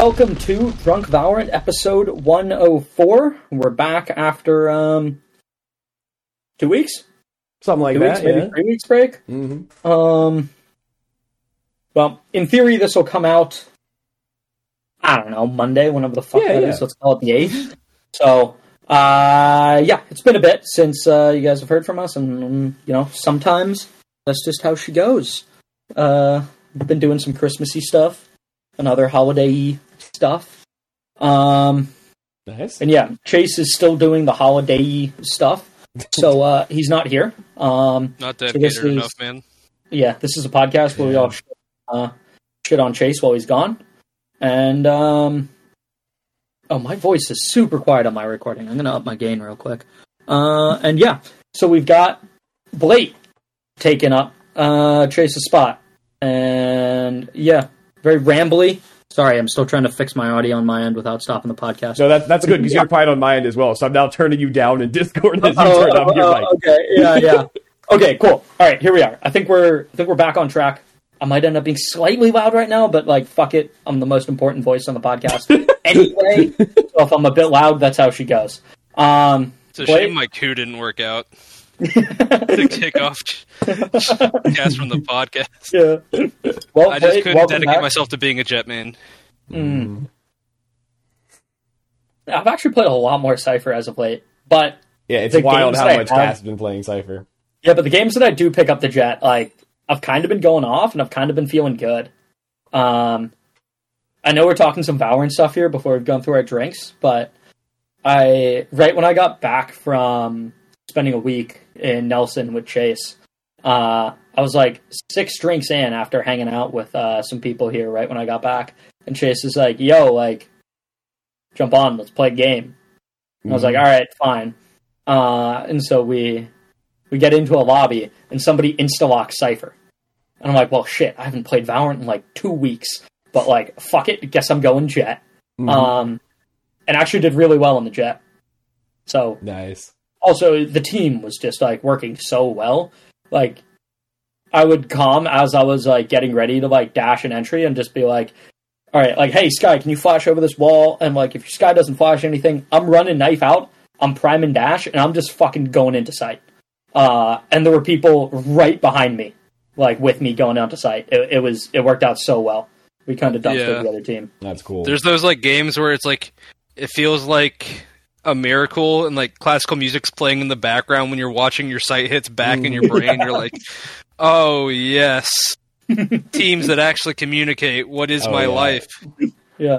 welcome to Drunk Valorant episode 104. We're back after um two weeks, Something like two that. weeks, maybe yeah. three weeks break. hmm Um, well, in theory, this will come out. I don't know Monday, whenever the fuck Yeah, that yeah. is. Let's call it the eighth. So, uh, yeah, it's been a bit since uh, you guys have heard from us, and um, you know, sometimes that's just how she goes. Uh, we've been doing some Christmassy stuff another holiday stuff. Um, Nice. and yeah, Chase is still doing the holiday stuff, so uh, he's not here. Um, Not this dedicated is- enough, man. yeah, this is a podcast where we all shit, uh, shit on Chase while he's gone. And um, oh, my voice is super quiet on my recording. I'm gonna up my gain real quick. Uh, and yeah, so we've got Blate taking up uh, Chase's spot, and yeah, very rambly. Sorry, I'm still trying to fix my audio on my end without stopping the podcast. So that, that's good because you're quiet on my end as well. So I'm now turning you down in Discord as you Oh, turn up your oh, mic. okay, yeah, yeah. okay, cool. All right, here we are. I think we're I think we're back on track. I might end up being slightly loud right now, but like fuck it, I'm the most important voice on the podcast anyway. so if I'm a bit loud, that's how she goes. Um, It's a Blate? shame my coup didn't work out to kick off Cass from the podcast. yeah. Well, I just Blate, couldn't welcome dedicate back. myself to being a jetman. Mm. I've actually played a lot more Cypher as of late, but Yeah, it's The wild how that I much have- Cass has been playing Cypher. Yeah, but the games that I do pick up the Jett, like I've kind of been going off and I've kind of been feeling good. Um, I know we're talking some Valorant stuff here before we've gone through our drinks, but I right when I got back from spending a week in Nelson with Chase, uh, I was like six drinks in after hanging out with uh, some people here. Right when I got back, and Chase is like, "Yo, like, jump on, let's play a game." And I was like, Mhm. all right, fine. Uh, and so we we get into a lobby and somebody insta locks Cypher. And I'm like, well, shit, I haven't played Valorant in like two weeks, but like, fuck it, guess I'm going Jett. Mhm. Um, and actually did really well on the Jett. So nice. Also the team was just like working so well. Like I would come as I was like getting ready to like dash an entry and just be like, all right, like, hey Skye, can you flash over this wall? And like, if your Skye doesn't flash anything, I'm running knife out. I'm priming dash, and I'm just fucking going into site. Uh, and there were people right behind me, like with me going out to site. It, it was it worked out so well. We kind of dumpstered Yeah. the other team. That's cool. There's those like games where it's like it feels like a miracle and like classical music's playing in the background when you're watching your site hits back in your brain. You're like, oh yes, teams that actually communicate. What is Oh, my yeah. life? Yeah,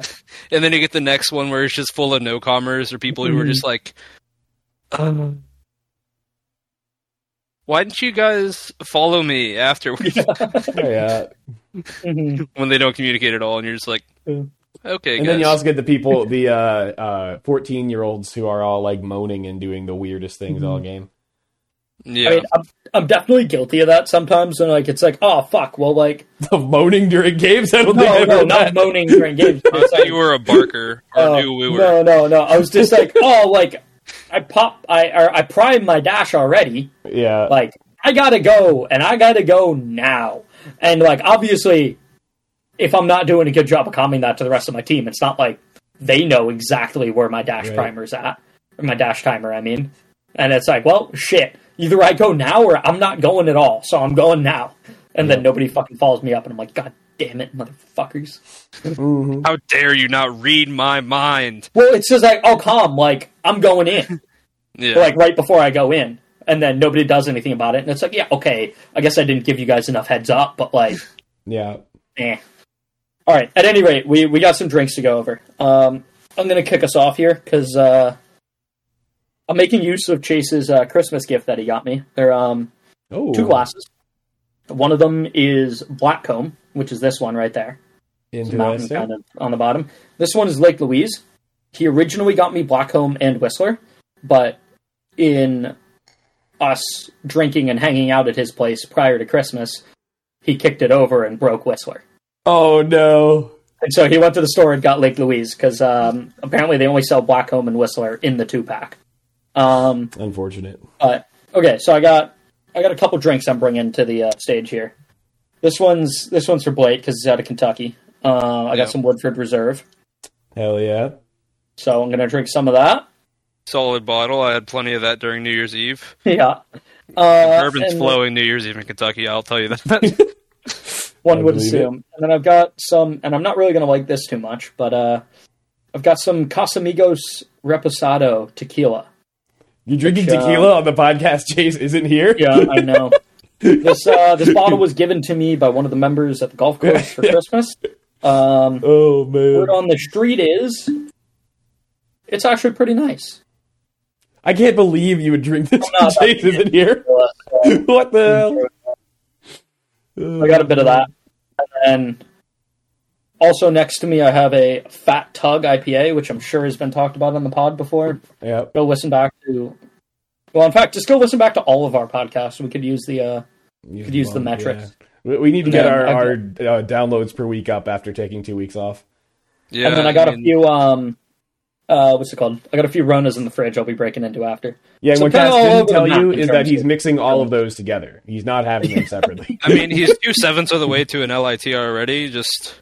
And then you get the next one where it's just full of no comers or people who are just like, uh, why didn't you guys follow me afterwards Oh, yeah. Mhm. when they don't communicate at all? And you're just like, Yeah. Okay, And guys. then you also get the people, the uh, uh, 14 year olds who are all like moaning and doing the weirdest things all game. yeah. I mean, I'm, I'm definitely guilty of that sometimes. And like, it's like, oh fuck, well, like, Of moaning during games? I don't think no, I've no, heard not that. moaning during games. I thought like, you were a barker or oh, a new wooer. no, no, no. I was just like, oh, like, I pop, I, or I prime my dash already. Yeah. Like, I gotta go, and I gotta go now. And like, obviously, if I'm not doing a good job of calming that to the rest of my team, it's not like they know exactly where my dash Right. primer's at, or my dash timer. I mean, and it's like, well, shit. Either I go now or I'm not going at all. So I'm going now. And then nobody fucking follows me up, and I'm like, God damn it, motherfuckers. Mhm. How dare you not read my mind? Well, it's just like, oh, calm. Like, I'm going in. Yeah. like right before I go in, and then nobody does anything about it, and it's like, yeah, okay, I guess I didn't give you guys enough heads up, but like, Yeah. eh. All right. At any rate, we we got some drinks to go over. Um, I'm gonna kick us off here because uh, I'm making use of Chase's uh, Christmas gift that he got me. They're um Oh. two glasses. One of them is Blackcomb, which is this one right there. Mountain Interesting. kind of on the bottom. This one is Lake Louise. He originally got me Blackcomb and Whistler, but in us drinking and hanging out at his place prior to Christmas, he kicked it over and broke Whistler. Oh no. And so he went to the store and got Lake Louise because um, apparently they only sell Blackcomb and Whistler in the two pack. Um, Unfortunate. but okay, so I got I got a couple drinks I'm bringing to the uh, stage here. This one's this one's for Blake because he's out of Kentucky. Uh, I got Yeah. some Woodford Reserve. Hell yeah. So I'm gonna drink some of that. Solid bottle. I had plenty of that during New Year's Eve. Yeah. Uh, Bourbon's and flowing New Year's Eve in Kentucky. I'll tell you that. One would assume. And then I've got some, and I'm not really gonna like this too much, but uh, I've got some Casamigos Reposado tequila. You drinking Which, uh, tequila on the podcast Chase isn't here? Yeah, I know. this uh, this bottle was given to me by one of the members at the golf course for Christmas. Um, Oh man. word on the street is it's actually pretty nice. I can't believe you would drink this Chase isn't here. Uh, what the hell? I got a bit of that. And then also next to me, I have a Fat Tug IPA, which I'm sure has been talked about on the pod before. Yeah. Go listen back to. Well, in fact, just go listen back to all of our podcasts. We could use the. uh could use the Well, metrics. yeah. We we need to get our, I- our uh, downloads per week up after taking two weeks off. yeah. and then I got a mean, few. um uh What's it called? I got a few Ronas in the fridge. I'll be breaking into after. Yeah, So what kinda Cass all didn't tell you is that he's mixing all of those together. He's not having them separately. I mean, he's two sevenths of the way to an LIT already. Just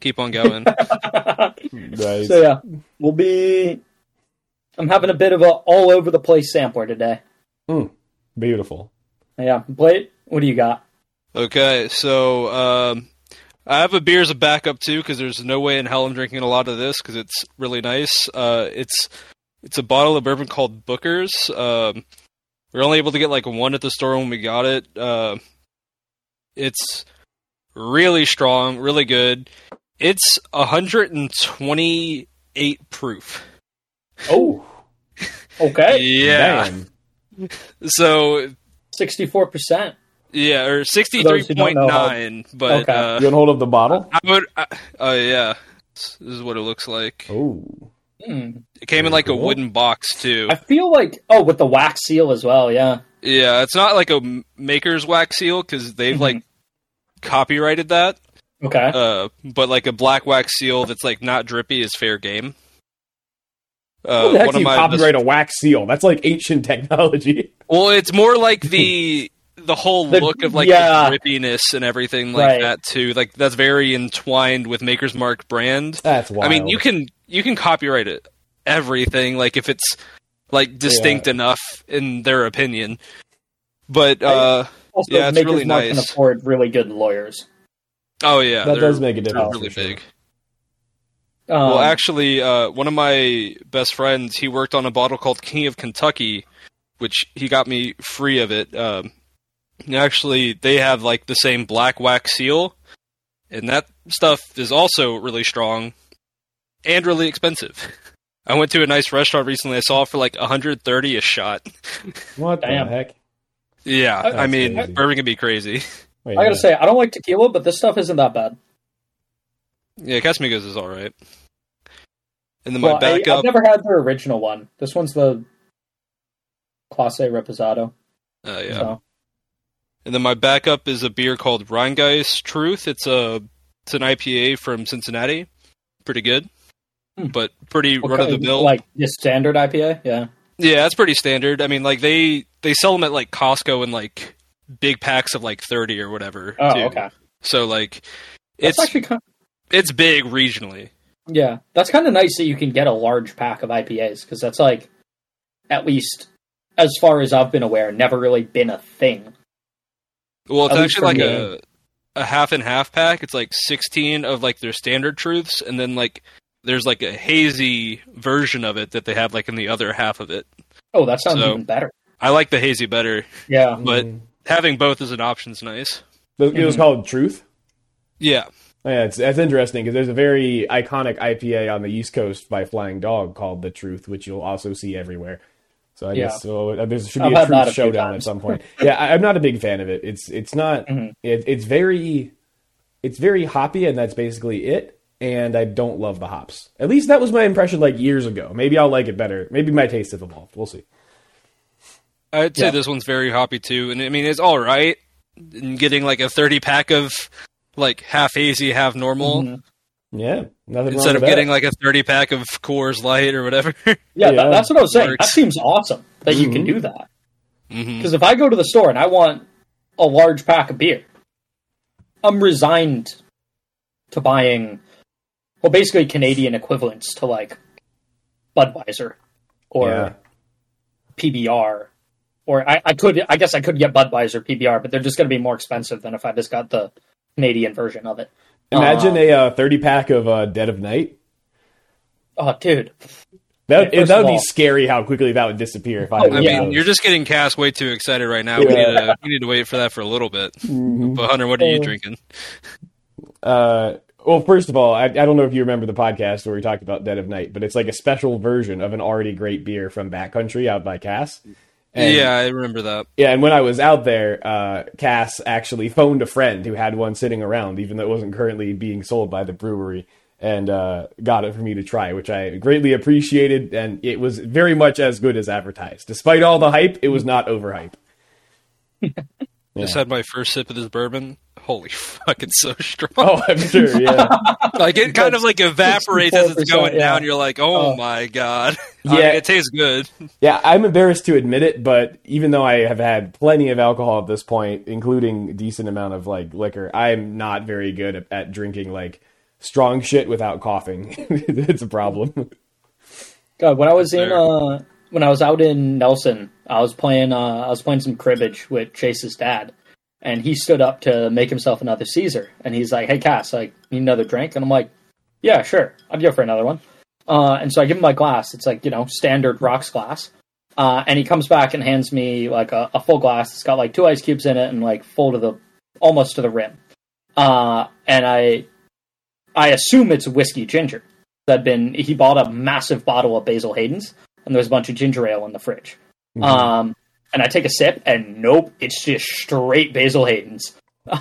keep on going. Right. So yeah, we'll be. I'm having a bit of a all over the place sampler today. Beautiful. Yeah, Blate, what do you got? Okay, so um, I have a beer as a backup too because there's no way in hell I'm drinking a lot of this because it's really nice. Uh, it's it's a bottle of bourbon called Booker's. Um, we are only able to get like one at the store when we got it. Uh, it's really strong, really good. It's 128 proof. Oh, okay, Yeah. Damn. So sixty-four percent. Yeah, or those who don't know how- 63.9, but Okay. uh, You want hold of the bottle? I would. Uh, oh yeah, this is what it looks like. Oh. It came in Very like a wooden box too. I feel like oh, with the wax seal as well. Yeah, Yeah, it's not like a maker's wax seal because they've Mhm. like copyrighted that. okay. Uh, but like a black wax seal that's like not drippy is fair game. How Uh, the heck one do of you my copyright a wax seal? That's like ancient technology. well, it's more like the the whole The- look of like yeah. the drippiness and everything like Right. that too. Like that's very entwined with Maker's Mark brand. That's wild. I mean, you can you can copyright it everything like if it's like distinct enough in their opinion. But uh also, yeah, it's Maker's really Mark can afford really good lawyers. oh yeah, that does make a difference. really sure. big. Um, well, actually, uh, one of my best friends he worked on a bottle called King of Kentucky, which he got me free of it. Um, actually, they have like the same black wax seal, and that stuff is also really strong and really expensive. I went to a nice restaurant recently. I saw it for like 130 a shot. What Damn. the heck? Yeah, That's I mean, crazy. bourbon can be crazy. Wait, I gotta yeah. say, I don't like tequila, but this stuff isn't that bad. Yeah, Casamigos is all right. And then Well, my I, backup, I've never had their original one. This one's the Classe Reposado. uh, yeah. So. And then my backup is a beer called Rhinegeist Truth. It's a it's an IPA from Cincinnati. Pretty good, Hmm. but pretty What run of the mill. Like the standard IPA, yeah. yeah, that's pretty standard. I mean, like they they sell them at like Costco in like big packs of like thirty or whatever. Oh, too. okay. So like That's it's actually kind of... it's big regionally. yeah. That's kind of nice that you can get a large pack of IPAs because that's like, at least as far as I've been aware, never really been a thing. Well, it's actually like a a half and half pack. It's like sixteen of like their standard truths, and then like there's like a hazy version of it that they have like in the other half of it. Oh, that sounds So- even better. I like the hazy better, Yeah. but Mm. having both as an option is nice. It was Mhm. called Truth. Yeah, Yeah, it's that's interesting because there's a very iconic IPA on the East Coast by Flying Dog called the Truth, which you'll also see everywhere. So I Yeah. guess so uh, there should I've be a had that truth a few showdown at some point. yeah, I, I'm not a big fan of it. It's it's not Mhm. it, it's very it's very hoppy, and that's basically it. And I don't love the hops. At least that was my impression like years ago. Maybe I'll like it better. Maybe my taste has evolved. We'll see. I'd say Yeah. this one's very hoppy too, and I mean it's all right. And getting like a thirty pack of like half hazy, half normal, Mhm. Yeah, instead of getting that. like a thirty pack of Coors Light or whatever. Yeah, Yeah. That, that's what I was saying. That seems awesome that you can Mhm. do that. hmm Because if I go to the store and I want a large pack of beer, I'm resigned to buying well, basically Canadian equivalents to like Budweiser or Yeah. PBR. Or I, I could, I guess I could get Budweiser PBR, but they're just going to be more expensive than if I just got the Canadian version of it. Imagine Uh, a uh, 30 pack of uh, Dead of Night. Oh, dude. That, Okay, first that would of be scary how quickly that would disappear if I Oh, I yeah. mean, those. you're just getting Cass way too excited right now. We need to we need to wait for that for a little bit. Mhm. But Hunter, what are you Uh, drinking? Uh, well, first of all, I, I don't know if you remember the podcast where we talked about Dead of Night, but it's like a special version of an already great beer from Backcountry out by Cass. And- yeah, I remember that. Yeah, and when I was out there, uh, Cass actually phoned a friend who had one sitting around, even though it wasn't currently being sold by the brewery, and uh, got it for me to try, which I greatly appreciated. And it was very much as good as advertised. Despite all the hype, it was not overhype. Just had my first sip of this bourbon. Holy fuck, it's so strong. Oh, I'm sure, yeah. like it kind of like evaporates as it's going yeah. down. You're like, oh, Oh. my god. I Yeah. mean, it tastes good. Yeah, I'm embarrassed to admit it, but even though I have had plenty of alcohol at this point, including a decent amount of like liquor, I'm not very good at, at drinking like strong shit without coughing. it's a problem. God, when I was in Fair. uh when I was out in Nelson, I was playing uh I was playing some cribbage with Chase's dad, and he stood up to make himself another Caesar, and he's like, "Hey, Cass, like, need another drink?" And I'm like, "Yeah, sure, I'd go for another one." Uh, and so I give him my glass. It's like you know standard rocks glass. Uh, and he comes back and hands me like a, a full glass. It's got like two ice cubes in it and like full to the almost to the rim. Uh, and I I assume it's whiskey ginger that been he bought a massive bottle of Basil Hayden's and there's a bunch of ginger ale in the fridge. Mm-hmm. Um, and I take a sip and nope, it's just straight Basil Hayden's.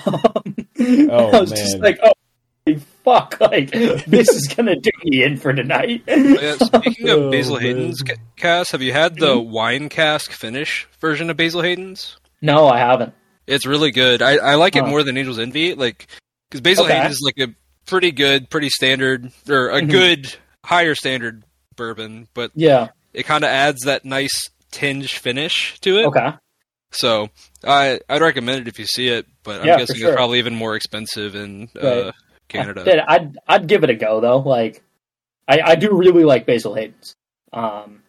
Um, I was just like, oh fuck, like this is gonna do me in for tonight. Yeah, speaking of Oh, Basil man. Hayden's, Ca- Cass, have you had the wine cask finish version of Basil Hayden's? no, I haven't. It's really good. I, I like it Huh. more than Angel's Envy, like because Basil Okay. Hayden's is like a pretty good, pretty standard, or a Mhm. good higher standard bourbon, but Yeah. It kind of adds that nice tinge finish to it. Okay. So I I'd recommend it if you see it, but I'm Yeah, guessing sure. it's probably even more expensive in uh, Right. Canada. Dude, I'd I'd give it a go though. Like, I I do really like Basil Hayden's. Um,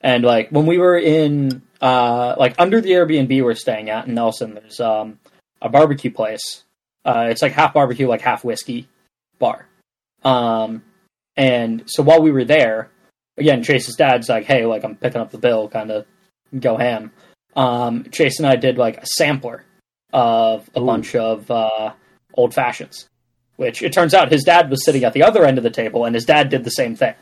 and like when we were in uh like under the Airbnb we're staying at in Nelson, there's um a barbecue place. Uh, it's like half barbecue, like half whiskey bar. Um, and so while we were there, again, Chase's dad's like, "Hey, like I'm picking up the bill, kind of go ham." Um, Chase and I did like a sampler of a Ooh. bunch of uh, old fashions which it turns out his dad was sitting at the other end of the table and his dad did the same thing.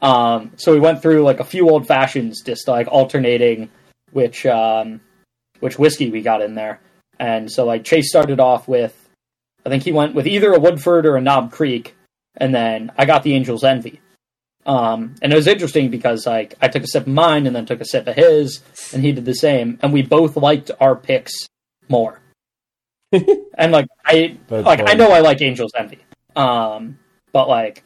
Um, so we went through like a few old fashions, just like alternating which um, which whiskey we got in there. And so like Chase started off with, I think he went with either a Woodford or a Knob Creek, and then I got the Angel's Envy. Um, and it was interesting because like I took a sip of mine and then took a sip of his, and he did the same, and we both liked our picks more. and like I That's like I know I like Angel's Envy, um, but like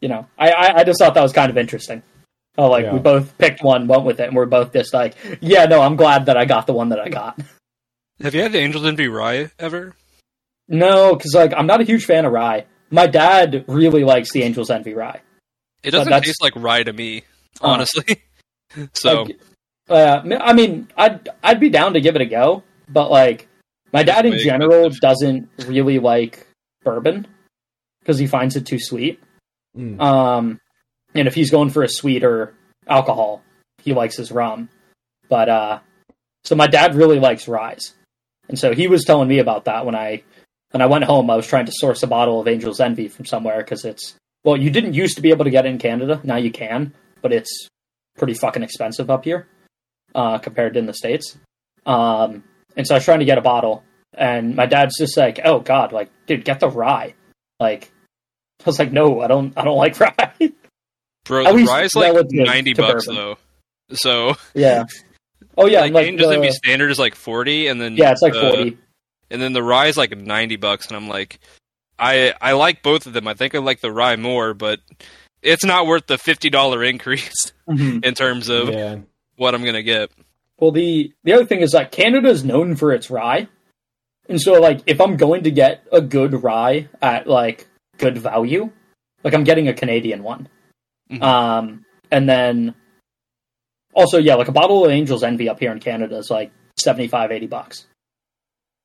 you know I, I I just thought that was kind of interesting. Oh, like Yeah. we both picked one, went with it, and we're both just like, yeah, no, I'm glad that I got the one that I got. Have you had the Angel's Envy rye ever? No, because like I'm not a huge fan of rye. My dad really likes the Angel's Envy rye. It doesn't that's- taste like rye to me, Oh. honestly. so Like, uh, I mean, I'd I'd be down to give it a go, but like my dad in general doesn't really like bourbon because he finds it too sweet. Mm. Um, and if he's going for a sweeter alcohol, he likes his rum. But uh, so my dad really likes rye, and so he was telling me about that when I when I went home. I was trying to source a bottle of Angel's Envy from somewhere because it's well, you didn't used to be able to get in Canada. Now you can, but it's pretty fucking expensive up here uh, compared to in the states. Um, and so I was trying to get a bottle, and my dad's just like, "Oh God, like, dude, get the rye." Like, I was like, "No, I don't. I don't like rye." bro, the rye's like ninety bucks bourbon. though. So yeah. Oh yeah, like, like Angel's Envy the- standard is like forty, and then yeah, it's like uh, forty. and then the rye is like ninety bucks, and I'm like, I I like both of them. I think I like the rye more, but it's not worth the fifty dollar increase Mhm. in terms of Yeah. what I'm gonna get. Well, the the other thing is like Canada is known for its rye, and so like if I'm going to get a good rye at like good value, Like I'm getting a Canadian one. Mhm. Um, and then also yeah, like a bottle of Angel's Envy up here in Canada is like 75, 80 bucks.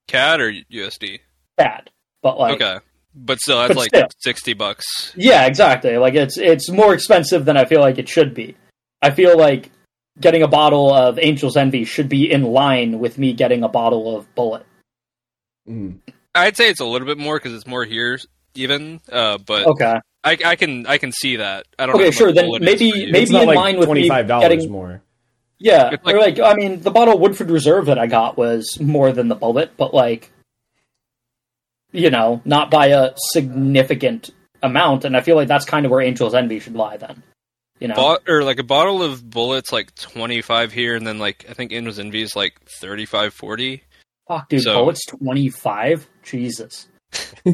CAD or USD? Bad, but like okay, but still, that's but like still. sixty bucks. Yeah, exactly. Like it's it's more expensive than I feel like it should be. I feel like getting a bottle of Angel's Envy should be in line with me getting a bottle of Bulleit. Mhm. I'd say it's a little bit more because it's more here even. Uh, but Okay. I, I can I can see that. I don't. know Okay, how sure, then maybe- maybe- It's in like line with me twenty five dollars more. Yeah, like- or like I mean, the bottle of Woodford Reserve that I got was more than the Bulleit, but like, you know, not by a significant amount. And I feel like that's kind of where Angel's Envy should lie. Then, you know, Bot- or like a bottle of Bulleit's like 25 here and then like i think Angel's envy is like 35 40 fuck, dude, so- Bulleit's twenty five. Jesus, oh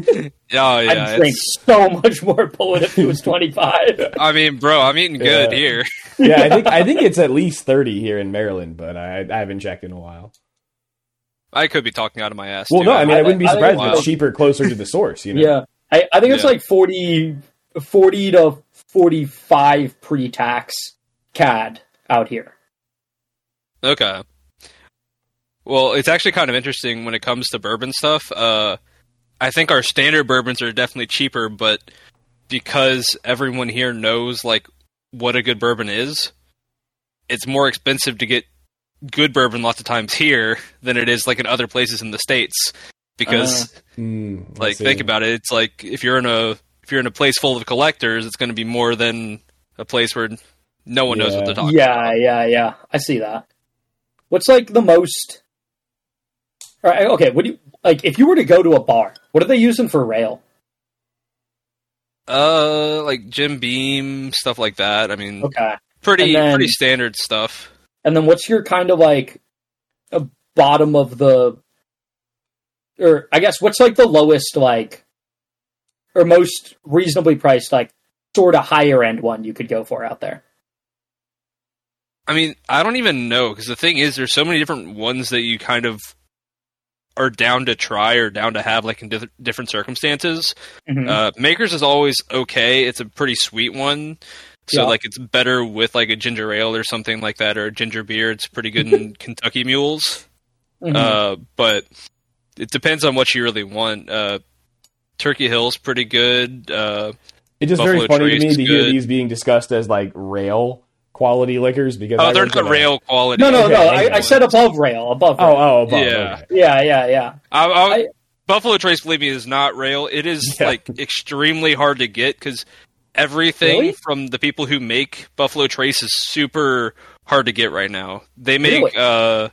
yeah I'd drink it's- so much more Bullet if it was twenty five. i mean bro i'm eating good Yeah. here yeah, I think I think it's at least thirty here in Maryland, but I, I haven't checked in a while. I could be talking out of my ass Well, too. no, I mean I, I wouldn't be I think surprised if it's- it's cheaper closer to the source. You know, Yeah, I, I think it's Yeah. like 40, 40 to forty five pre tax CAD out here. okay well it's actually kind of interesting when it comes to bourbon stuff uh i think our standard bourbons are definitely cheaper but because everyone here knows like what a good bourbon is it's more expensive to get good bourbon lots of times here than it is like in other places in the states because Mm, like think about it it's like if you're in a if you're in a place full of collectors it's going to be more than a place where no one knows what Yeah. they're talking yeah, about yeah, yeah. I see that. What's like the most? All right, okay. What do you like? If you were to go to a bar, what are they using for rail? uh like jim beam stuff like that i mean Okay, pretty then- pretty standard stuff and then what's your kind of like a bottom of the, or I guess what's like the lowest like, or most reasonably priced like sort of higher end one you could go for out there? i mean i don't even know because the thing is there's so many different ones that you kind of are down to try or down to have like in di- different circumstances Mhm. Uh, Makers is always okay. It's a pretty sweet one. So Yeah. like it's better with like a ginger ale or something like that or a ginger beer. It's pretty good in Kentucky Mules. Mhm. Uh, but it depends on what you really want. Uh, Turkey Hill's pretty good. Uh, It's just Buffalo very funny to me to hear these being discussed as like rail quality liquors because oh, I they're not a- rail quality. no, no, okay, no. I, I said above rail, above. Oh, Rail. oh, above, Yeah. okay. yeah, yeah, yeah. I, I, I- Buffalo Trace, believe me, is not rail. It is Yeah. like extremely hard to get because everything Really? from the people who make Buffalo Trace is super hard to get right now. They make Really? uh,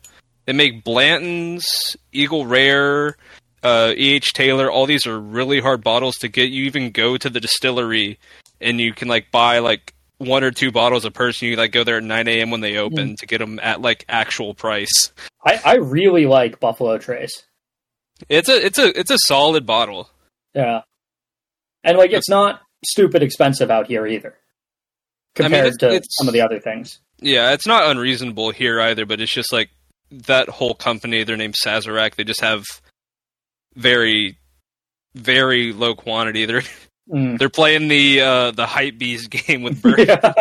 they make Blanton's, Eagle Rare, uh, E. H. Taylor. All these are really hard bottles to get. You even go to the distillery and you can like buy like one or two bottles a person. You like go there at 9 a.m. when they open Hmm. to get them at like actual price. I, I really like Buffalo Trace. It's a it's a it's a solid bottle. Yeah, and like it's not stupid expensive out here either, compared it's- to it's- some of the other things. Yeah, it's not unreasonable here either, but it's just like that whole company, their name's Sazerac, they just have very very low quantity. They're Mm. they're playing the uh the hype beast game with Bird. Yeah.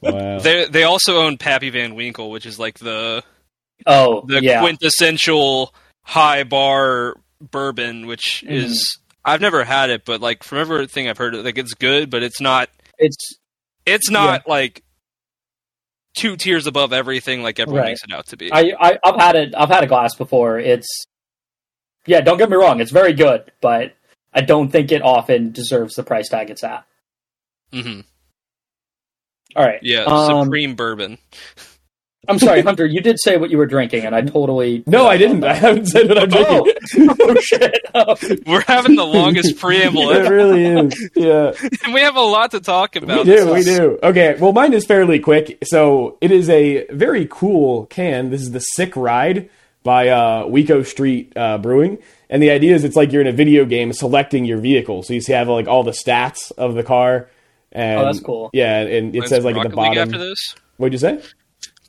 Wow. They they also own Pappy Van Winkle, which is like the oh, the yeah. quintessential high bar bourbon, which Mhm. is I've never had it, but like from everything I've heard, like it's good, but it's not It's it's not like two tiers above everything like everyone Right. makes it out to be. I, I I've had it. I've had a glass before. It's yeah. Don't get me wrong. It's very good, but I don't think it often deserves the price tag it's at. hmm All right. Yeah, Um, supreme bourbon. I'm sorry, Hunter. You did say what you were drinking, and I totally No, I didn't. I haven't said what I'm Oh, drinking. oh shit! Oh. We're having the longest preamble it really is. Yeah. and we have a lot to talk about. We about. do, we do. Okay, well, mine is fairly quick. So it is a very cool can. This is the Sick Ride by uh, Wico Street uh, Brewing, and the idea is it's like you're in a video game selecting your vehicle. So you see have like all the stats of the car. And, Oh, that's cool. Yeah, and it When's says like at Rocket the League bottom. after this. What'd you say?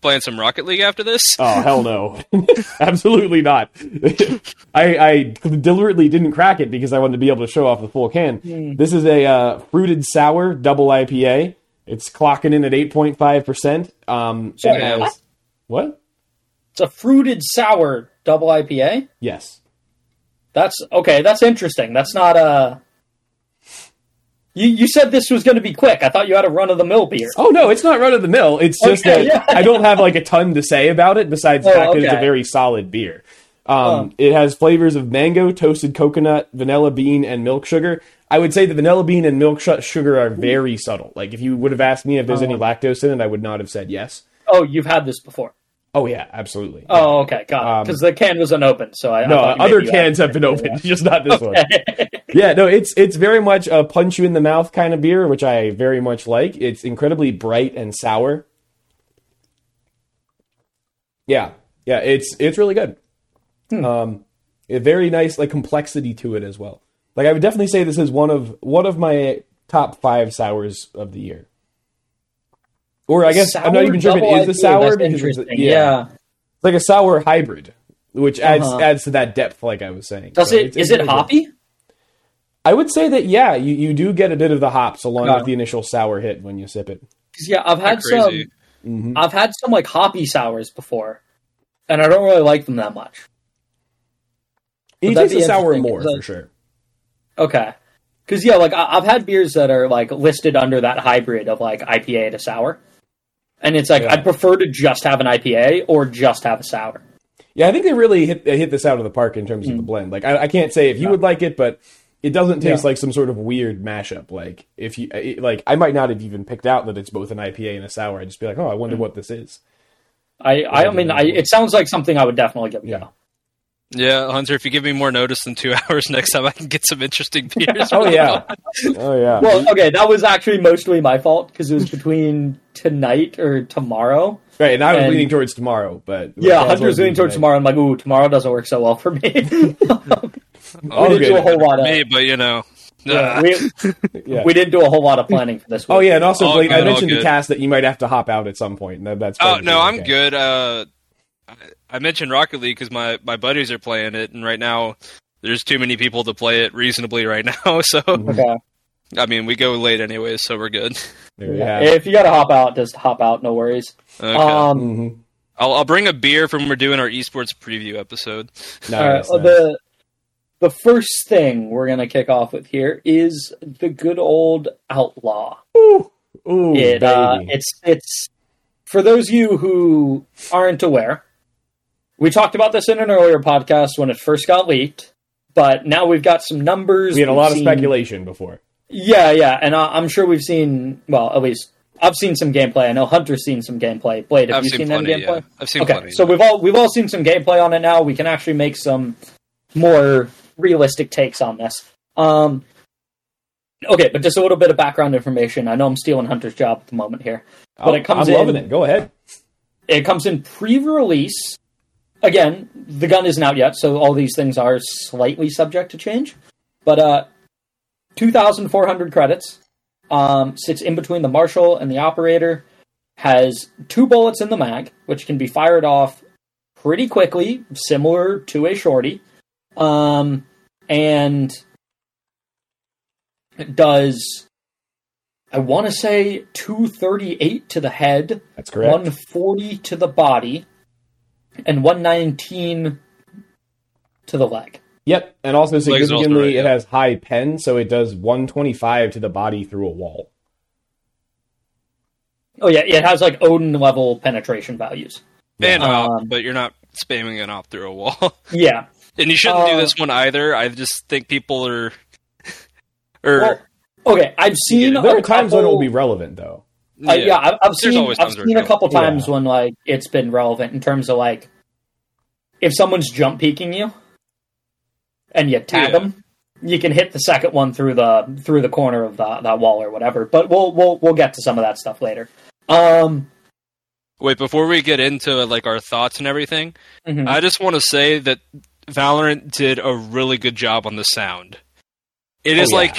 Playing some Rocket League after this? Oh hell no, absolutely not. I, I deliberately didn't crack it because I wanted to be able to show off the full can. This is a uh, fruited sour double IPA. It's clocking in at eight point five percent. Um, So it has- what? what? It's a fruited sour double IPA. Yes. That's okay. That's interesting. That's not a. You you said this was going to be quick. I thought you had a run of the mill beer. Oh no, it's not run of the mill. It's just Okay, that yeah. I don't have like a ton to say about it besides the Oh, fact that it's a very solid beer. Um, It has flavors of mango, toasted coconut, vanilla bean, and milk sugar. I would say the vanilla bean and milk sh- sugar are very subtle. Like if you would have asked me if there's any Oh. lactose in it, I would not have said yes. Oh, you've had this before. Oh yeah, absolutely. Oh, okay, got it. Um, Because the can was unopened, so I I no, you other maybe you had- cans have been opened, just not this one. Yeah, no, it's it's very much a punch you in the mouth kind of beer, which I very much like. It's incredibly bright and sour. Yeah, yeah, it's it's really good. Um, a very nice like complexity to it as well. Like I would definitely say this is one of one of my top five sours of the year. Or I guess I'm not even sure if double it is a sour because it's a- interesting. yeah. it's like a sour hybrid, which adds Uh-huh. adds to that depth, like I was saying. Does So it's- is it hoppy? I would say that yeah, you, you do get a bit of the hops along Yeah. with the initial sour hit when you sip it. yeah, I've had some. crazy. Mhm. I've had some like hoppy sours before, and I don't really like them that much. You that taste be the sour more Is that- for sure. Okay. Because yeah, like I- I've had beers that are like listed under that hybrid of like IPA to sour, and it's like Yeah. I'd prefer to just have an IPA or just have a sour. Yeah, I think they really hit they hit this out of the park in terms of Mm. the blend. Like I, I can't say if you would like it, but it doesn't taste like some sort of weird mashup. Like if you it, like, I might not have even picked out that it's both an IPA and a sour. I'd just be like, oh, I Mm. wonder what this is. I I, mean, I, it sounds like something I would definitely give a Yeah. go. Yeah, Hunter, if you give me more notice than two hours next time, I can get some interesting beers. Oh yeah, oh yeah. Well, okay, that was actually mostly my fault because it was between tonight or tomorrow. right, and I was and- leaning towards tomorrow, but Yeah, that's what Hunter was leaning towards tomorrow. I'm like, ooh, tomorrow doesn't work so well for me. Oh, we didn't do a whole lot of me, but you know, yeah, we, Yeah. we didn't do a whole lot of planning for this. Week. Oh yeah, and also All Blate, I good, all mentioned to good. Cass that you might have to hop out at some point. and that- That's Oh no, I'm okay. good. Uh, I- I mentioned Rocket League because my my buddies are playing it, and right now there's too many people to play it reasonably right now. So Okay. I mean, we go late anyways, so we're good. Yeah. If you gotta hop out, just hop out. No worries. Okay. Um, Mhm. I'll I'll bring a beer from when we're doing our esports preview episode. Nice, well, nice. the the first thing we're gonna kick off with here is the good old outlaw. Ooh, ooh, it uh, it's it's for those of you who aren't aware. We talked about this in an earlier podcast when it first got leaked, but now we've got some numbers. we had a we've lot of speculation before. Yeah, yeah, and I, I'm sure we've seen. Well, at least I've seen some gameplay. I know Hunter's seen some gameplay. Blate, have I've you seen seen, any plenty. gameplay? Yeah. I've seen Okay, plenty. so we've all we've all seen some gameplay on it now. We can actually make some more realistic takes on this. Um, okay, but just a little bit of background information. I know I'm stealing Hunter's job at the moment here. But Oh, it comes I'm loving it. Go ahead. It comes in pre-release. Again, the gun isn't out yet, so all these things are slightly subject to change. But uh, 2,400 credits. Um, sits in between the marshal and the operator. Has two bullets in the mag, which can be fired off pretty quickly, similar to a shorty. Um, and it does, I want to say, 238 to the head. That's correct. 140 to the body and 119 to the leg. Yep, and also also significantly, right, it yeah. has high pen, so it does 125 to the body through a wall. Oh yeah, it has like Odin level penetration values. and op, Um, but you're not spamming it off through a wall. Yeah. and you shouldn't do Uh, this one either. I just think people are. Or Well, okay, I've seen Yeah, There are times when it will be relevant, though. Uh, yeah, I've, I've seen I've seen a couple relevant. times when like it's been relevant in terms of like if someone's jump peeking you and you tag Yeah. them, you can hit the second one through the through the corner of the, that wall or whatever. But we'll we'll we'll get to some of that stuff later. Um, Wait, before we get into like our thoughts and everything, mhm. I just want to say that Valorant did a really good job on the sound. It Oh, is yeah. like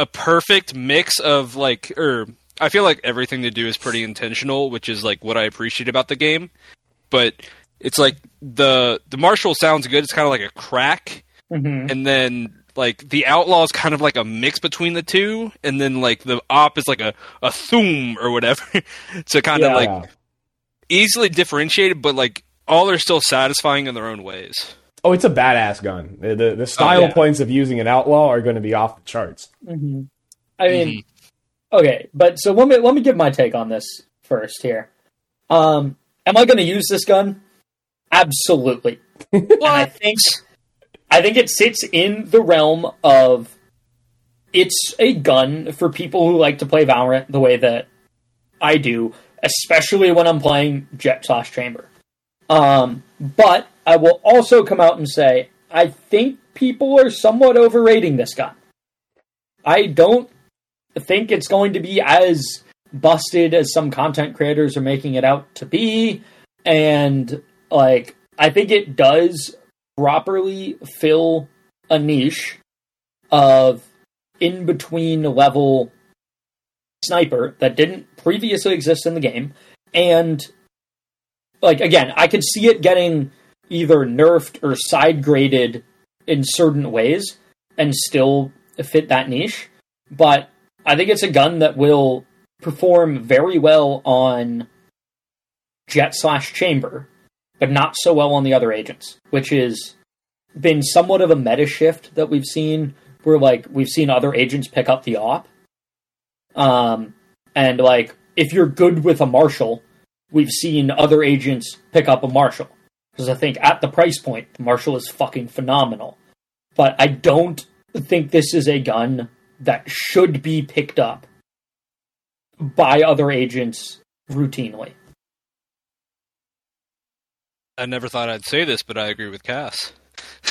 a perfect mix of like or I feel like everything they do is pretty intentional, which is like what I appreciate about the game. But it's like the the marshal sounds good. It's kind of like a crack, Mhm. and then like the outlaw is kind of like a mix between the two, and then like the op is like a a thoom or whatever. so kind of Yeah. like easily differentiated, but like all are still satisfying in their own ways. Oh, it's a badass gun. The the, the style yeah. points of using an outlaw are going to be off the charts. Mm-hmm. I mean, okay, but so let me let me give my take on this first here. Um, am I going to use this gun? Absolutely. I think I think it sits in the realm of it's a gun for people who like to play Valorant the way that I do, especially when I'm playing Jett slash Chamber. Um, but I will also come out and say I think people are somewhat overrating this gun. I don't think it's going to be as busted as some content creators are making it out to be. And, like, I think it does properly fill a niche of in between level sniper that didn't previously exist in the game. And, like, again, I could see it getting either nerfed or side graded in certain ways and still fit that niche. But I think it's a gun that will perform very well on Jett slash Chamber, but not so well on the other agents, which has been somewhat of a meta shift that we've seen where like we've seen other agents pick up the op. Um and like if you're good with a marshal, we've seen other agents pick up a marshal. Because I think at the price point, the marshal is fucking phenomenal. But I don't think this is a gun that should be picked up by other agents routinely. I never thought I'd say this, but I agree with Cass.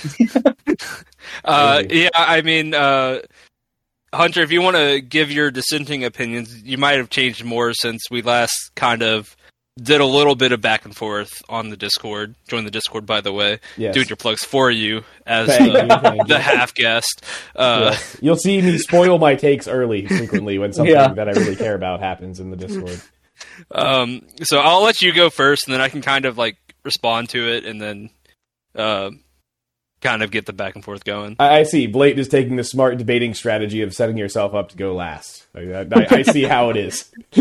uh, yeah, I mean, uh, Hunter, if you want to give your dissenting opinions, you might have changed more since we last kind of did a little bit of back and forth on the Discord. Join the Discord, by the way. Yes. Doing your plugs for you as Thank the, you, thank you. the half guest. Uh, Yes. You'll see me spoil my takes early frequently when something Yeah. that I really care about happens in the Discord. Um, so I'll let you go first, and then I can kind of like respond to it, and then uh, kind of get the back and forth going. I, I see. Blate is taking the smart debating strategy of setting yourself up to go last. I, I, I see how it is.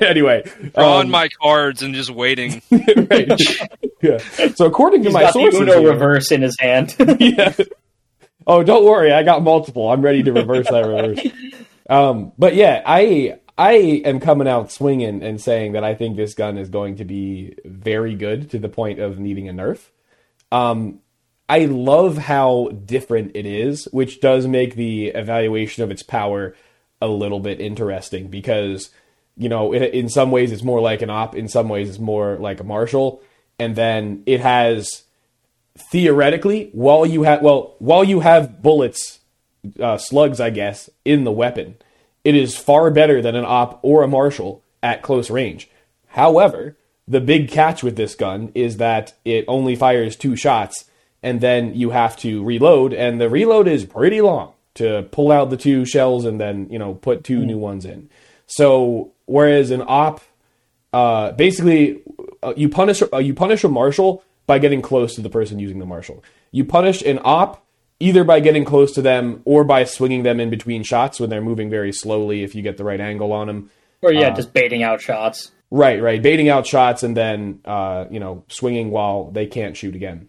anyway, Drawing um, my cards and just waiting. right. yeah. So according to my got the Uno reverse in his hand. yeah. Oh, don't worry, I got multiple. I'm ready to reverse that reverse. Um, but yeah, I I am coming out swinging and saying that I think this gun is going to be very good to the point of needing a nerf. Um, I love how different it is, which does make the evaluation of its power a little bit interesting because you know in, in some ways it's more like an op, in some ways it's more like a marshal, and then it has theoretically, while you have well, while you have bullets, uh, slugs, I guess, in the weapon, it is far better than an op or a marshal at close range. However, the big catch with this gun is that it only fires two shots, and then you have to reload, and the reload is pretty long to pull out the two shells and then you know put two new ones in. So whereas an op uh, basically uh, you punish uh, you punish a marshal by getting close to the person using the marshal. You punish an op either by getting close to them or by swinging them in between shots when they're moving very slowly if you get the right angle on them. or yeah, just baiting out shots. Right, right, baiting out shots and then uh, you know swinging while they can't shoot again.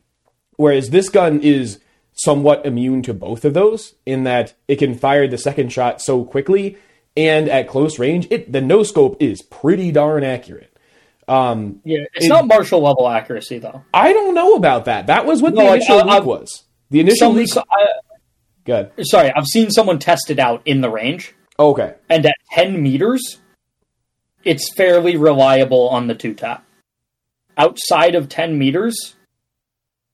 Whereas this gun is somewhat immune to both of those in that it can fire the second shot so quickly and at close range, it the no scope is pretty darn accurate. Um, Yeah, it's It- not marshal level accuracy though. I don't know about that. That was what No, the like, initial leak uh, was. The initial Some, leak. so, I, Good. sorry, I've seen someone test it out in the range, Okay. and at ten meters, it's fairly reliable on the two tap. Outside of ten meters,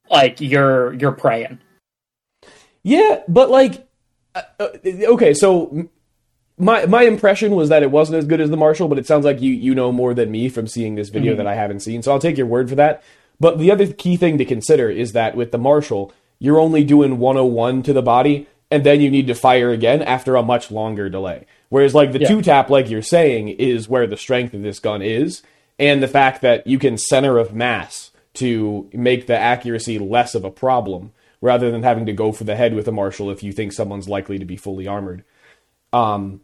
like you're you're praying. Yeah, but like, uh, uh, okay. So my my impression was that it wasn't as good as the Marshal, but it sounds like you you know more than me from seeing this video that I haven't seen. So I'll take your word for that. But the other key thing to consider is that with the Marshal, you're only doing 101 to the body, and then you need to fire again after a much longer delay. Whereas like the Yeah. two tap, like you're saying, is where the strength of this gun is, and the fact that you can center of mass to make the accuracy less of a problem, rather than having to go for the head with a marshal if you think someone's likely to be fully armored. Um,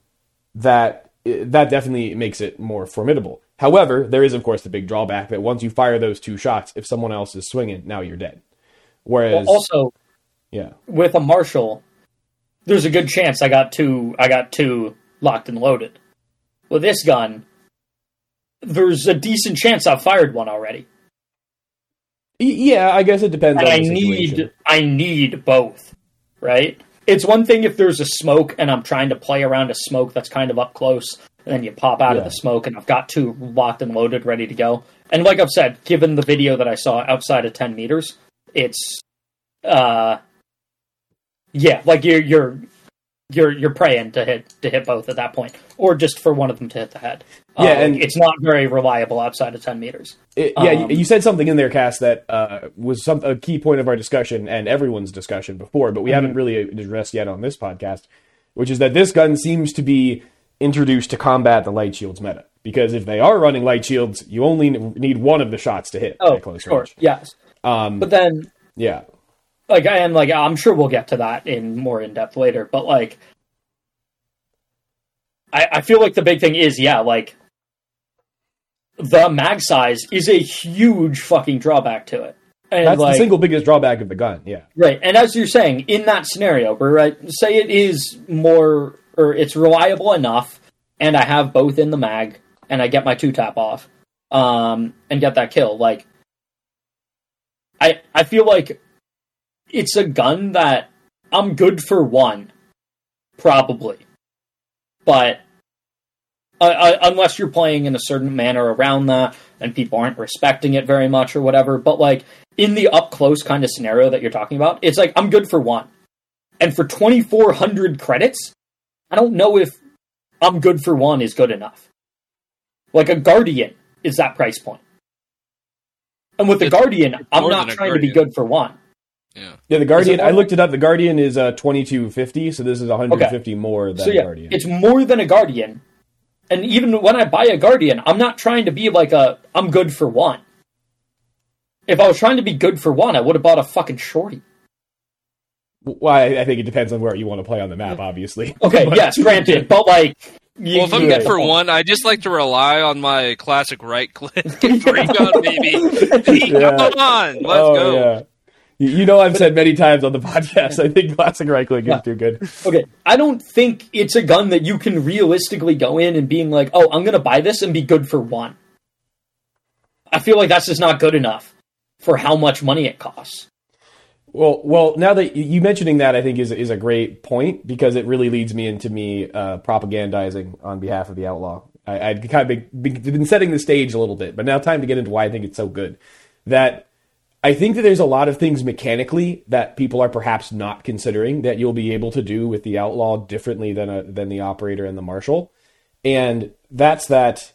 that that definitely makes it more formidable. However, there is of course the big drawback that once you fire those two shots, if someone else is swinging, now you're dead. Whereas, Well, also, yeah, with a marshal, there's a good chance I got two. I got two locked and loaded. With this gun, there's a decent chance I've fired one already, yeah, I guess it depends I need I need both. Right? It's one thing if there's a smoke and I'm trying to play around a smoke that's kind of up close, and then you pop out of the smoke, and I've got two locked and loaded, ready to go. And like I've said, given the video that I saw outside of 10 meters, it's uh yeah like you're you're you're you're praying to hit to hit both at that point or just for one of them to hit the head Yeah, Uh, and- it's not very reliable outside of 10 meters It- yeah, you- Um, you said something in there, Cass, that uh, was some a key point of our discussion and everyone's discussion before, but we Mm-hmm. haven't really addressed yet on this podcast, which is that this gun seems to be introduced to combat the light shields meta. Because if they are running light shields, you only need one of the shots to hit oh at close sure range. yes Um, but then yeah, like and like i'm sure we'll get to that in more in depth later but like I, I feel like the big thing is yeah like the mag size is a huge fucking drawback to it and that's like the single biggest drawback of the gun. Yeah, Right, and as you're saying, in that scenario, where right, say it is more or it's reliable enough, and I have both in the mag, and I get my two tap off, um, and get that kill. Like, I I feel like it's a gun that I'm good for one, probably, but uh, uh, unless you're playing in a certain manner around that, and people aren't respecting it very much or whatever, but like in the up close kind of scenario that you're talking about, it's like I'm good for one. And for 2400 credits, I don't know if I'm good for one is good enough. Like a Guardian is that price point. And with the It's- Guardian, I'm not trying to be good for one. Yeah. yeah. The Guardian. I looked it up. The Guardian is uh, twenty two fifty, so this is one hundred fifty more than So yeah, Guardian. it's more than a Guardian. And even when I buy a Guardian, I'm not trying to be like a I'm good for one. If I was trying to be good for one, I would have bought a fucking shorty. Well, I, I think it depends on where you want to play on the map, obviously. Okay, But- yes, granted, but like, you, Well, if I'm you good for the one, I just like to rely on my classic right click free gun, baby. Come on, let's oh, go. You, you know, I've said many times on the podcast. I think classic right click Yeah. is too good. Okay, I don't think it's a gun that you can realistically go in and being like, "Oh, I'm going to buy this and be good for one." I feel like that's just not good enough for how much money it costs. Well, well, now that you- you mentioning that, I think is is a great point because it really leads me into me uh, propagandizing on behalf of the outlaw. I, I'd kind of been, been setting the stage a little bit, but now time to get into why I think it's so good. That I think that there's a lot of things mechanically that people are perhaps not considering that you'll be able to do with the outlaw differently than a, than the operator and the marshal, and that's that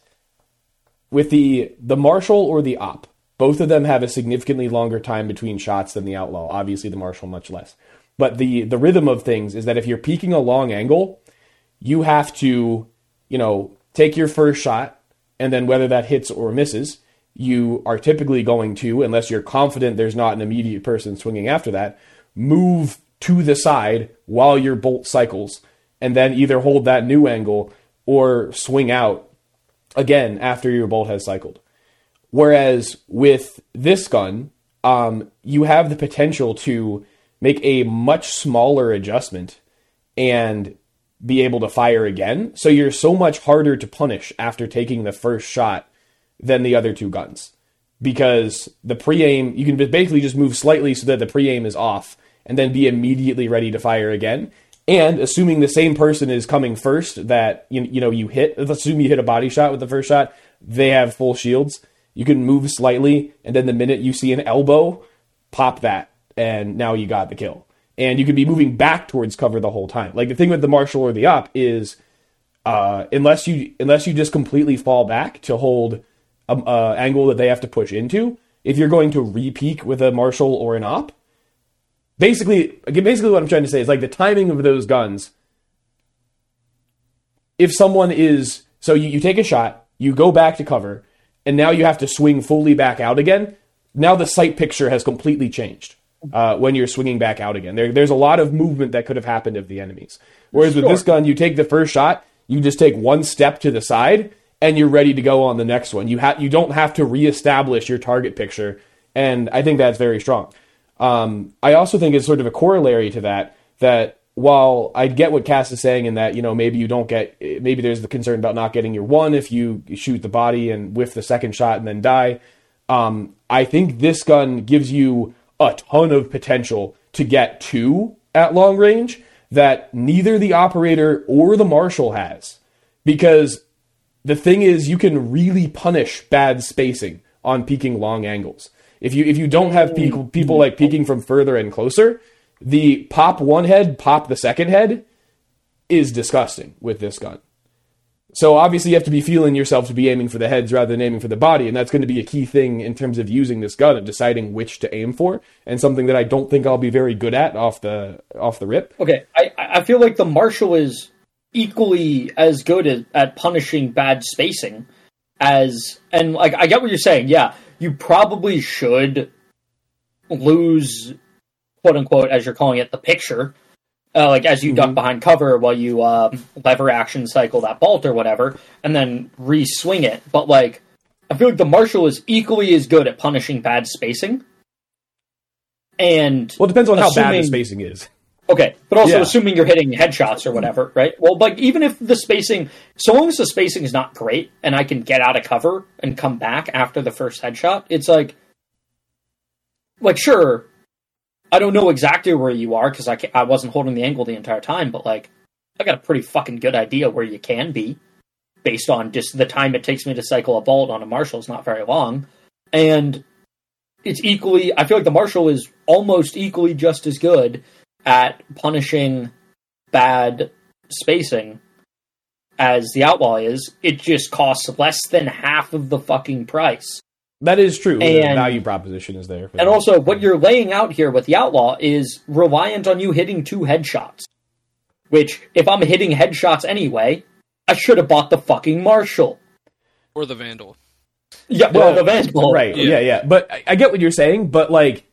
with the the marshal or the op both of them have a significantly longer time between shots than the outlaw obviously the marshal much less. But the the rhythm of things is that if you're peeking a long angle you have to you know take your first shot and then whether that hits or misses you are typically going to unless you're confident there's not an immediate person swinging after that move to the side while your bolt cycles and then either hold that new angle or swing out again after your bolt has cycled. Whereas with this gun, um, you have the potential to make a much smaller adjustment and be able to fire again. So you're so much harder to punish after taking the first shot than the other two guns. Because the pre aim, you can basically just move slightly so that the pre aim is off and then be immediately ready to fire again. And assuming the same person is coming first that you, you know you hit, assume you hit a body shot with the first shot, they have full shields. You can move slightly, and then the minute you see an elbow, pop that, and now you got the kill. And you can be moving back towards cover the whole time. Like the thing with the marshal or the op is, uh, unless you unless you just completely fall back to hold a angle that they have to push into, if you're going to re-peak with a marshal or an op, basically, basically what I'm trying to say is like the timing of those guns if someone is so you, you take a shot, you go back to cover, and now you have to swing fully back out again. Now the sight picture has completely changed uh, when you're swinging back out again. There, there's a lot of movement that could have happened of the enemies. Whereas with this gun, you take the first shot, you just take one step to the side, and you're ready to go on the next one. You ha- you don't have to reestablish your target picture, and I think that's very strong. Um, I also think it's sort of a corollary to that that while I get what Cass is saying in that you know maybe you don't get maybe there's the concern about not getting your one if you shoot the body and whiff the second shot and then die. Um, I think this gun gives you a ton of potential to get two at long range that neither the operator or the marshal has because the thing is you can really punish bad spacing on peeking long angles. If you if you don't have people people like peeking from further and closer, the pop one head, pop the second head is disgusting with this gun. So obviously you have to be feeling yourself to be aiming for the heads rather than aiming for the body, and that's going to be a key thing in terms of using this gun and deciding which to aim for, and something that I don't think I'll be very good at off the off the rip. Okay, I, I feel like the marshal is equally as good at, at punishing bad spacing as, and like I get what you're saying. Yeah, you probably should lose, quote unquote, as you're calling it, the picture. Uh, like as you duck behind cover while you uh, lever action cycle that bolt or whatever, and then re-swing it. But like, I feel like the marshal is equally as good at punishing bad spacing. And Well, it depends on how bad the spacing is. Okay, but also Yeah. assuming you're hitting headshots or whatever, right? Well, like even if the spacing, so long as the spacing is not great, and I can get out of cover and come back after the first headshot, it's like, like sure, I don't know exactly where you are because I I wasn't holding the angle the entire time, but like I got a pretty fucking good idea where you can be based on just the time it takes me to cycle a bolt on a marshal is not very long, and it's equally. I feel like the marshal is almost equally just as good at punishing bad spacing as the outlaw is. It just costs less than half of the fucking price. That is true. the value proposition is there. And that. also, what you're laying out here with the outlaw is reliant on you hitting two headshots. Which, if I'm hitting headshots anyway, I should have bought the fucking marshal. or the vandal. Yeah, well, Well, the Vandal. Right. Yeah. Yeah. yeah, But I, I get what you're saying. But like,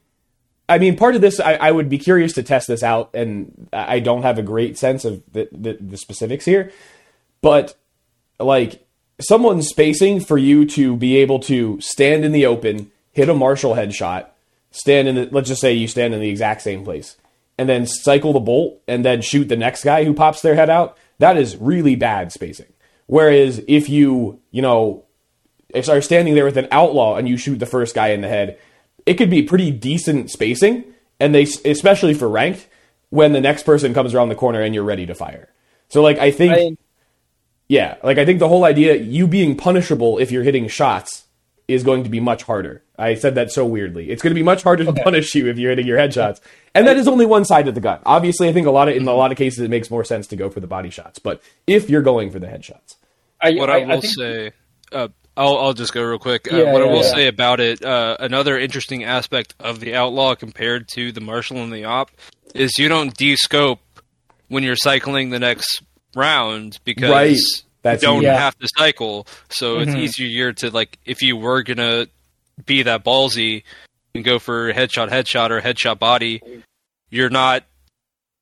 I mean, part of this, I, I would be curious to test this out, and I don't have a great sense of the, the, the specifics here. But like, someone's spacing for you to be able to stand in the open, hit a Marshal headshot, stand in the, let's just say you stand in the exact same place, and then cycle the bolt and then shoot the next guy who pops their head out. That is really bad spacing. Whereas if you, you know, if are standing there with an outlaw and you shoot the first guy in the head, it could be pretty decent spacing, and they especially for ranked when the next person comes around the corner and you're ready to fire. So like I think I- yeah, like I think the whole idea you being punishable if you're hitting shots is going to be much harder. I said that so weirdly. It's going to be much harder to punish you if you're hitting your headshots. And that is only one side of the gun. Obviously, I think a lot of in a lot of cases it makes more sense to go for the body shots, but if you're going for the headshots. I, What I, I- I will think- say, uh, I'll, I'll just go real quick. Uh, Yeah, what I will yeah. say about it, uh, another interesting aspect of the outlaw compared to the marshal and the op is you don't de-scope when you're cycling the next round because Right. That's- you don't Yeah. have to cycle. So it's Mhm. easier to like if you were gonna be that ballsy and go for headshot, headshot, or headshot body, you're not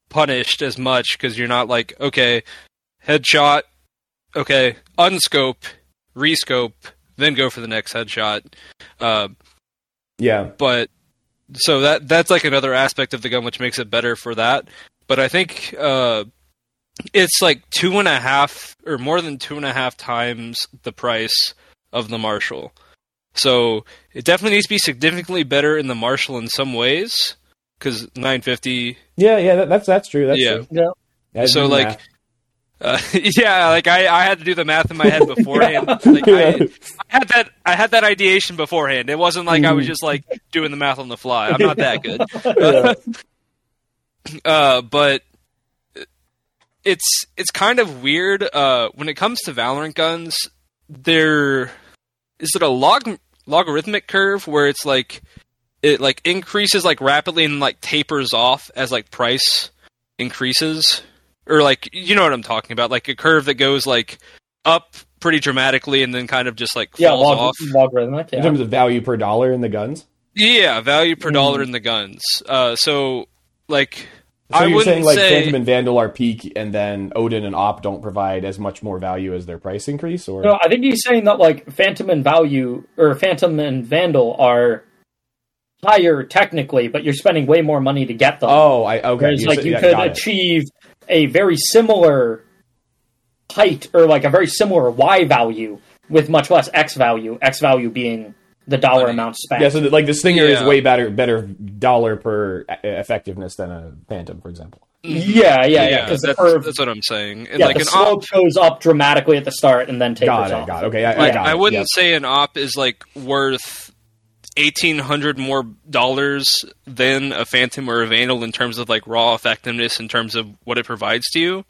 punished as much because you're not like okay, headshot, okay, unscope, rescope, then go for the next headshot. Uh, Yeah. but so that that's like another aspect of the gun which makes it better for that. But I think uh, it's like two and a half or more than two and a half times the price of the Marshal. So it definitely needs to be significantly better in the Marshal in some ways because 950. Yeah, yeah, that, that's that's true. That's Yeah. true. Yeah. I So, like, math. Uh, yeah, like I, I had to do the math in my head beforehand. like I, I had that I had that ideation beforehand. It wasn't like I was just like doing the math on the fly. I'm not that good. uh, but it's it's kind of weird uh, when it comes to Valorant guns. There is it a log logarithmic curve where it's like it like increases like rapidly and like tapers off as like price increases. Or like you know what I'm talking about, like a curve that goes like up pretty dramatically and then kind of just like Yeah, falls log- off. logarithmic. In terms of value per dollar in the guns. Yeah, value per dollar Mm. in the guns. Uh, so like So I you're wouldn't saying like say Phantom and Vandal are peak, and then Odin and Op don't provide as much more value as their price increase, or No, I think he's saying that like Phantom and Value or Phantom and Vandal are higher technically, but you're spending way more money to get them. oh, I okay. Whereas you like said- you yeah, could got it. achieve a very similar height or like a very similar Y value with much less X value. X value being the dollar Money. amount spent. Yeah, so the, like the Stinger is Yeah. way better better dollar per e- effectiveness than a Phantom, for example. yeah, yeah, yeah. Because the that's, curve, that's what I'm saying. And yeah, like the an op, slope goes up dramatically at the start and then tapers Got it. off. Got it. Okay, I, I like, got I it. wouldn't Yep. say an op is like worth eighteen hundred more dollars than a Phantom or a Vandal in terms of like raw effectiveness in terms of what it provides to you.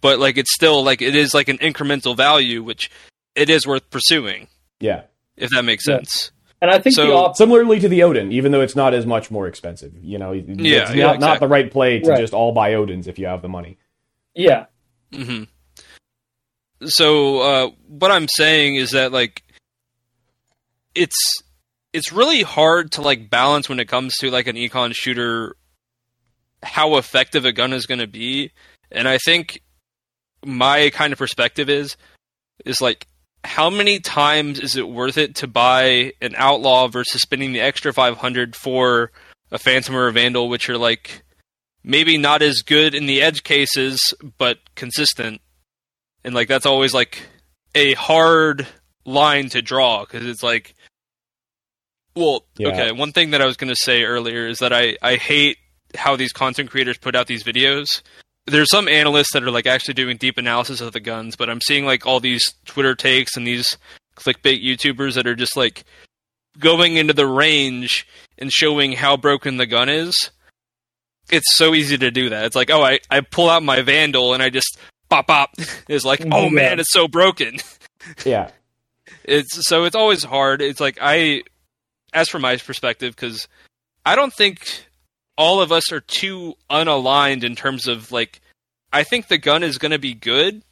But like it's still like it is like an incremental value, which it is worth pursuing, Yeah. if that makes Yeah. sense. And I think So- the op- Similarly to the Odin, even though it's not as much more expensive, you know, it's Yeah, not, yeah, not the right play to Right. just all buy Odins if you have the money. yeah, hmm So uh, what I'm saying is that like it's it's really hard to like balance when it comes to like an econ shooter how effective a gun is going to be, and I think my kind of perspective is is like how many times is it worth it to buy an outlaw versus spending the extra 500 for a phantom or a vandal which are like maybe not as good in the edge cases but consistent? And like that's always like a hard line to draw because it's like well Yeah. okay one thing that i was going to say earlier is that i i hate how these content creators put out these videos. There's some analysts that are like actually doing deep analysis of the guns but i'm seeing like all these twitter takes and these clickbait youtubers that are just like going into the range and showing how broken the gun is. It's so easy to do that. It's like oh i, I pull out my vandal and i just pop pop. It's like oh man it's so broken. Yeah. it's so it's always hard. It's like i as from my perspective because i don't think all of us are too unaligned in terms of like i think the gun is going to be good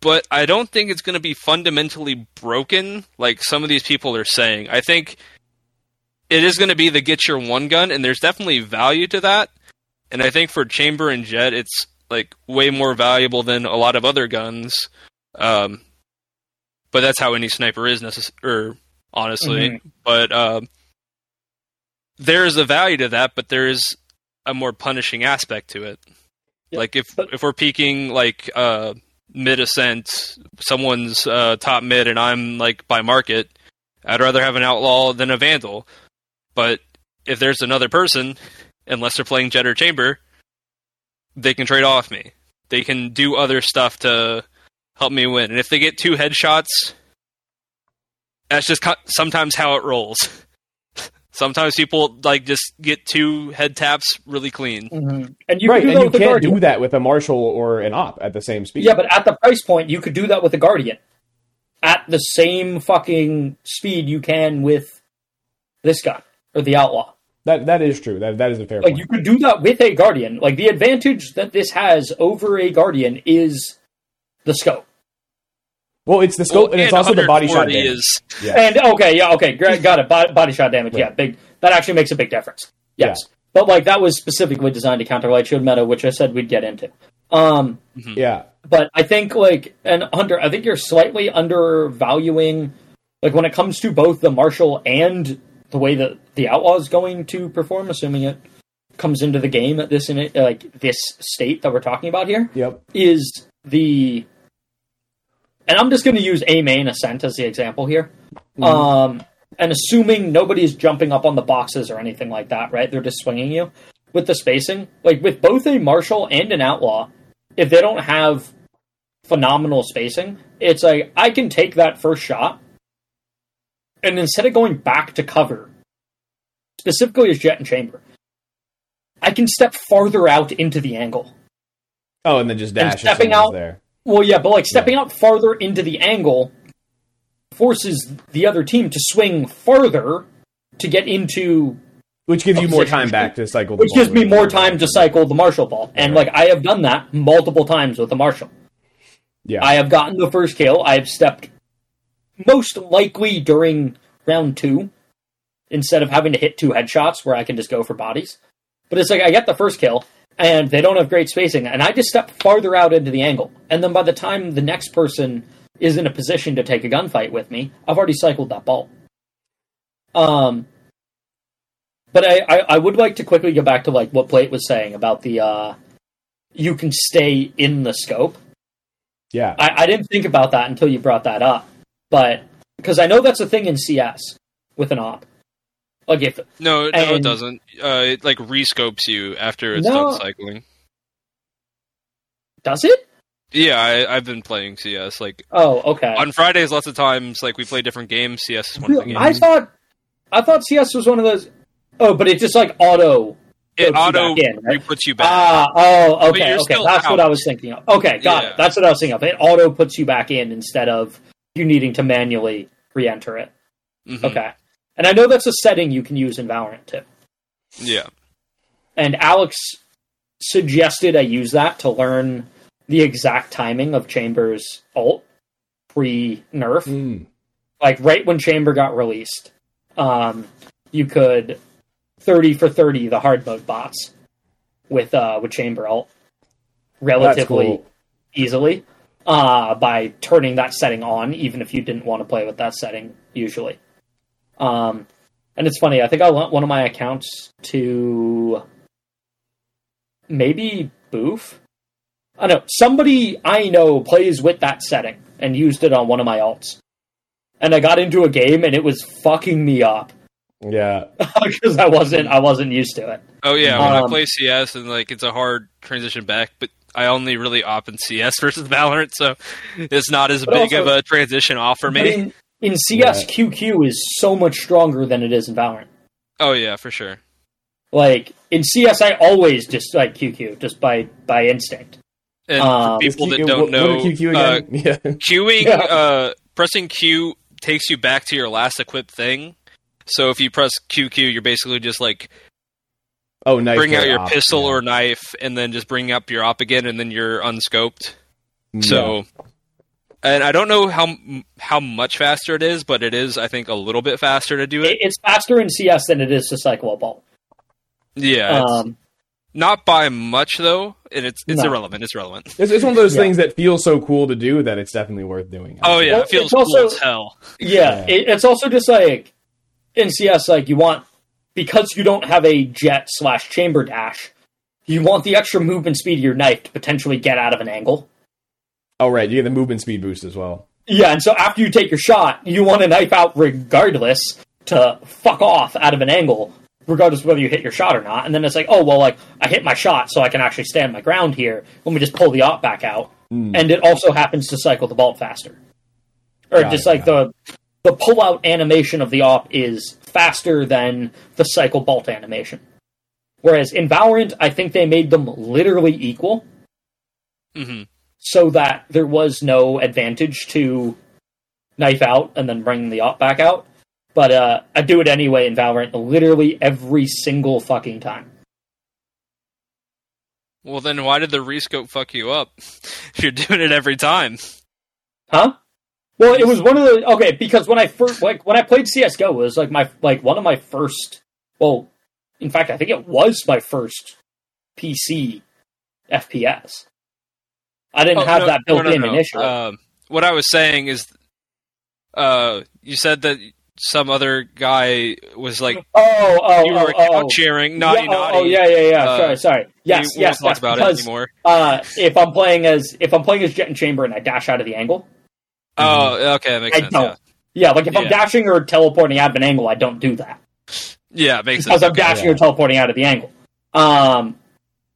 but i don't think it's going to be fundamentally broken like some of these people are saying. I think it is going to be the get your one gun and there's definitely value to that and i think for chamber and jet it's like way more valuable than a lot of other guns um but that's how any sniper is necess- or honestly. But um there is a value to that but there is a more punishing aspect to it. Yeah, like if but- if we're peeking like uh mid ascent someone's uh top mid and i'm like by market i'd rather have an outlaw than a vandal. But if there's another person unless they're playing jet or chamber they can trade off me. They can do other stuff to help me win. And if they get two headshots, that's just co- sometimes how it rolls. sometimes people like just get two head taps really clean. Mhm. and you right, can do and that you with can't Guardian. do that with a Marshal or an Op at the same speed. Yeah, but at the price point, you could do that with a Guardian at the same fucking speed you can with this guy or the Outlaw. that that is true. That that is a fair Like point. you could do that with a Guardian. Like the advantage that this has over a Guardian is the scope. Well, it's the scope, and it's also the body shot 140 damage. is Yeah. And okay, yeah, okay, got it. Body, body shot damage, yeah, big. That actually makes a big difference. Yes, but like that was specifically designed to counter light shield meta, which I said we'd get into. Um, yeah, but I think like and under, I think you're slightly undervaluing like when it comes to both the Marshal and the way that the Outlaw is going to perform, assuming it comes into the game at this in it, like this state that we're talking about here, yep, is the and I'm just going to use a main ascent as the example here. Um, and assuming nobody's jumping up on the boxes or anything like that, right? They're just swinging you with the spacing. Like with both a marshal and an outlaw, if they don't have phenomenal spacing, it's like I can take that first shot, and instead of going back to cover, specifically as jet and chamber, I can step farther out into the angle. Oh, and then just dash if stepping out- there. Well, yeah, but like stepping out farther into the angle forces the other team to swing farther to get into which gives you more time back to cycle. The which gives me more time to cycle the Marshal ball. And Right. like I have done that multiple times with the Marshal. Yeah, I have gotten the first kill. I have stepped most likely during round two instead of having to hit two headshots where I can just go for bodies. But it's like I get the first kill and they don't have great spacing, and I just step farther out into the angle. And then by the time the next person is in a position to take a gunfight with me, I've already cycled that ball. Um, but I, I, I would like to quickly go back to like what Blate was saying about the uh, you can stay in the scope. yeah. I, I didn't think about that until you brought that up, but because I know that's a thing in CS with an op. Like if No, no, And- it doesn't. Uh, it like rescopes you after it's No. done cycling. does it? Yeah, I, I've been playing CS. Like Oh, okay. on Fridays, lots of times, like we play different games. CS is one of the I thought I thought CS was one of those. Oh, but it just like auto. It puts you auto back in, right? puts you back. Ah, oh, okay, okay. That's what. I was thinking of. Okay, got Yeah. it. That's what I was thinking of. It auto puts you back in instead of you needing to manually re-enter it. Mhm. Okay, and I know that's a setting you can use in Valorant too. Yeah. and Alex suggested I use that to learn the exact timing of Chambers' ult pre nerf. Mm. Like right when Chamber got released, um, you could thirty for thirty the hard mode bots with uh, with Chamber ult That's relatively cool. easily uh, by turning that setting on, even if you didn't want to play with that setting usually. Um, and it's funny. I think I lent one of my accounts to maybe Boof. I don't know somebody I know plays with that setting and used it on one of my alts. And I got into a game and it was fucking me up Yeah, because I wasn't I wasn't used to it. Oh yeah, when I Um, play CS and like it's a hard transition back, but I only really opt in CS versus Valorant, so it's not as big also- of a transition off for But me. in, in CS, QQ is so much stronger than it is in Valorant. Oh yeah, for sure. Like in CS, I always just like QQ just by by instinct. And Um, for people Is that don't what- know, what QQ uh, again? yeah, queuing, Yeah. uh, pressing Q takes you back to your last equipped thing. So if you press QQ, you're basically just like oh, nice. bring out your off, pistol yeah. or knife, and then just bring up your op again, and then you're unscoped. Yeah. So, and I don't know how how much faster it is, but it is, I think, a little bit faster to do It, it. it's faster in CS than it is to cycle a ball. Yeah, it's Um, not by much though, and it's it's No. irrelevant. It's relevant. It's, it's one of those Yeah. things that feels so cool to do that it's definitely worth doing. Oh yeah, it feels it's cool also- as hell. yeah, Yeah. It, it's also just like in CS, like you want because you don't have a jet slash chamber dash. You want the extra movement speed of your knife to potentially get out of an angle. Oh right, you get the movement speed boost as well. Yeah, and so after you take your shot, you want to knife out regardless to fuck off out of an angle, regardless of whether you hit your shot or not. And then it's like, oh well, like I hit my shot, so I can actually stand my ground here. Let me just pull the op back out, Mm. and it also happens to cycle the bolt faster, or Got just it, like the the pull out animation of the op is faster than the cycle bolt animation. Whereas in Valorant, I think they made them literally equal hmm so that there was no advantage to knife out and then bring the op back out. But uh, I do it anyway in Valorant, literally every single fucking time. Well, then why did the rescope fuck you up? if you're doing it every time. Huh? Well, it was one of the okay because when I first like when I played CS:GO, it was like my like one of my first. Well, in fact, I think it was my first PC FPS. I didn't Oh, have no, that built no, in no. initially. Um, what I was saying is, uh, you said that some other guy was like oh, oh, you oh, were oh, oh. sharing, naughty, yeah, oh, naughty. Oh, yeah, yeah, yeah. Uh, sorry, sorry. Yes, we yes, won't yes. talk about it anymore. uh, if I'm playing as if I'm playing as Jet and Chamber and I dash out of the angle, Oh, okay, that makes I sense. don't. Yeah, like if I'm dashing or teleporting out of an angle, I don't do that Yeah, yeah, it makes because sense. I'm Okay. dashing yeah. or teleporting out of the angle. Um,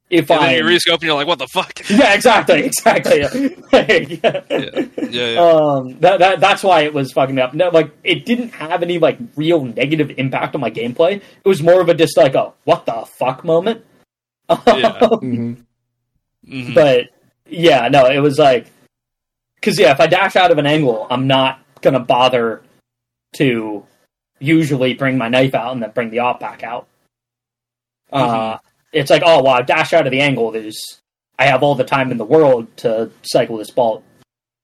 if And I then you rescope and you're like, what the fuck? yeah, exactly, exactly. Yeah, yeah, yeah. Um, that, that that's why it was fucking me up. No, like it didn't have any like real negative impact on my gameplay. It was more of a just like a what the fuck moment. Yeah. hmm Mhm. But yeah, no, it was like because yeah, if I dash out of an angle, I'm not gonna bother to usually bring my knife out and then bring the op back out. Uh, it's like, oh, well, I dash out of the angle. There's, I have all the time in the world to cycle this bolt.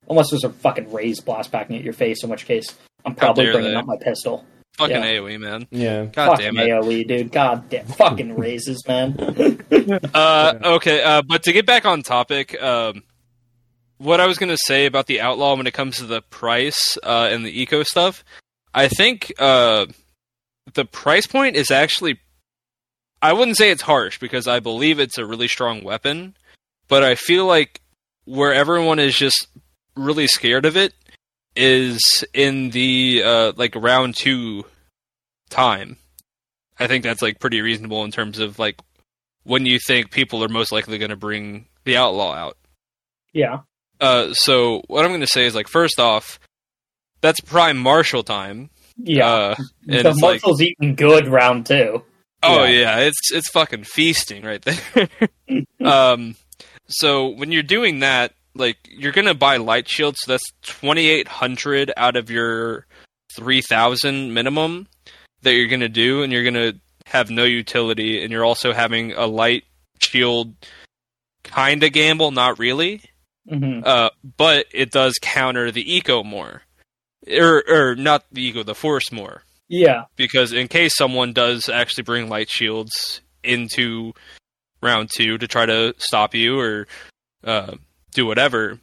Unless there's a fucking Raze's blast backing at your face, in which case I'm probably bringing they. up my pistol. Fucking Yeah. AoE, man. Yeah. God fucking damn it. AoE, dude. God damn. fucking Razes, man. Uh, okay, uh, but to get back on topic, um, what I was going to say about the outlaw when it comes to the price uh, and the eco stuff, I think uh, the price point is actually. I wouldn't say it's harsh because I believe it's a really strong weapon, but I feel like where everyone is just really scared of it is in the uh, like round two time. I think that's like pretty reasonable in terms of like when you think people are most likely going to bring the outlaw out. yeah. Uh, so what I'm going to say is like first off, that's prime Marshal time. Yeah. Uh, and the it's like, eating good round two. Oh Yeah. yeah, it's it's fucking feasting right there. um, so when you're doing that, like you're going to buy light shields. So that's 2,800 out of your 3,000 minimum that you're going to do, and you're going to have no utility, and you're also having a light shield kind of gamble, not really. hmm Uh, but it does counter the eco more, or or not the eco, the force more, Yeah. because in case someone does actually bring light shields into round two to try to stop you or uh, do whatever,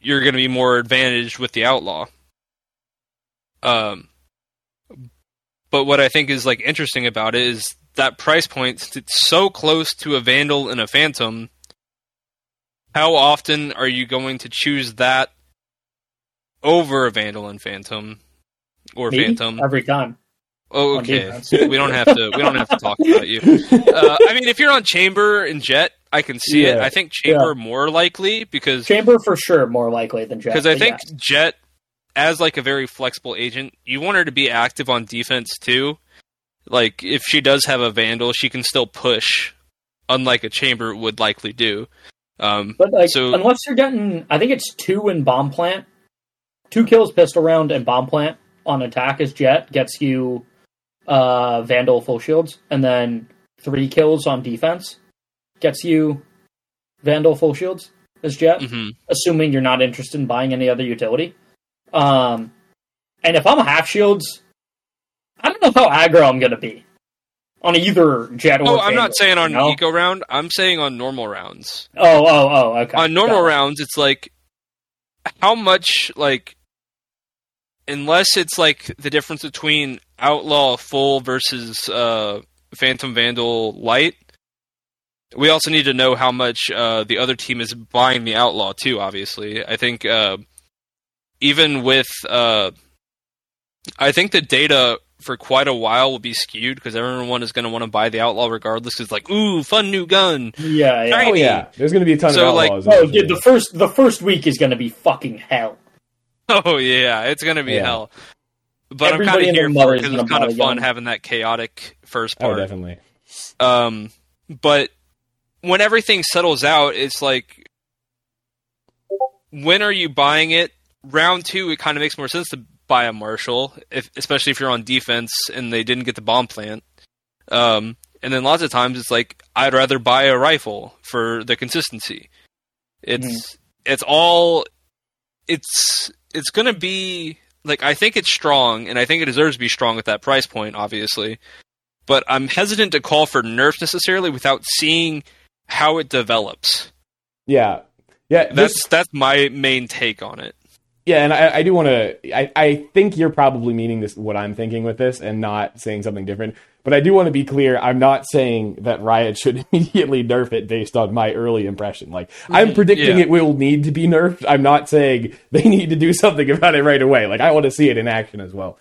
you're going to be more advantaged with the outlaw. Um, but what I think is like interesting about it is that price point it's so close to a vandal and a phantom. How often are you going to choose that over a vandal and phantom or Me? phantom? Every time. Oh, okay. we don't have to. We don't have to talk about you. Uh, I mean, if you're on chamber and jet, I can see it. I think chamber more likely because Chamber for sure more likely than Jet. because I think yes. jet as like a very flexible agent, you want her to be active on defense too. Like if she does have a vandal, she can still push, unlike a chamber would likely do. Um, But like, so- unless you're getting, I think it's two in bomb plant, two kills pistol round and bomb plant on attack as Jet gets you uh Vandal full shields, and then three kills on defense gets you Vandal full shields as Jet. mhm. Assuming you're not interested in buying any other utility. Um, and if I'm a half shields, I don't know how aggro I'm gonna be on either Jet or. Oh, I'm not saying on you know? eco round. I'm saying on normal rounds. Oh, oh, oh, okay. on normal rounds it's like how much like unless it's like the difference between outlaw full versus uh phantom vandal light we also need to know how much uh the other team is buying the outlaw too obviously i think uh even with uh i think the data for quite a while will be skewed because everyone is going to want to buy the outlaw regardless it's like ooh fun new gun Yeah, yeah. Oh yeah, there's going to be a ton So, of like- outlaws. Oh, eventually. dude, the first the first week is going to be fucking hell. Oh yeah, it's gonna be Yeah. hell. But Everybody I'm kind of here for mother it is because it's kind of fun having that chaotic first oh part. definitely. um, but when everything settles out, it's like, when are you buying it? Round two, it kind of makes more sense to buy a Marshal, if, especially if you're on defense and they didn't get the bomb plant. Um, and then lots of times it's like I'd rather buy a rifle for the consistency. It's it's all it's it's gonna be like I think it's strong and I think it deserves to be strong at that price point, obviously. But I'm hesitant to call for nerfs necessarily without seeing how it develops. Yeah, yeah. this- That's that's my main take on it. Yeah, and I, I do want to. I, I think you're probably meaning this what I'm thinking with this, and not saying something different. But I do want to be clear. I'm not saying that Riot should immediately nerf it based on my early impression. Like I'm predicting Yeah. it will need to be nerfed. I'm not saying they need to do something about it right away. Like I want to see it in action as well.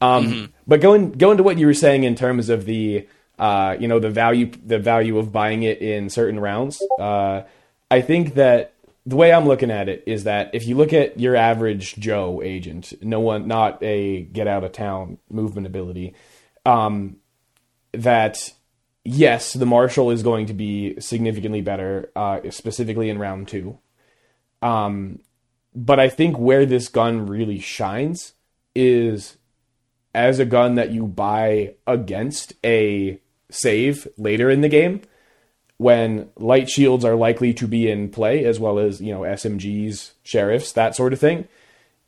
Um, But going going to what you were saying in terms of the uh, you know the value the value of buying it in certain rounds, uh, I think that the way I'm looking at it is that if you look at your average Joe agent, no one, not a get out of town movement ability, um, that yes, the Marshal is going to be significantly better, uh, specifically in round two. Um, but I think where this gun really shines is as a gun that you buy against a save later in the game when light shields are likely to be in play, as well as you know SMGs, sheriffs, that sort of thing,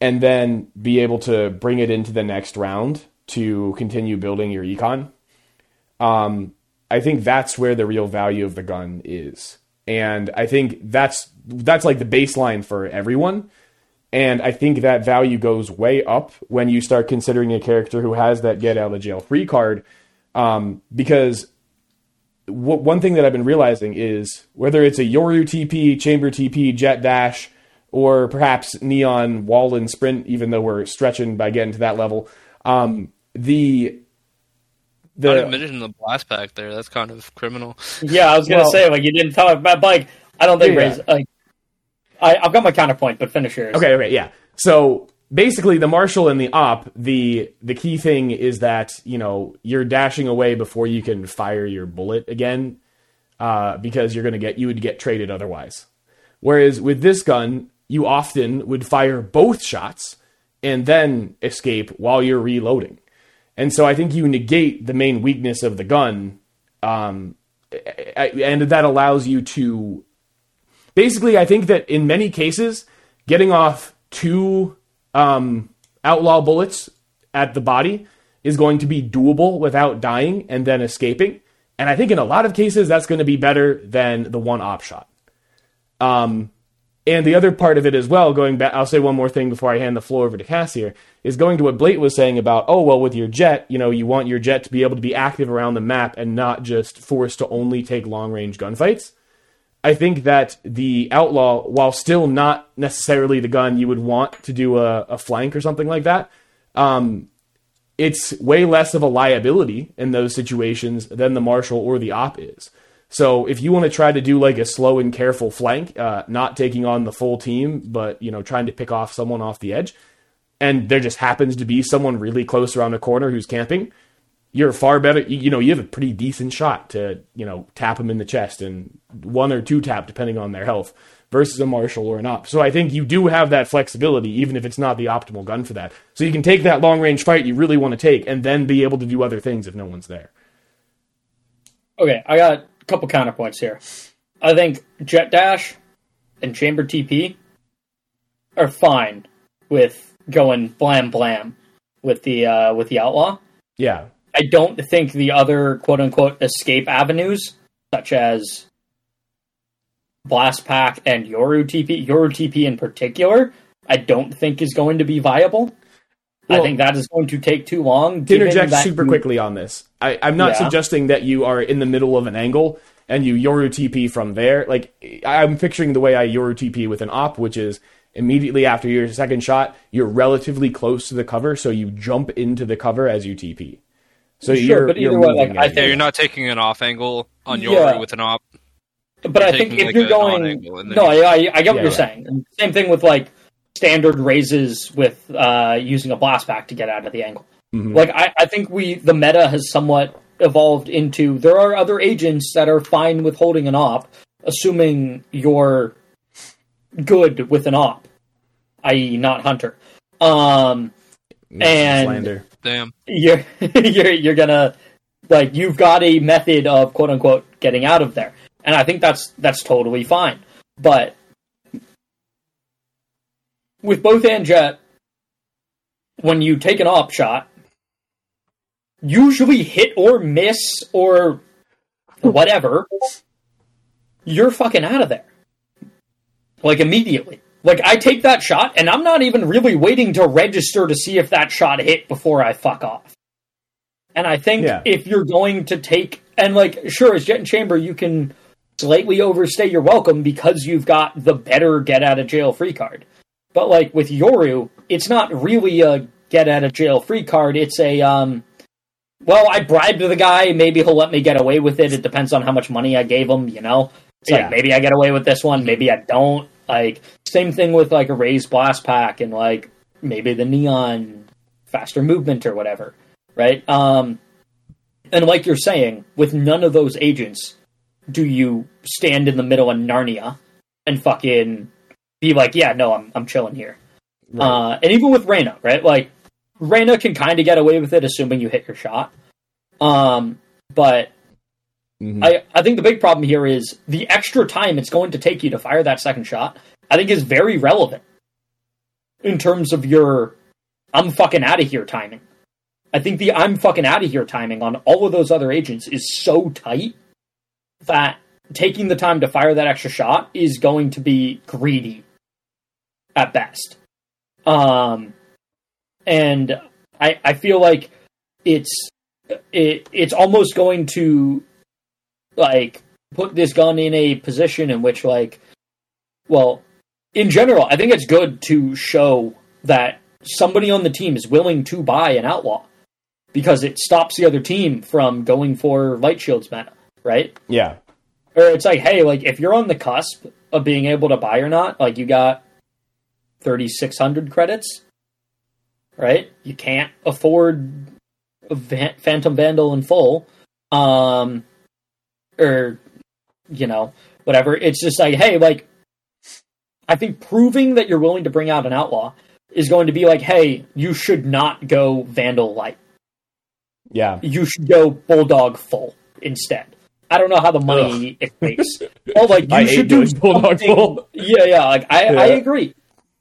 and then be able to bring it into the next round to continue building your econ. Um, I think that's where the real value of the gun is, and I think that's that's like the baseline for everyone. And I think that value goes way up when you start considering a character who has that get out of jail free card. Um, because w- one thing that I've been realizing is whether it's a Yoru TP, Chamber TP, Jet Dash, or perhaps Neon Wall and Sprint, even though we're stretching by getting to that level, um, the Not the even mentioning the blast pack there. That's kind of criminal. Yeah, I was gonna Well- say like you didn't tell me about like I don't think Yeah. Ray's like I, I've got my counterpoint, but finish yours. Okay, okay, yeah. So basically, the marshal and the op, the the key thing is that you know you're dashing away before you can fire your bullet again, uh, because you're gonna get you would get traded otherwise. Whereas with this gun, you often would fire both shots and then escape while you're reloading. And so I think you negate the main weakness of the gun, um, and that allows you to basically, I think that in many cases, getting off two um, outlaw bullets at the body is going to be doable without dying and then escaping. And I think in a lot of cases, that's going to be better than the one op shot. Um, and the other part of it as well, going back, I'll say one more thing before I hand the floor over to Cass here, is going to what Blate was saying about, oh, well, with your jet, you know, you want your jet to be able to be active around the map and not just forced to only take long range gunfights. I think that the outlaw, while still not necessarily the gun you would want to do a, a flank or something like that, um, it's way less of a liability in those situations than the marshal or the op is. So if you want to try to do like a slow and careful flank, uh, not taking on the full team, but you know trying to pick off someone off the edge, and there just happens to be someone really close around a corner who's camping, you're far better. You, know, you have a pretty decent shot to you know tap them in the chest and one or two tap depending on their health versus a marshal or an op. So I think you do have that flexibility, even if it's not the optimal gun for that. So you can take that long range fight you really want to take, and then be able to do other things if no one's there. Okay, I got couple counterpoints here. I think Jet Dash and Chamber TP are fine with going blam blam with the uh, with the outlaw. Yeah, I don't think the other quote unquote escape avenues, such as Blast Pack and Yoru TP, Yoru TP in particular, I don't think is going to be viable. I think that is going to take too long. to interject that super you- quickly on this, I, I'm not Yeah. suggesting that you are in the middle of an angle and you Yoru TP from there. Like I'm picturing the way I Yoru TP with an op, which is immediately after your second shot, you're relatively close to the cover, so you jump into the cover as you TP. So Sure, you're, but you're way, like, moving I think- Yeah, you you're not taking an off angle on your Yeah. with an op. But You're I think if like, you're going, non-angle in there. no, I, I, I get what Yeah, you're yeah. saying. Same thing with like standard Razes with uh, using a blast pack to get out of the angle. Mhm. Like I, I think we the meta has somewhat evolved into there are other agents that are fine with holding an op, assuming you're good with an op, i.e., not hunter. Um, Yeah, and- slander. Damn. you're you're you're gonna like you've got a method of quote unquote getting out of there and i think that's that's totally fine but with both and jet when you take an op shot usually hit or miss or whatever you're fucking out of there like immediately like I take that shot and I'm not even really waiting to register to see if that shot hit before I fuck off. And I think Yeah. if you're going to take and like sure as Jet and Chamber you can slightly overstay your welcome because you've got the better get out of jail free card. But like with Yoru, it's not really a get out of jail free card, it's a um well, I bribed the guy, maybe he'll let me get away with it. It depends on how much money I gave him, you know. It's Yeah. like maybe I get away with this one, maybe I don't. Like same thing with like a Raze's blast pack and like maybe the neon faster movement or whatever, right? Um, and like you're saying, with none of those agents, do you stand in the middle of Narnia and fucking be like, yeah, no, I'm I'm chilling here. Right. Uh, and even with Reyna, right? Like Reyna can kind of get away with it, assuming you hit your shot. Um, but Mhm. I, I think the big problem here is the extra time it's going to take you to fire that second shot, I think is very relevant in terms of your I'm fucking out of here timing. I think the I'm fucking out of here timing on all of those other agents is so tight that taking the time to fire that extra shot is going to be greedy at best. Um, and I I feel like it's it it's almost going to like put this gun in a position in which like well in general i think it's good to show that somebody on the team is willing to buy an outlaw because it stops the other team from going for light shields meta right Yeah. or it's like hey like if you're on the cusp of being able to buy or not like you got 3600 credits right you can't afford a phantom vandal in full um or you know whatever it's just like hey like i think proving that you're willing to bring out an outlaw is going to be like hey you should not go vandal light Yeah. you should go bulldog full instead. I don't know how the money equates. Oh, like you I should do bulldog full. Yeah, yeah. Like I, I agree.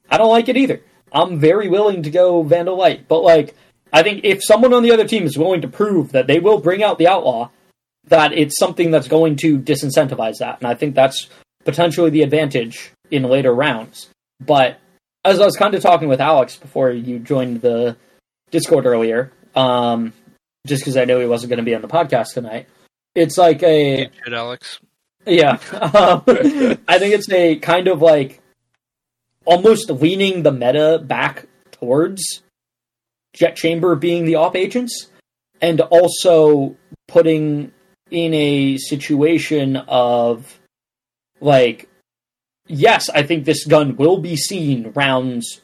I don't like it either. I'm very willing to go Vandal Light, but like I think if someone on the other team is willing to prove that they will bring out the outlaw, that it's something that's going to disincentivize that, and I think that's potentially the advantage in later rounds. But as I was kind of talking with Alex before you joined the Discord earlier, um, just because I knew he wasn't going to be on the podcast tonight, it's like a Alex. yeah. Um, I think it's a kind of like almost leaning the meta back towards Jett Chamber being the op agents and also putting in a situation of like yes, I think this gun will be seen rounds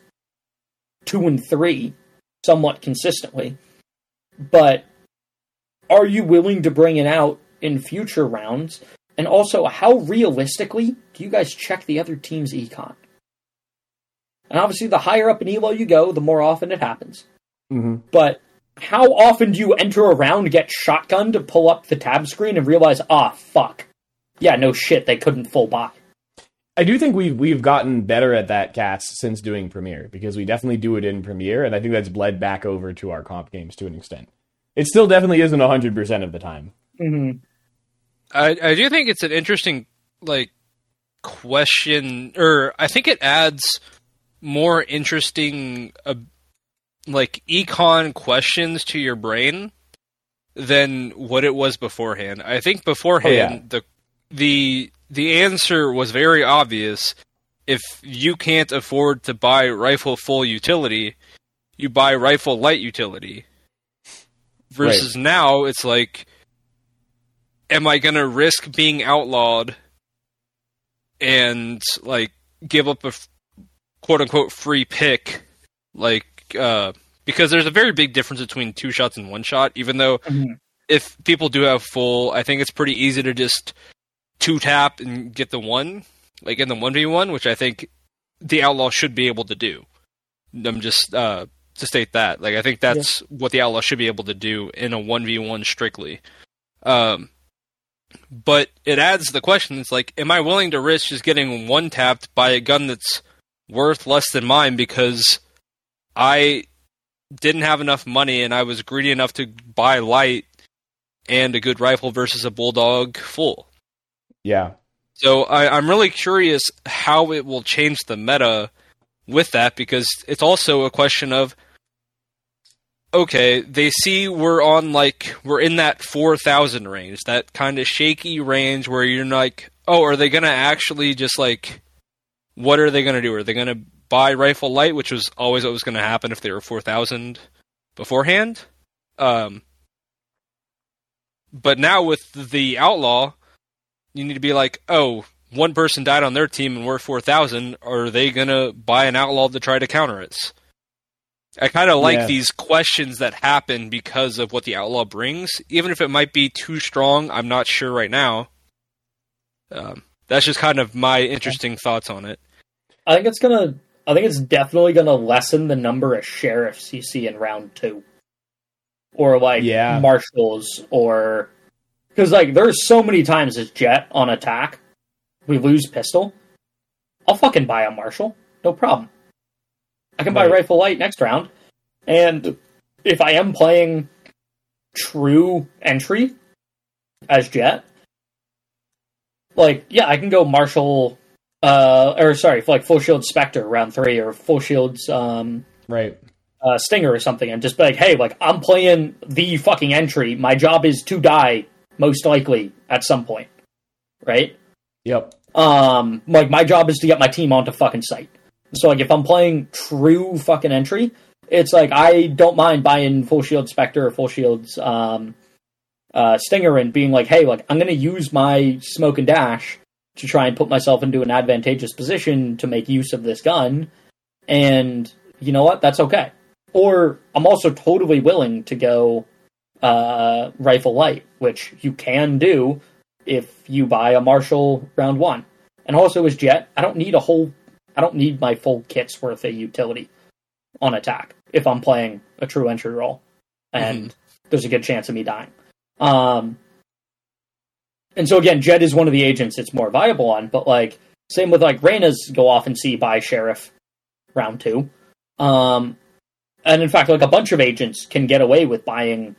2 and 3 somewhat consistently. But are you willing to bring it out in future rounds? And also, how realistically do you guys check the other team's econ? And obviously, the higher up in elo you go, the more often it happens. hmm But how often do you enter a round, get shotgun to pull up the tab screen, and realize, ah, fuck. Yeah, no shit, they couldn't full buy. I do think we've we've gotten better at that, Cass, since doing Premier because we definitely do it in Premier, and I think that's bled back over to our comp games to an extent. It still definitely isn't hundred percent of the time. Mm-hmm. I I do think it's an interesting like question, or I think it adds more interesting uh, like econ questions to your brain than what it was beforehand. I think beforehand the the the answer was very obvious. If you can't afford to buy rifle full utility, you buy rifle light utility. Versus now, it's like, am I gonna risk being outlawed and like give up a f- quote unquote free pick, like uh, because there's a very big difference between two shots and one shot. Even though Mhm. if people do have full, I think it's pretty easy to just two tap and get the one, like in the one v one, which I think the outlaw should be able to do. I'm just uh, to state that, like I think that's what the outlaw should be able to do in a one v one strictly. Um, but it adds the question: It's like, am I willing to risk just getting one tapped by a gun that's worth less than mine because I didn't have enough money and I was greedy enough to buy light and a good rifle versus a bulldog full? Yeah, So I, I'm really curious how it will change the meta with that because it's also a question of okay, they see we're on like we're in that four thousand range, that kind of shaky range where you're like, oh, are they gonna actually just like what are they gonna do? Are they gonna buy rifle light, which was always what was gonna happen if they were four thousand beforehand? Um but now with the outlaw, you need to be like, oh, one person died on their team and we're 4,000. Are they going to buy an outlaw to try to counter us? I kind of like Yeah. these questions that happen because of what the outlaw brings. Even if it might be too strong, I'm not sure right now. Um, that's just kind of my interesting thoughts on it. I think it's gonna. I think it's definitely gonna lessen the number of sheriffs you see in round two, or like Yeah. marshals or Because like there's so many times as Jett on attack, we lose pistol. I'll fucking buy a marshal, no problem. I can buy Right. rifle light next round, and if I am playing true entry as Jett, like yeah, I can go Marshal, uh, or sorry, like full shield Spectre round three or full shields um Right. uh, Stinger or something and just be like, hey, like I'm playing the fucking entry. My job is to die, most likely at some point, right? Yep. Um, like my job is to get my team onto fucking site. So like if I'm playing true fucking entry, it's like I don't mind buying full shield Spectre or full shields um, uh, Stinger and being like, hey, like I'm gonna use my smoke and dash to try and put myself into an advantageous position to make use of this gun, and you know what? That's okay. Or I'm also totally willing to go uh, rifle light, which you can do if you buy a Marshal round one. And also as Jett, I don't need a whole I don't need my full kit's worth of utility on attack if I'm playing a true entry role. And there's a good chance of me dying. Um and so again, Jett is one of the agents it's more viable on, but like same with like Reyna's go off and see buy Sheriff round two. Um and in fact like a bunch of agents can get away with buying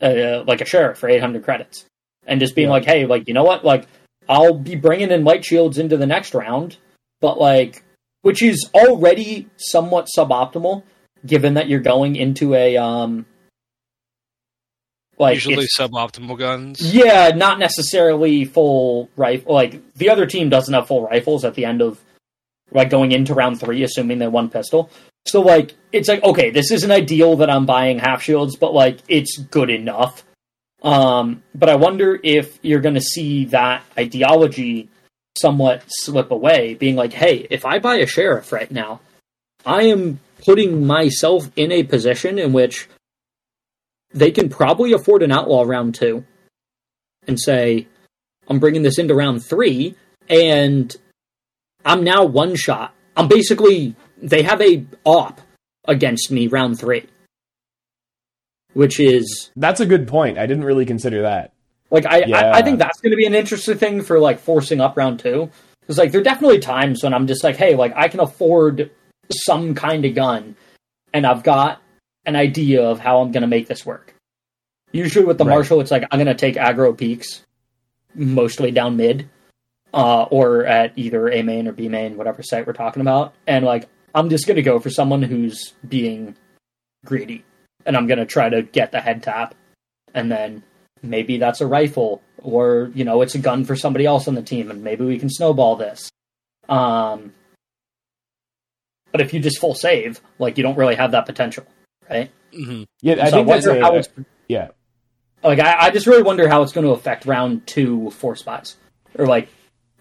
uh, like a sheriff for 800 credits and just being Yeah. like, hey, like you know what, like I'll be bringing in light shields into the next round, but like, which is already somewhat suboptimal, given that you're going into a um, like Usually suboptimal guns. yeah, not necessarily full rifle. Like the other team doesn't have full rifles at the end of like going into round three, assuming they won pistol. So like it's like okay, this isn't ideal that I'm buying half shields, but like it's good enough. Um, but I wonder if you're going to see that ideology somewhat slip away, being like, hey, if I buy a sheriff right now, I am putting myself in a position in which they can probably afford an outlaw round two and say, I'm bringing this into round three, and I'm now one shot. I'm basically, they have a op against me round three, which is That's a good point. I didn't really consider that. like I, Yeah. I, I think that's going to be an interesting thing for like forcing up round two. Because like there are definitely times when I'm just like, hey, like I can afford some kind of gun, and I've got an idea of how I'm going to make this work. Usually with the Right. Marshal, it's like I'm going to take aggro peeks, mostly down mid, uh, or at either A main or B main, whatever site we're talking about, and like I'm just going to go for someone who's being greedy, and I'm going to try to get the head tap, and then maybe that's a rifle or you know it's a gun for somebody else on the team and maybe we can snowball this. Um but if you just full save like you don't really have that potential right? Hmm Yeah, I so think that's a, how it's yeah. like I, I just really wonder how it's going to affect round two force buys or like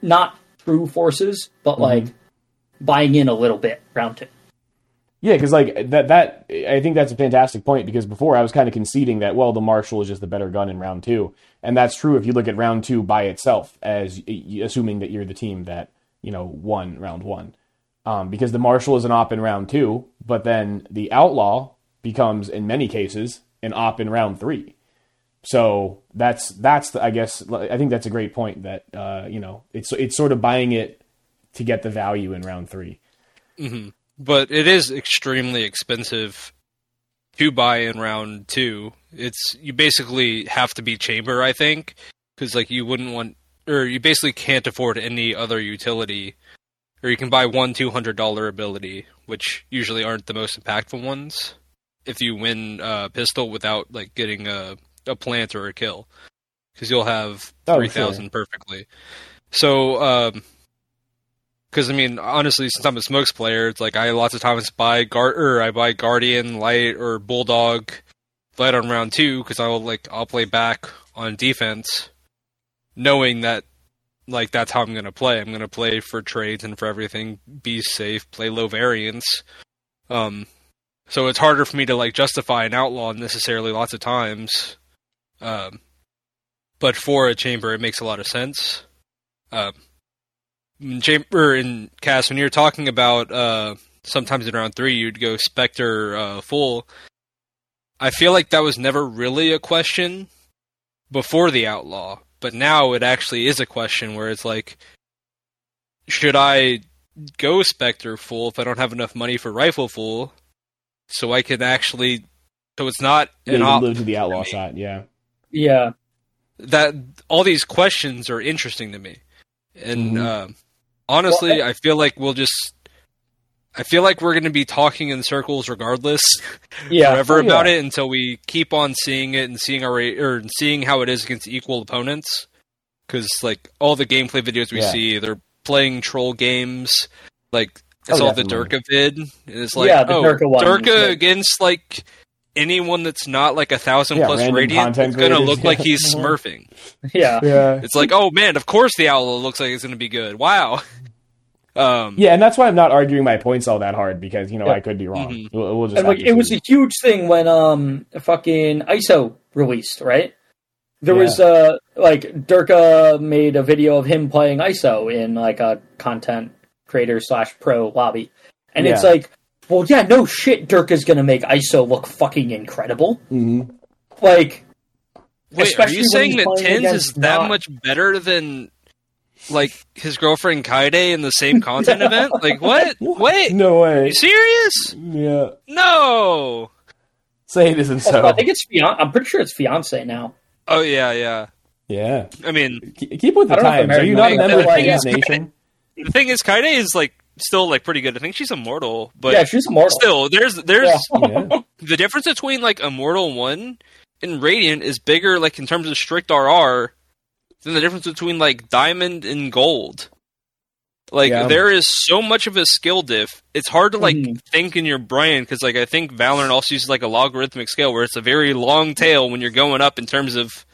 not true forces but Mm-hmm. like buying in a little bit round two. Yeah, because like that that I think that's a fantastic point because before I was kind of conceding that well the Marshal is just the better gun in round two, and that's true if you look at round two by itself as assuming that you're the team that you know won round one, um, because the Marshal is an op in round two, but then the Outlaw becomes in many cases an op in round three. So that's that's the, I guess I think that's a great point that uh, you know it's it's sort of buying it to get the value in round three. But it is extremely expensive to buy in round two. It's you basically have to be chamber, I think, because like you wouldn't want, or you basically can't afford any other utility, or you can buy one two hundred dollar ability, which usually aren't the most impactful ones. If you win uh, pistol without like getting a a plant or a kill, because you'll have Oh, three thousand perfectly. So. um because I mean, honestly, since I'm a smokes player, it's like I lots of times buy guard or I buy guardian light or bulldog light on round two because I'll like I'll play back on defense, knowing that like that's how I'm gonna play. I'm gonna play for trades and for everything, be safe, play low variance. Um, so it's harder for me to like justify an outlaw necessarily lots of times. Um, but for a chamber, it makes a lot of sense. Um, chamber in Cass when you're talking about uh sometimes in round three you'd go Spectre uh full i feel like that was never really a question before the outlaw, but now it actually is a question where it's like, should I go Spectre full if I don't have enough money for rifle full, so I can actually, so it's not Yeah, an you op live to the outlaw for me. side. Yeah. Yeah. that all these questions are interesting to me, and Mhm. um honestly, Well, I feel like we'll just. I feel like we're going to be talking in circles regardless Yeah. forever Oh, about it until we keep on seeing it and seeing our or seeing how it is against equal opponents. Because like all the gameplay videos we Yeah. see, they're playing troll games. Like I Oh, saw the definitely. Durka vid, and it's like Yeah, the oh, Durka one Durka good. against like anyone that's not like a thousand Yeah, plus radiant, content it's gonna creators, look like he's smurfing. Yeah. Yeah. It's like, oh man, of course the owl looks like it's gonna be good. Wow. Um, Yeah, and that's why I'm not arguing my points all that hard because you know Yeah. I could be wrong. Mhm. We'll, we'll just And like it was a huge thing when um fucking ISO released, right? There Yeah. was uh like Durka made a video of him playing ISO in like a content creator slash pro lobby. And it's like, well yeah, no shit Dirk is gonna make ISO look fucking incredible. Mhm. Like Wait, are you saying that playing TenZ is that not- much better than like his girlfriend Kaide in the same content event? Like what? Wait, No are way. you serious? Yeah. No. Say it isn't also, so. I think it's fian- I'm pretty sure it's fiance now. Oh yeah, yeah. yeah. I mean, Keep with the I don't know if times. Are you not a member of Idol, Kings like, Nation? The thing is, Kaide is like still like pretty good. I think she's immortal, but yeah, she's immortal. still, there's there's Yeah. Yeah. the difference between like Immortal One and Radiant is bigger, like in terms of strict RR, than the difference between like Diamond and Gold. Like Yeah. there is so much of a skill diff. It's hard to like Mhm. think in your brain because like I think Valorant also uses like a logarithmic scale where it's a very long tail when you're going up in terms of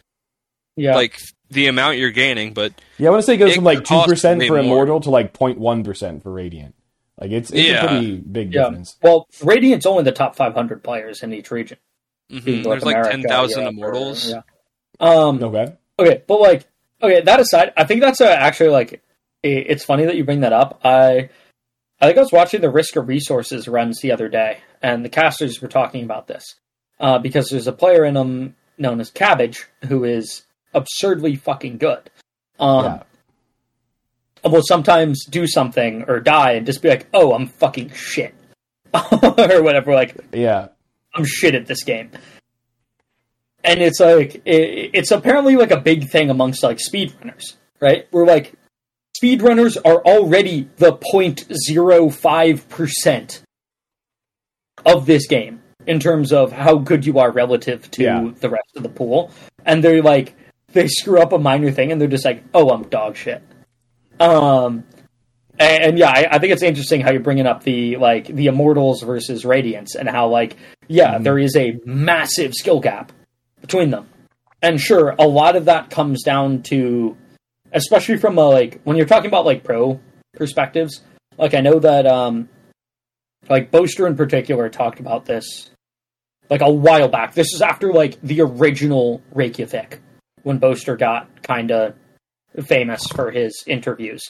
yeah. like the amount you're gaining. But Yeah, I want to say it goes It from like two percent way for more. Immortal to like 0.1 percent for Radiant. Like it's it's Yeah. a pretty big Yeah. difference. well, Radiant's only the top 500 players in each region. mhm, Being North there's like America, ten thousand Europe, or- immortals. yeah. Um, Okay. Okay, but like, okay, that aside, I think that's uh actually like, i it's funny that you bring that up. I, I think I was watching the Risk of Resources runs the other day, and the casters were talking about this uh, because there's a player in them known as Cabbage who is absurdly fucking good. Um, yeah. will sometimes do something or die and just be like, "Oh, I'm fucking shit," or whatever. Like, Yeah. I'm shit at this game. And it's like it, it's apparently like a big thing amongst like speedrunners, right? Where like speedrunners are already the 0.05% of this game in terms of how good you are relative to Yeah. the rest of the pool. And they're like they screw up a minor thing and they're just like, "Oh, I'm dog shit." Um and, and yeah, I, I think it's interesting how you're bringing up the like the immortals versus radiance and how like yeah, Mhm. there is a massive skill gap between them. And sure, a lot of that comes down to especially from a like when you're talking about like pro perspectives, like I know that um like Boaster in particular talked about this like a while back. This is after like the original Reykjavik when Boaster got kind of famous for his interviews.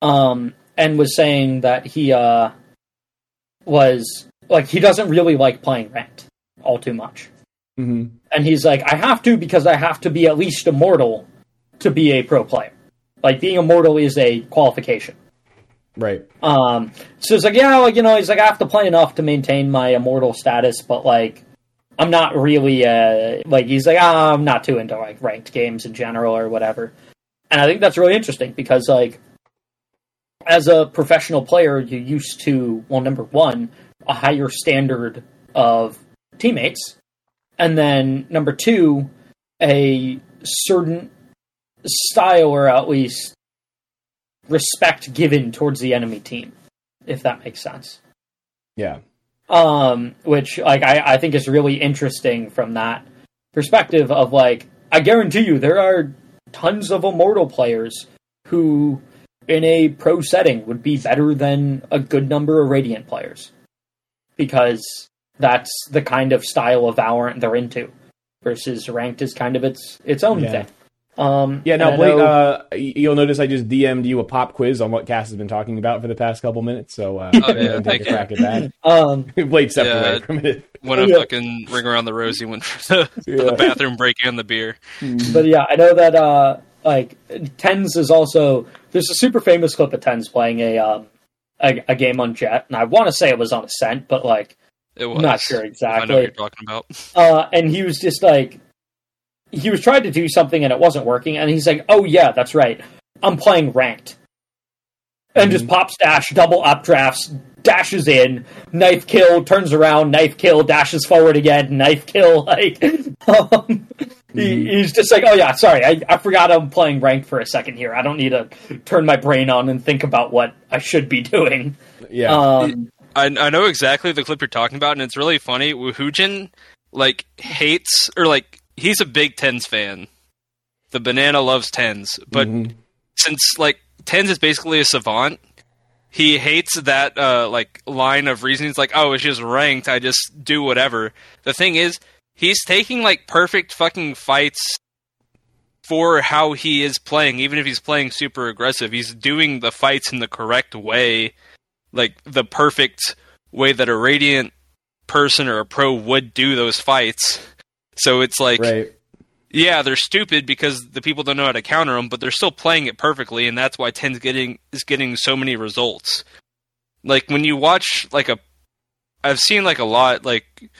Um and was saying that he uh was like he doesn't really like playing ranked all too much. hmm And he's like, I have to because I have to be at least immortal to be a pro player. Like being immortal is a qualification. Right. Um, so it's like, yeah, like you know, he's like, I have to play enough to maintain my immortal status, but like, I'm not really uh like he's like, ah, I'm not too into like ranked games in general or whatever. And I think that's really interesting because like, as a professional player, you're used to well, number one, a higher standard of teammates, and then number two, a certain style or at least respect given towards the enemy team, if that makes sense. Yeah. Um, which like I, I think is really interesting from that perspective of like I guarantee you there are tons of immortal players who in a pro setting would be better than a good number of radiant players because that's the kind of style of Valorant they're into versus ranked is kind of its its own Yeah. thing. Um, Yeah, now Blate, know- uh, you'll notice I just DM'd you a pop quiz on what Cass has been talking about for the past couple minutes. So uh, Oh, yeah, take a you. crack at that. um, Blate stepped Yeah. away from it. When a Yeah. fucking ring around the rosy went for the, for Yeah. the bathroom break and the beer. but yeah, I know that uh, like TenZ is also there's a super famous clip of TenZ playing a um a, a game on Jett, and I want to say it was on Ascent, but like It was. I'm not sure exactly. I know what you're talking about. Uh, and he was just like he was trying to do something and it wasn't working, and he's like, "Oh yeah, that's right, I'm playing ranked," and just pops dash, double updrafts, dashes in, knife kill, turns around, knife kill, dashes forward again, knife kill. Like, um, he, he's just like, "Oh yeah, sorry, I, I forgot I'm playing ranked for a second here. I don't need to turn my brain on and think about what I should be doing." Yeah. Um, I, I know exactly the clip you're talking about, and it's really funny. Woohoojin like hates or like he's a big TenZ fan. The banana loves TenZ, but Mhm. since like TenZ is basically a savant, he hates that uh, like line of reasoning. It's like, oh, it's just ranked. I just do whatever. The thing is, he's taking like perfect fucking fights for how he is playing. Even if he's playing super aggressive, he's doing the fights in the correct way, like the perfect way that a radiant person or a pro would do those fights. So it's like right. yeah, they're stupid because the people don't know how to counter them, but they're still playing it perfectly, and that's why TenZ's getting is getting so many results. Like when you watch like a, I've seen like a lot like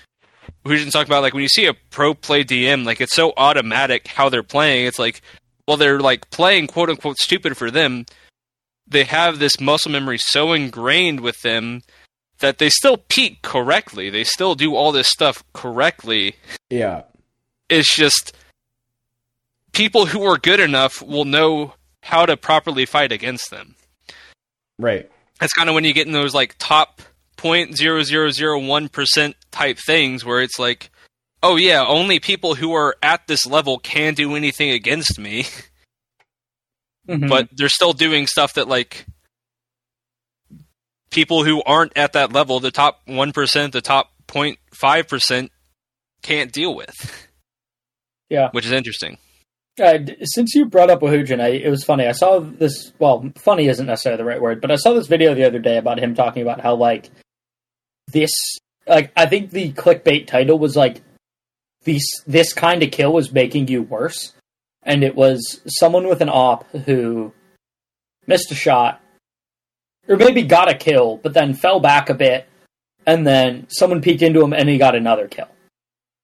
we didn't talk about like when you see a pro play DM, like it's so automatic how they're playing. It's like, well, they're like playing quote unquote stupid for them. They have this muscle memory so ingrained with them that they still peek correctly. They still do all this stuff correctly Yeah. it's just people who are good enough will know how to properly fight against them. Right. That's kind of when you get in those like top point zero zero zero one percent type things where it's like, oh yeah, only people who are at this level can do anything against me, mhm. but they're still doing stuff that like people who aren't at that level, the top one percent, the top 0.5 percent, can't deal with. Yeah. which is interesting. Uh, since you brought up Woohoojin, I it was funny. I saw this. Well, funny isn't necessarily the right word, but I saw this video the other day about him talking about how like this. Like, I think the clickbait title was like this. This kind of kill was making you worse, and it was someone with an op who missed a shot, or maybe got a kill, but then fell back a bit, and then someone peeked into him and he got another kill.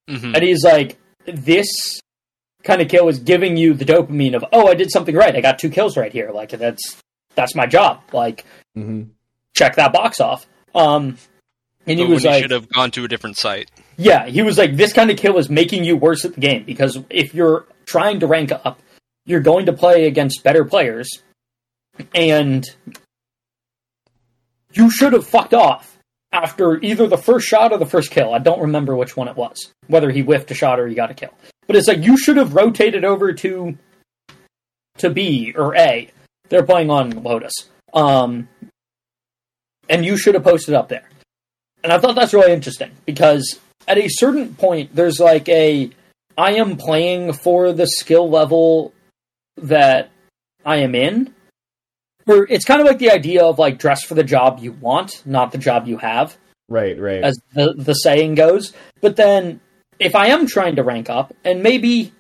hmm And he's like, this kind of kill is giving you the dopamine of, oh, I did something right. I got two kills right here. Like that's that's my job. Like hmm check that box off. Um, and he But was when he like, should have gone to a different site. yeah, he was like, this kind of kill is making you worse at the game because if you're trying to rank up, you're going to play against better players, and you should have fucked off after either the first shot or the first kill. I don't remember which one it was, whether he whiffed a shot or he got a kill. But it's like you should have rotated over to to B or A. They're playing on Lotus, um, and you should have posted up there. And I thought that's really interesting because at a certain point, there's like a I am playing for the skill level that I am in. It's kind of like the idea of like dress for the job you want, not the job you have, Right. Right. as the, the saying goes. But then if I am trying to rank up, and maybe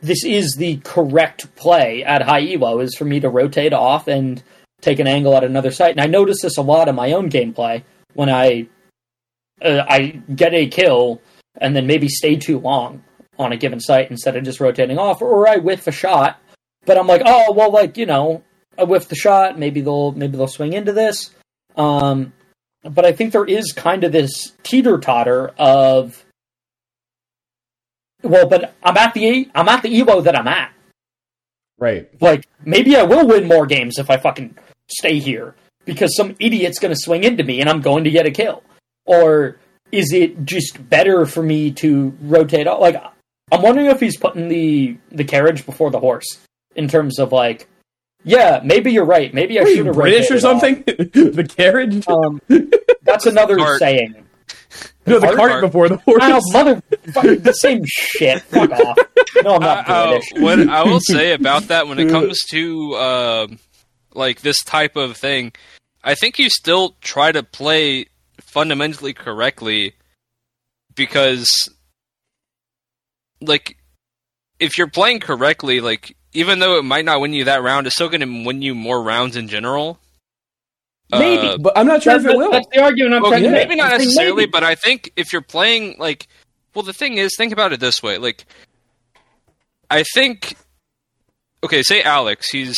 this is the correct play at high elo, is for me to rotate off and take an angle at another site. And I notice this a lot in my own gameplay when I uh, I get a kill and then maybe stay too long on a given site instead of just rotating off, or I whiff a shot. But I'm like, oh well, like you know, I whiffed the shot. Maybe they'll maybe they'll swing into this. Um, but I think there is kind of this teeter totter of well, but I'm at the I'm at the elo that I'm at. right. Like maybe I will win more games if I fucking stay here because some idiot's going to swing into me and I'm going to get a kill. Or is it just better for me to rotate off? Like I'm wondering if he's putting the the carriage before the horse in terms of like, yeah, maybe you're right. Maybe I should you have British or something? the carriage? Um, that's another Cart. saying. no, the cart- cart before the horse. Wow, mother, the same shit. Fuck off. No, I'm not uh, British. what I will say about that when it comes to uh, like this type of thing, I think you still try to play fundamentally correctly because, like, if you're playing correctly, like even though it might not win you that round, it's still going to win you more rounds in general. Maybe. Uh, But I'm not sure if it will. that's the argument I'm Okay, trying to make. maybe not necessarily, maybe. but I think if you're playing like, well, the thing is, think about it this way: like, I think, okay, say Alex, he's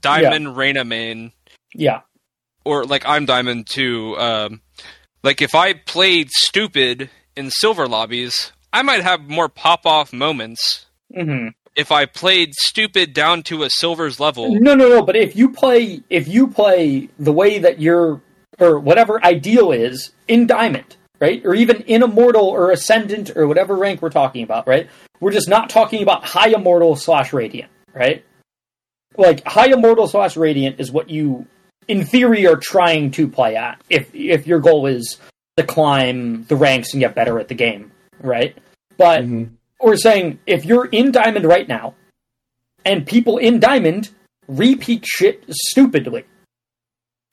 Diamond Reyna main, Yeah. or like I'm Diamond too. Um, like if I played stupid in silver lobbies, I might have more pop off moments. hmm If I played stupid down to a silver's level, No, no, no. But if you play, if you play the way that you're, or whatever ideal is in diamond, right, or even in immortal or ascendant or whatever rank we're talking about, right? We're just not talking about high immortal slash radiant, right? Like high immortal slash radiant is what you, in theory, are trying to play at. If if your goal is to climb the ranks and get better at the game, right? But Mhm. We're saying if you're in diamond right now, and people in diamond repeat shit stupidly.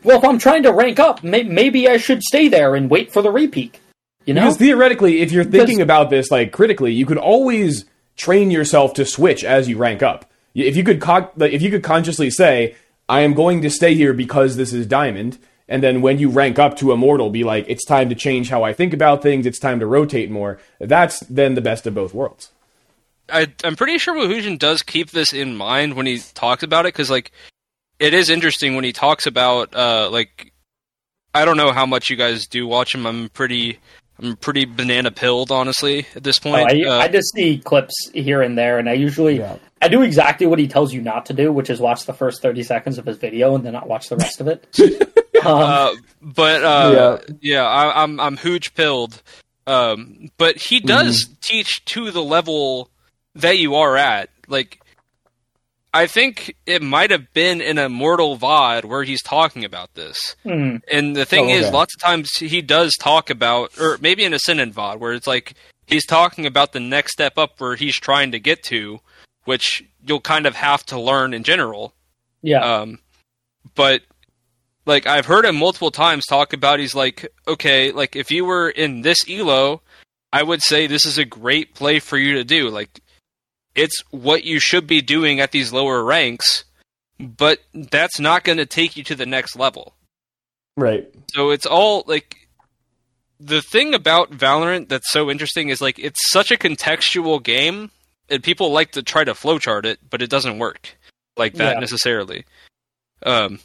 Well, if I'm trying to rank up, may- maybe I should stay there and wait for the repeat. You know? Because theoretically, if you're thinking Because- about this like critically, you could always train yourself to switch as you rank up. If you could, co- if you could consciously say, "I am going to stay here because this is diamond," and then when you rank up to immortal, be like, "It's time to change how I think about things. It's time to rotate more." That's then the best of both worlds. I, I'm pretty sure Woohoojin does keep this in mind when he talks about it because, like, it is interesting when he talks about, uh, like, I don't know how much you guys do watch him. I'm pretty, I'm pretty banana pilled, honestly, at this Oh, point. I, Uh, I just see clips here and there, and I usually Yeah. I do exactly what he tells you not to do, which is watch the first thirty seconds of his video and then not watch the rest of it. um, uh, but uh, Yeah. yeah, I, I'm I'm huge pilled. Um, but he does teach to the level that you are at. Like, I think it might have been in a Mortal VOD where he's talking about this. hmm. And the thing Oh, is, okay. lots of times he does talk about, or maybe in a Ascendant VOD, where it's like he's talking about the next step up where he's trying to get to, which you'll kind of have to learn in general. Yeah, Um, but like I've heard him multiple times talk about, he's like, okay, like if you were in this elo, I would say this is a great play for you to do. Like it's what you should be doing at these lower ranks, but that's not going to take you to the next level. Right. So it's all like the thing about Valorant that's so interesting is like it's such a contextual game, and people like to try to flowchart it, but it doesn't work like that Yeah. necessarily. Um,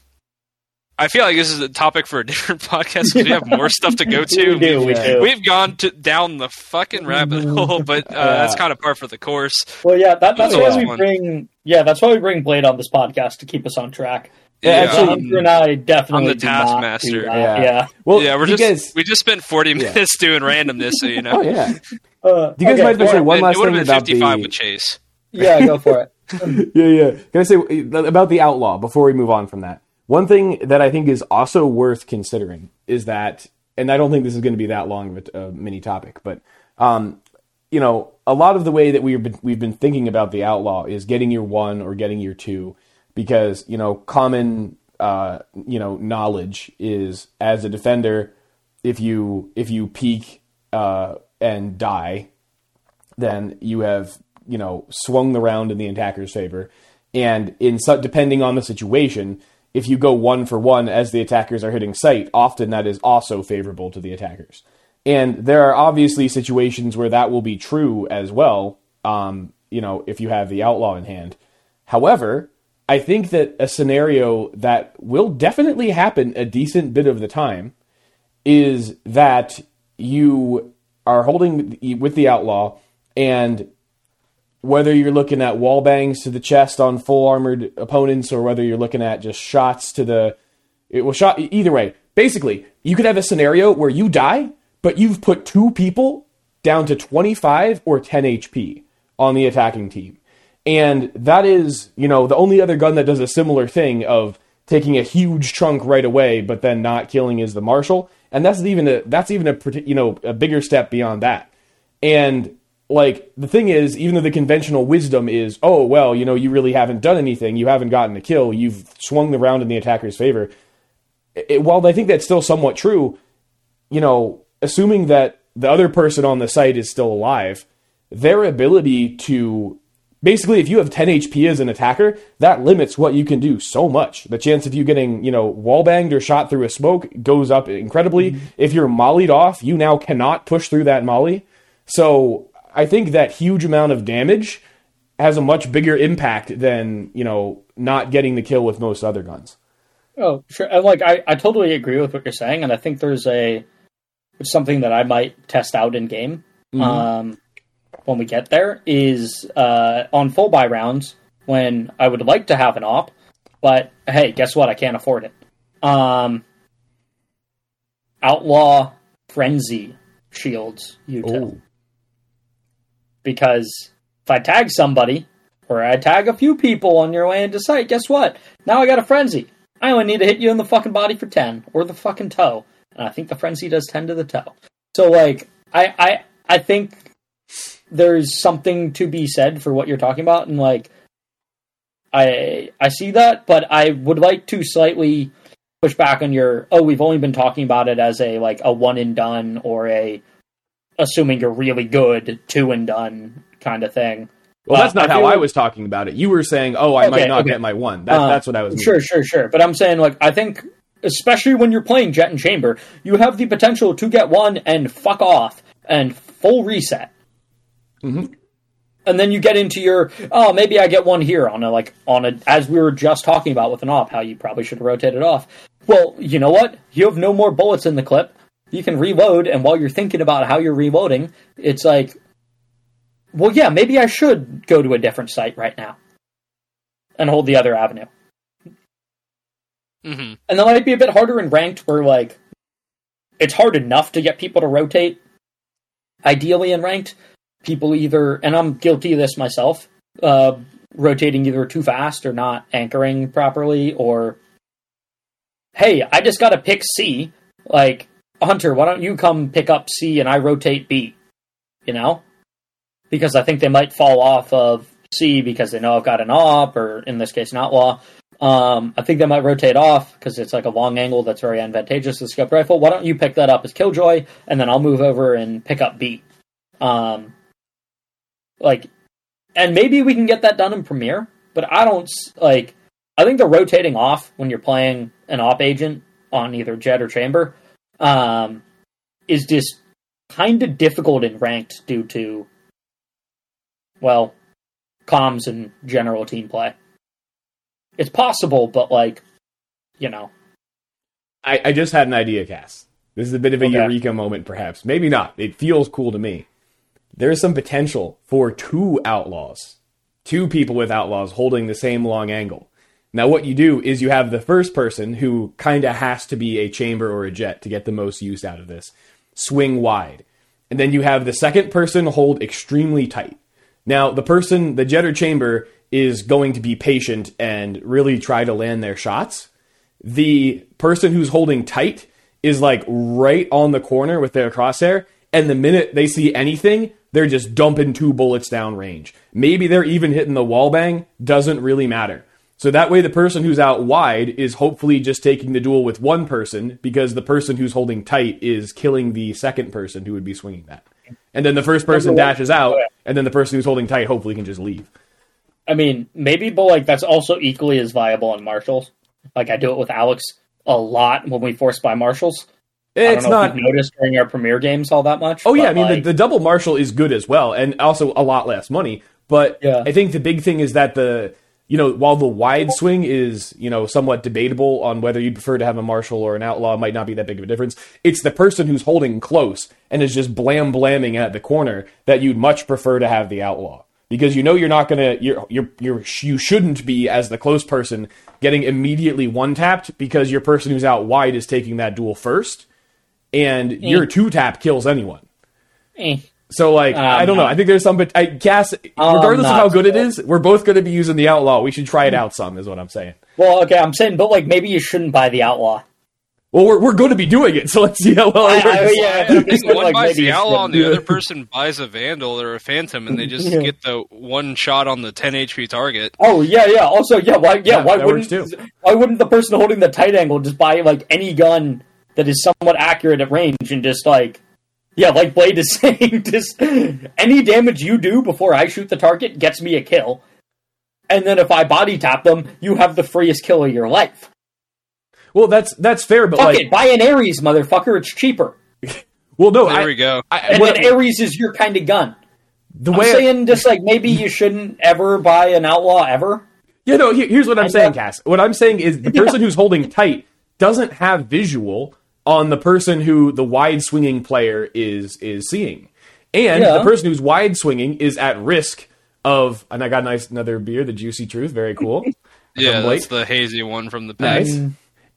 I feel like this is a topic for a different podcast because we have more stuff to go to. we do, we do. We've gone to, down the fucking rabbit hole, but uh, that's kind of par for the course. Well, yeah, that, that's Yeah. why we bring yeah, that's why we bring Blate on this podcast to keep us on track. Yeah, Yeah, actually- Hunter and I definitely I'm the do not taskmaster. Yeah. Yeah. Well, yeah, we're just guys. we just spent 40 Yeah. minutes doing randomness, so you know. Oh yeah. Uh, Do you guys okay, mind if I say well, one it last would thing have been about 55 the? with Chase. Yeah, go for it. yeah, yeah. Can I say about the outlaw before we move on from that? One thing that I think is also worth considering is that, and I don't think this is going to be that long of a, a mini topic, but um, you know, a lot of the way that we've been we've been thinking about the outlaw is getting your one or getting your two, because you know, common uh, you know knowledge is as a defender, if you if you peek uh, and die, then you have you know swung the round in the attacker's favor, and in depending on the situation, if you go one for one as the attackers are hitting site, often that is also favorable to the attackers. And there are obviously situations where that will be true as well. Um, you know, if you have the outlaw in hand. However, I think that a scenario that will definitely happen a decent bit of the time is that you are holding with the outlaw and whether you're looking at wall bangs to the chest on full armored opponents or whether you're looking at just shots to the it will shot either way. Basically you could have a scenario where you die but you've put two people down to 25 or 10 hp on the attacking team. And that is you know the only other gun that does a similar thing of taking a huge chunk right away but then not killing is the marshal. And that's even a that's even a you know a bigger step beyond that. And like the thing is, even though the conventional wisdom is, oh well, you know, you really haven't done anything, you haven't gotten a kill, you've swung the round in the attacker's favor. It, while I think that's still somewhat true, you know, assuming that the other person on the site is still alive, their ability to basically if you have 10 HP as an attacker, that limits what you can do so much. The chance of you getting, you know, wall banged or shot through a smoke goes up incredibly. Mm-hmm. If you're mollied off, you now cannot push through that molly. So I think that huge amount of damage has a much bigger impact than, you know, not getting the kill with most other guns. Oh, sure. And like I, I totally agree with what you're saying, and I think there's a something that I might test out in game. Mm-hmm. Um when we get there is uh, on full buy rounds when I would like to have an op, but hey, guess what? I can't afford it. Um, outlaw frenzy shields util because if I tag somebody or I tag a few people on your way into site, guess what? Now I got a frenzy. I only need to hit you in the fucking body for ten or the fucking toe, and I think the frenzy does ten to the toe. So like I I I think there's something to be said for what you're talking about, and like I I see that, but I would like to slightly push back on your oh we've only been talking about it as a like a one and done or a assuming you're really good two and done kind of thing. Well, that's not I how I was talking about it. You were saying, "Oh, I okay, might not okay. get my one." That, uh, that's what I was. Sure, meaning. sure, sure. But I'm saying, like, I think, especially when you're playing Jett and Chamber, you have the potential to get one and fuck off and full reset. Mm-hmm. And then you get into your oh maybe I get one here on a like on a as we were just talking about with an op how you probably should rotate it off. Well, you know what? You have no more bullets in the clip. You can reload, and while you're thinking about how you're reloading, it's like, well, yeah, maybe I should go to a different site right now and hold the other avenue. Mm-hmm. And that might be a bit harder in ranked, where like it's hard enough to get people to rotate. Ideally in ranked, people either, and I'm guilty of this myself, uh, rotating either too fast or not anchoring properly, or hey, I just got to pick C. Like Hunter, why don't you come pick up C and I rotate B? You know, because I think they might fall off of C because they know I've got an op, or in this case, an outlaw. Um, I think they might rotate off because it's like a long angle that's very advantageous to the scope rifle. Why don't you pick that up as Killjoy, and then I'll move over and pick up B. Um, like, and maybe we can get that done in Premier, but I don't like. I think the rotating off when you're playing an op agent on either Jett or Chamber um, is just kind of difficult in ranked due to, well, comms and general team play. It's possible, but like, you know. I, I just had an idea, Cass. This is a bit of a okay. eureka moment, perhaps. Maybe not. It feels cool to me there is some potential for two outlaws, two people with outlaws holding the same long angle. Now, what you do is you have the first person who kind of has to be a chamber or a Jett to get the most use out of this swing wide. And then you have the second person hold extremely tight. Now, the person, the Jett or chamber, is going to be patient and really try to land their shots. The person who's holding tight is like right on the corner with their crosshair. And the minute they see anything, they're just dumping two bullets down range. Maybe they're even hitting the wall bang, doesn't really matter. So that way, the person who's out wide is hopefully just taking the duel with one person because the person who's holding tight is killing the second person who would be swinging that. And then the first person dashes out, oh, and then the person who's holding tight hopefully can just leave. I mean, maybe, but like that's also equally as viable on marshals. Like I do it with Alex a lot when we force buy marshals. It's not noticed during our Premier games all that much. Oh yeah, I mean like, the, the, double marshal is good as well, and also a lot less money. But yeah. I think the big thing is that the you know while the wide swing is you know somewhat debatable on whether you'd prefer to have a marshal or an outlaw might not be that big of a difference. It's the person who's holding close and is just blam blamming at the corner that you'd much prefer to have the outlaw because you know you're not gonna you're you're, you're you shouldn't be as the close person getting immediately one tapped because your person who's out wide is taking that duel first and eh. your two tap kills anyone. Eh. So like um, I don't know. I think there's some, but I guess regardless of how good it is, we're both going to be using the outlaw. We should try it out some, is what I'm saying. Well, okay, I'm saying, but like maybe you shouldn't buy the outlaw. Well, we're, we're going to be doing it, so let's see how well I- it works. yeah, I think one like buys maybe the it's owl, and the other person buys a vandal or a phantom, and they just Yeah. get the one shot on the 10 HP target. Oh yeah, yeah. Also, yeah. Why? Yeah. Yeah, why wouldn't? Why wouldn't the person holding the tight angle just buy like any gun that is somewhat accurate at range and just like, yeah, like Blate is saying, just any damage you do before I shoot the target gets me a kill, and then if I body tap them, you have the freest kill of your life. Well, that's that's fair, but Fuck like, it, buy an Ares, motherfucker. It's cheaper, well, no, There I, we go. I, and what- then Ares is your kind of gun. the I'm way saying just like maybe you shouldn't ever buy an outlaw ever. Yeah, no. Here, here's what I'm I saying, know. Cass. What I'm saying is the person who's holding tight doesn't have visual on the person who the wide swinging player is is seeing, and Yeah. the person who's wide swinging is at risk of. And I got a nice another beer, the Juicy Truth, very cool. Yeah, Blate? that's the hazy one from the pack. Nice.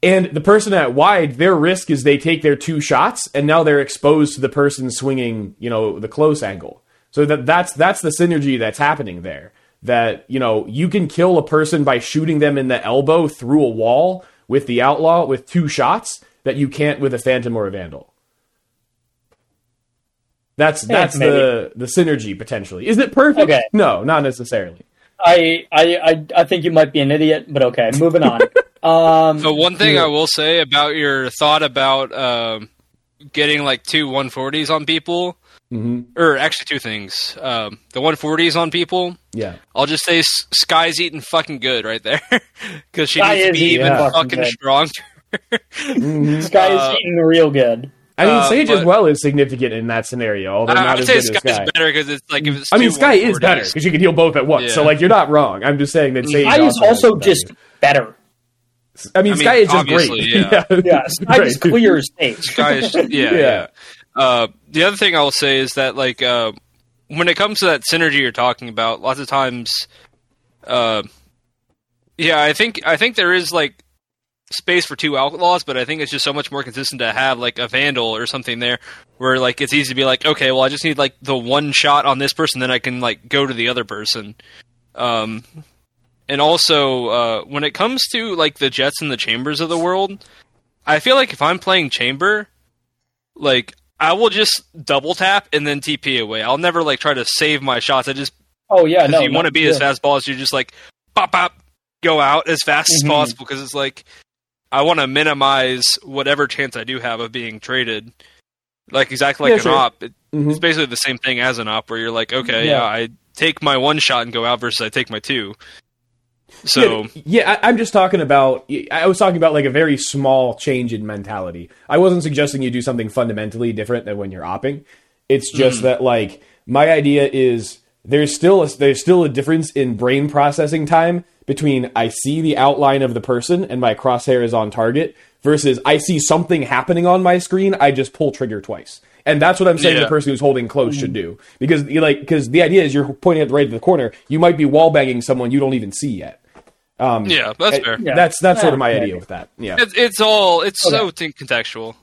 And the person at wide, their risk is they take their two shots, and now they're exposed to the person swinging, you know, the close angle. So that that's that's the synergy that's happening there. That you know you can kill a person by shooting them in the elbow through a wall with the outlaw with two shots that you can't with a phantom or a vandal. That's that's maybe. the the synergy potentially. Is it perfect? Okay. No, not necessarily. I, I, I, I think you might be an idiot, but okay, moving on. um, So one thing I will say about your thought about um, getting like two 140s on people, Mm-hmm. or actually two things. Um, the 140s on people, Yeah. I'll just say Skye's eating fucking good right there because she Skye needs to be eating even fucking fucking good. strong. This guy is uh, eating real good. I mean, Uh, Sage as well is significant in that scenario, although I not would as say good as Skye's Skye. better because it's like if it's I mean, two Skye is better because you can heal both at once. So, like, you're not wrong. I'm just saying that Sage. Skye is also has just better. better. I mean, I mean, Skye is just great. obviously, yeah. Yeah, Skye Great. just clears stage. Skye is yeah, Yeah. yeah. Uh, the other thing I will say is that like uh, when it comes to that synergy you're talking about, lots of times, uh, yeah, I think I think there is like space for two outlaws, but I think it's just so much more consistent to have like a vandal or something there, where like it's easy to be like, okay, well, I just need like the one shot on this person, then I can like go to the other person. Um, and also uh, when it comes to like the Jetts and the chambers of the world, I feel like if I'm playing chamber, like I will just double tap and then TP away. I'll never like try to save my shots. I just Oh yeah, no, you no, want to be yeah. as fast ball as you just like pop pop go out as fast Mhm. as possible because it's like I want to minimize whatever chance I do have of being traded. Like exactly like Yeah, an sure. op, it, Mhm. it's basically the same thing as an op where you're like, okay, Yeah. yeah, I take my one shot and go out versus I take my two. So yeah, yeah I, I'm just talking about. I was talking about like a very small change in mentality. I wasn't suggesting you do something fundamentally different than when you're opping. It's just Mm. that like my idea is there's still a, there's still a difference in brain processing time between I see the outline of the person and my crosshair is on target versus I see something happening on my screen. I just pull trigger twice. And that's what I'm saying Yeah. the person who's holding close should do. Because you like because the idea is you're pointing at the right of the corner, you might be wall banging someone you don't even see yet. Um, yeah, that's uh, fair. Yeah. That's that's sort of my idea with that. Yeah, It's, it's all it's so contextual.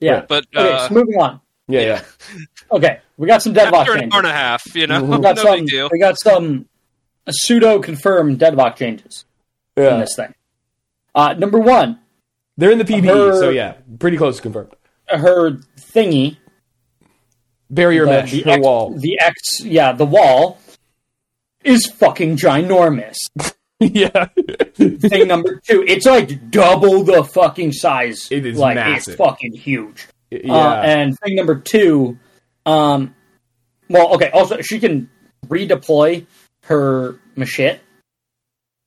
Yeah, But okay, uh, so moving on. Yeah, yeah. Okay, we got some deadlock after an changes. hour and a half, you know, We got no some. big deal. We got some pseudo confirmed deadlock changes in yeah. this thing. Uh, number one, They're in the PBE, Her- so yeah, pretty close to confirmed. her thingy, Barrier the, mesh, the her X, wall. the X, yeah, the wall is fucking ginormous. yeah, Thing number two, it's like double the fucking size. It is like massive. it's fucking huge. Yeah. Uh, and thing number two, um, well, okay. Also, she can redeploy her machete.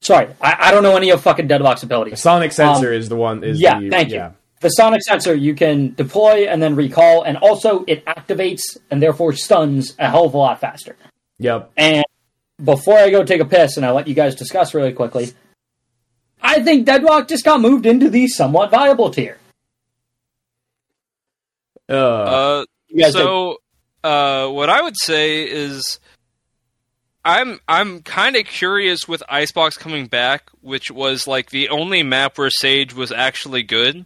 Sorry, I, I don't know any of fucking Deadlock's abilities. The Sonic sensor is the one. Is Um, yeah, the, thank yeah. you. The sonic sensor you can deploy and then recall, and also it activates and therefore stuns a hell of a lot faster. Yep. And before I go take a piss and I let you guys discuss really quickly, I think Deadlock just got moved into the somewhat viable tier. Uh, Uh, You guys think- so, uh, what I would say is, I'm I'm kind of curious with Icebox coming back, which was like the only map where Sage was actually good.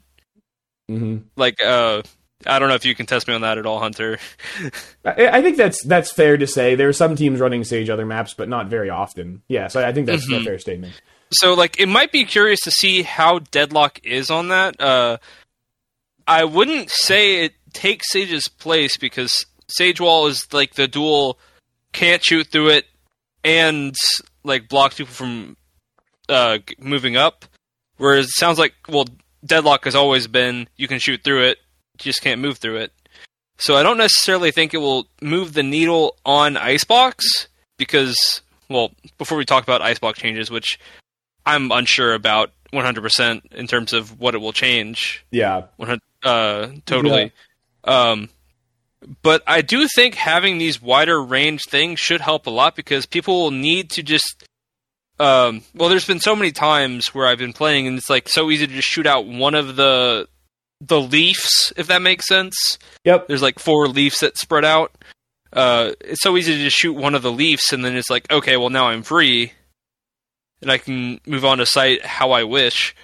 mhm. Like, uh, I don't know if you can test me on that at all, Hunter. I, I think that's that's fair to say. There are some teams running Sage other maps, but not very often. Yeah, so I think that's a Mhm. fair statement. So, like, it might be curious to see how Deadlock is on that. Uh, I wouldn't say it takes Sage's place because Sage Wall is like the dual can't shoot through it and like blocks people from uh, moving up. Whereas it sounds like well, Deadlock has always been you can shoot through it, you just can't move through it. So I don't necessarily think it will move the needle on Icebox because well, before we talk about Icebox changes, which I'm unsure about 100% in terms of what it will change Yeah. 100 uh totally um but i do think having these wider range things should help a lot because people will need to just um well there's been so many times where i've been playing and it's like so easy to just shoot out one of the the leafs if that makes sense Yep. there's like four leaves that spread out uh it's so easy to just shoot one of the leaves and then it's like okay well now i'm free and i can move on to site how i wish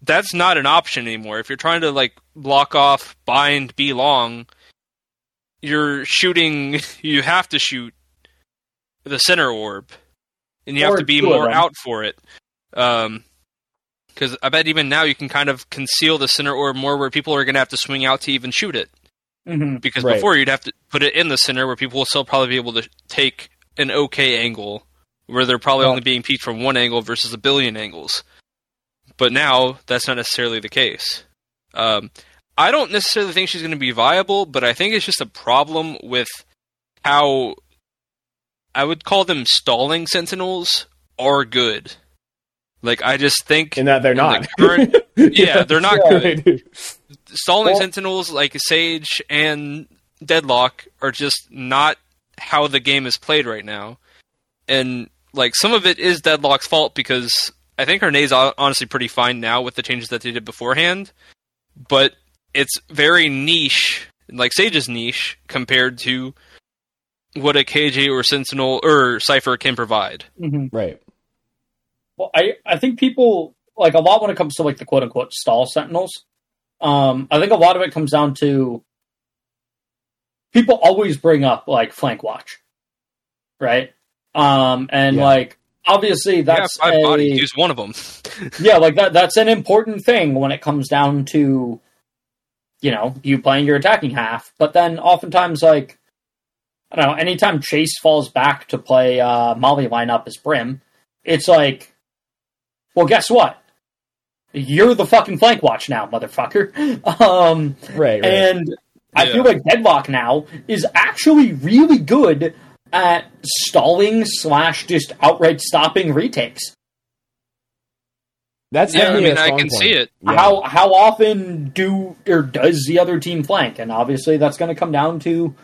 that's not an option anymore. If you're trying to like block off, bind, be long, you're shooting. You have to shoot the center orb, and you have to be more out for it. Um, because I bet even now you can kind of conceal the center orb more, where people are going to have to swing out to even shoot it. hmm Because Right. before you'd have to put it in the center, where people will still probably be able to take an okay angle, where they're probably Yeah. only being peeked from one angle versus a billion angles. But now that's not necessarily the case. Um, I don't necessarily think she's going to be viable, but I think it's just a problem with how I would call them stalling sentinels are good. Like I just think In that they're in not. the current- yeah, they're not good. Stalling Well- sentinels like Sage and Deadlock are just not how the game is played right now. And like some of it is Deadlock's fault because I think her nade's honestly pretty fine now with the changes that they did beforehand. But it's very niche, like Sage's niche, compared to what a KJ or Sentinel or Cypher can provide. hmm right. Well, I, I think people like a lot when it comes to like the quote unquote stall sentinels. Um, I think a lot of it comes down to people always bring up like flank watch, right? Um, and Yeah. like obviously that's yeah, five a, bodies, use one of them. yeah, like that that's an important thing when it comes down to you know, you playing your attacking half. But then oftentimes like I don't know, anytime Chase falls back to play uh Molly lineup as Brim, it's like well guess what? You're the fucking flank watch now, motherfucker. Um Right. Right. and I Yeah. feel like Deadlock now is actually really good at stalling slash just outright stopping retakes. That's yeah, I mean I can point. see it. Yeah. How how often do or does the other team flank? And obviously that's going to come down to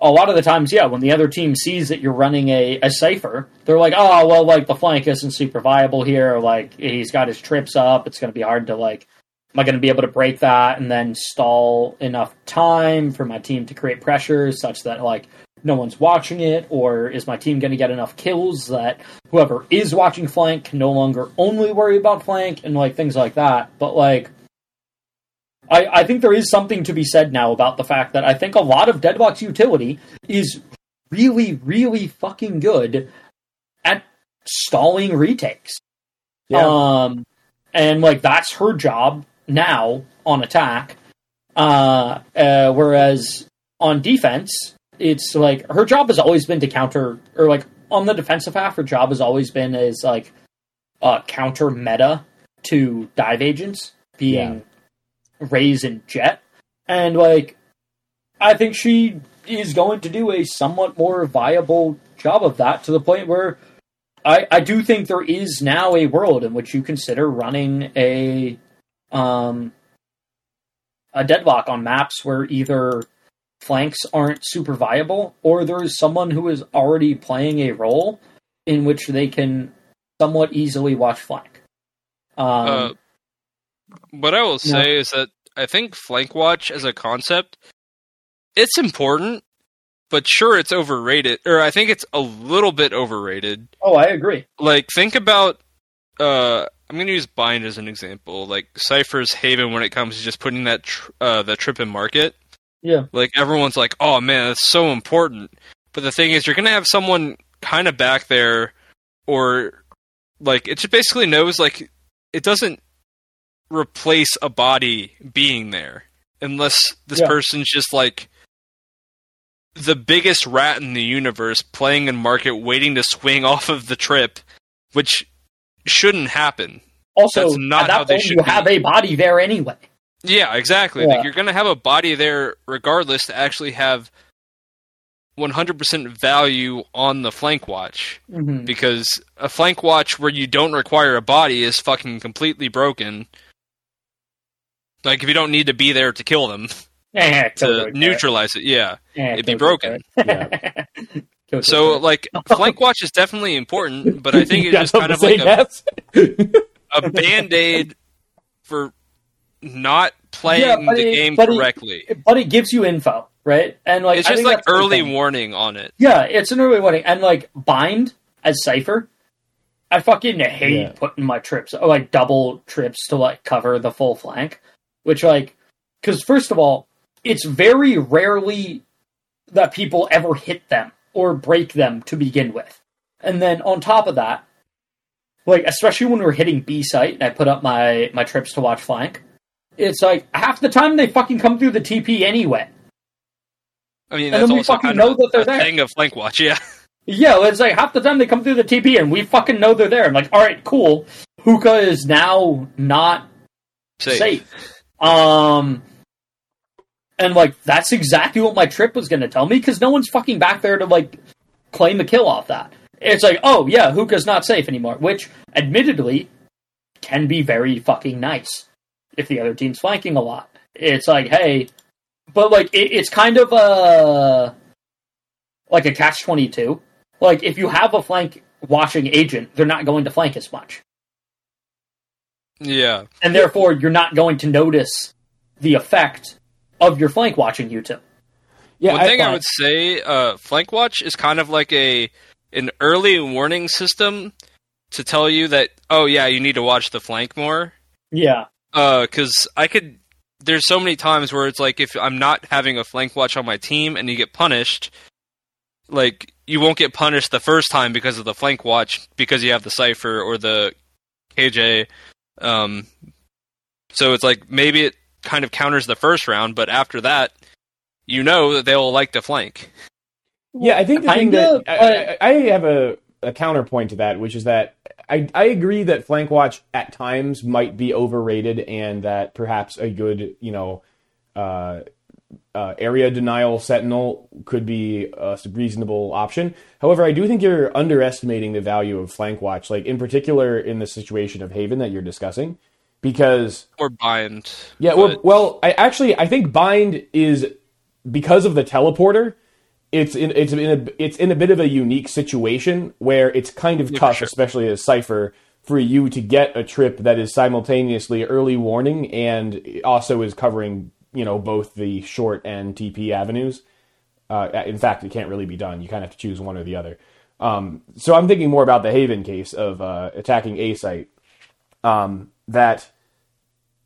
a lot of the times, yeah, when the other team sees that you're running a, a Cypher, they're like, oh well, like the flank isn't super viable here. Or, like he's got his trips up. It's going to be hard to like. Am I going to be able to break that and then stall enough time for my team to create pressure such that like no one's watching it, or is my team going to get enough kills that whoever is watching flank can no longer only worry about flank and like things like that? But like, I I think there is something to be said now about the fact that I think a lot of Deadlock's utility is really really fucking good at stalling retakes. Yeah. Um, and like that's her job now on attack. Uh, uh, whereas on defense, it's like her job has always been to counter, or like on the defensive half, her job has always been as like uh, counter meta to dive agents being Raze and Jett, and like I think she is going to do a somewhat more viable job of that to the point where I, I do think there is now a world in which you consider running a um a deadlock on maps where either flanks aren't super viable or there is someone who is already playing a role in which they can somewhat easily watch flank. Um, Uh, what I will say is that I think flank watch as a concept, it's important, but sure it's overrated, or I think it's a little bit overrated. oh, I agree. Like think about, uh, I'm gonna use bind as an example. Like Cypher's Haven when it comes to just putting that tr- uh, the trip in market. Yeah. Like everyone's like, oh man, that's so important. But the thing is, you're gonna have someone kind of back there, or like it just basically knows like it doesn't replace a body being there. unless this Yeah. person's just like the biggest rat in the universe playing in market waiting to swing off of the trip, which shouldn't happen. Also, That's not at that how they point, should you be. have a body there anyway. Yeah, exactly. Yeah. Like you're going to have a body there regardless to actually have 100% value on the flank watch Mm-hmm. because a flank watch where you don't require a body is fucking completely broken. Like if you don't need to be there to kill them to neutralize it, yeah, it'd be broken. So like flank watch is definitely important, but I think it's just kind of like a, a band aid for not playing Yeah, the it- game but it- correctly. but it gives you info, right? And like it's just like early warning on it. Yeah, it's an early warning, and like bind as Cypher. I fucking hate Yeah. putting my trips, or like double trips to like cover the full flank, which like, because first of all, it's very rarely that people ever hit them or break them to begin with, and then on top of that, like especially when we're hitting B site, and I put up my my trips to watch flank, it's like half the time they fucking come through the TP anyway. I mean, And that's then we fucking know that they're a there. thing of flank watch. Yeah, Yeah, it's like half the time they come through the TP and we fucking know they're there. I'm like, all right, cool. Hookah is now not Safe. safe. Um, and like that's exactly what my trip was going to tell me because no one's fucking back there to like claim a kill off that. It's like, oh yeah, hookah's not safe anymore, which admittedly can be very fucking nice if the other team's flanking a lot. It's like, hey, but like it, it's kind of a like a catch twenty two. Like if you have a flank watching agent, they're not going to flank as much Yeah, and therefore you're not going to notice the effect of your flank watching you too. Yeah, One thing I thought- would say, uh, flank watch is kind of like a an early warning system to tell you that oh yeah, you need to watch the flank more. Yeah, because I could. There's so many times where it's like if I'm not having a flank watch on my team and you get punished, like you won't get punished the first time because of the flank watch because you have the Cypher or the KJ. Um, so it's like maybe it kind of counters the first round, but after that, you know that they'll like to flank. Yeah, I think the thing Kinda, that I, I I have a, a counterpoint to that, which is that I, I agree that flank watch at times might be overrated, and that perhaps a good you know uh, uh, area denial sentinel could be a reasonable option. However, I do think you're underestimating the value of flank watch, like in particular in the situation of Haven that you're discussing, because Or bind. yeah, well, but- well, I actually I think bind is because of the teleporter. It's in it's in a it's in a bit of a unique situation where it's kind of Yeah, tough, sure. especially as Cypher, for you to get a trip that is simultaneously early warning and also is covering you know both the short and TP avenues. Uh, in fact, it can't really be done. You kind of have to choose one or the other. Um, so I'm thinking more about the Haven case of uh, attacking A site. Um, that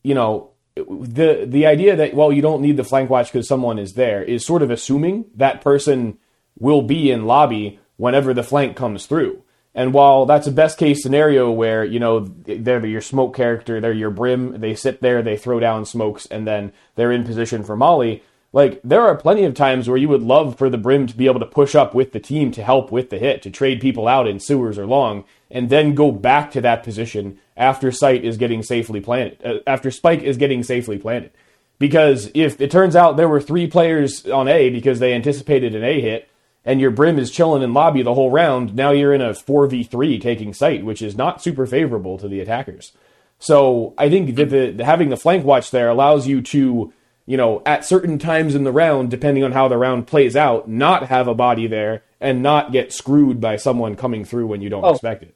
you know the the idea that well you don't need the flank watch because someone is there is sort of assuming that person will be in lobby whenever the flank comes through. And while that's a best case scenario where you know they're your smoke character, they're your brim, they sit there, they throw down smokes, and then they're in position for Molly. Like there are plenty of times where you would love for the brim to be able to push up with the team to help with the hit, to trade people out in sewers or long, and then go back to that position after site is getting safely planted, uh, after spike is getting safely planted. Because if it turns out there were three players on A because they anticipated an A hit, and your brim is chilling in lobby the whole round, now you're in a 4v3 taking site, which is not super favorable to the attackers. So I think that the, having the flank watch there allows you to, you know, at certain times in the round, depending on how the round plays out, not have a body there and not get screwed by someone coming through when you don't Oh. expect it.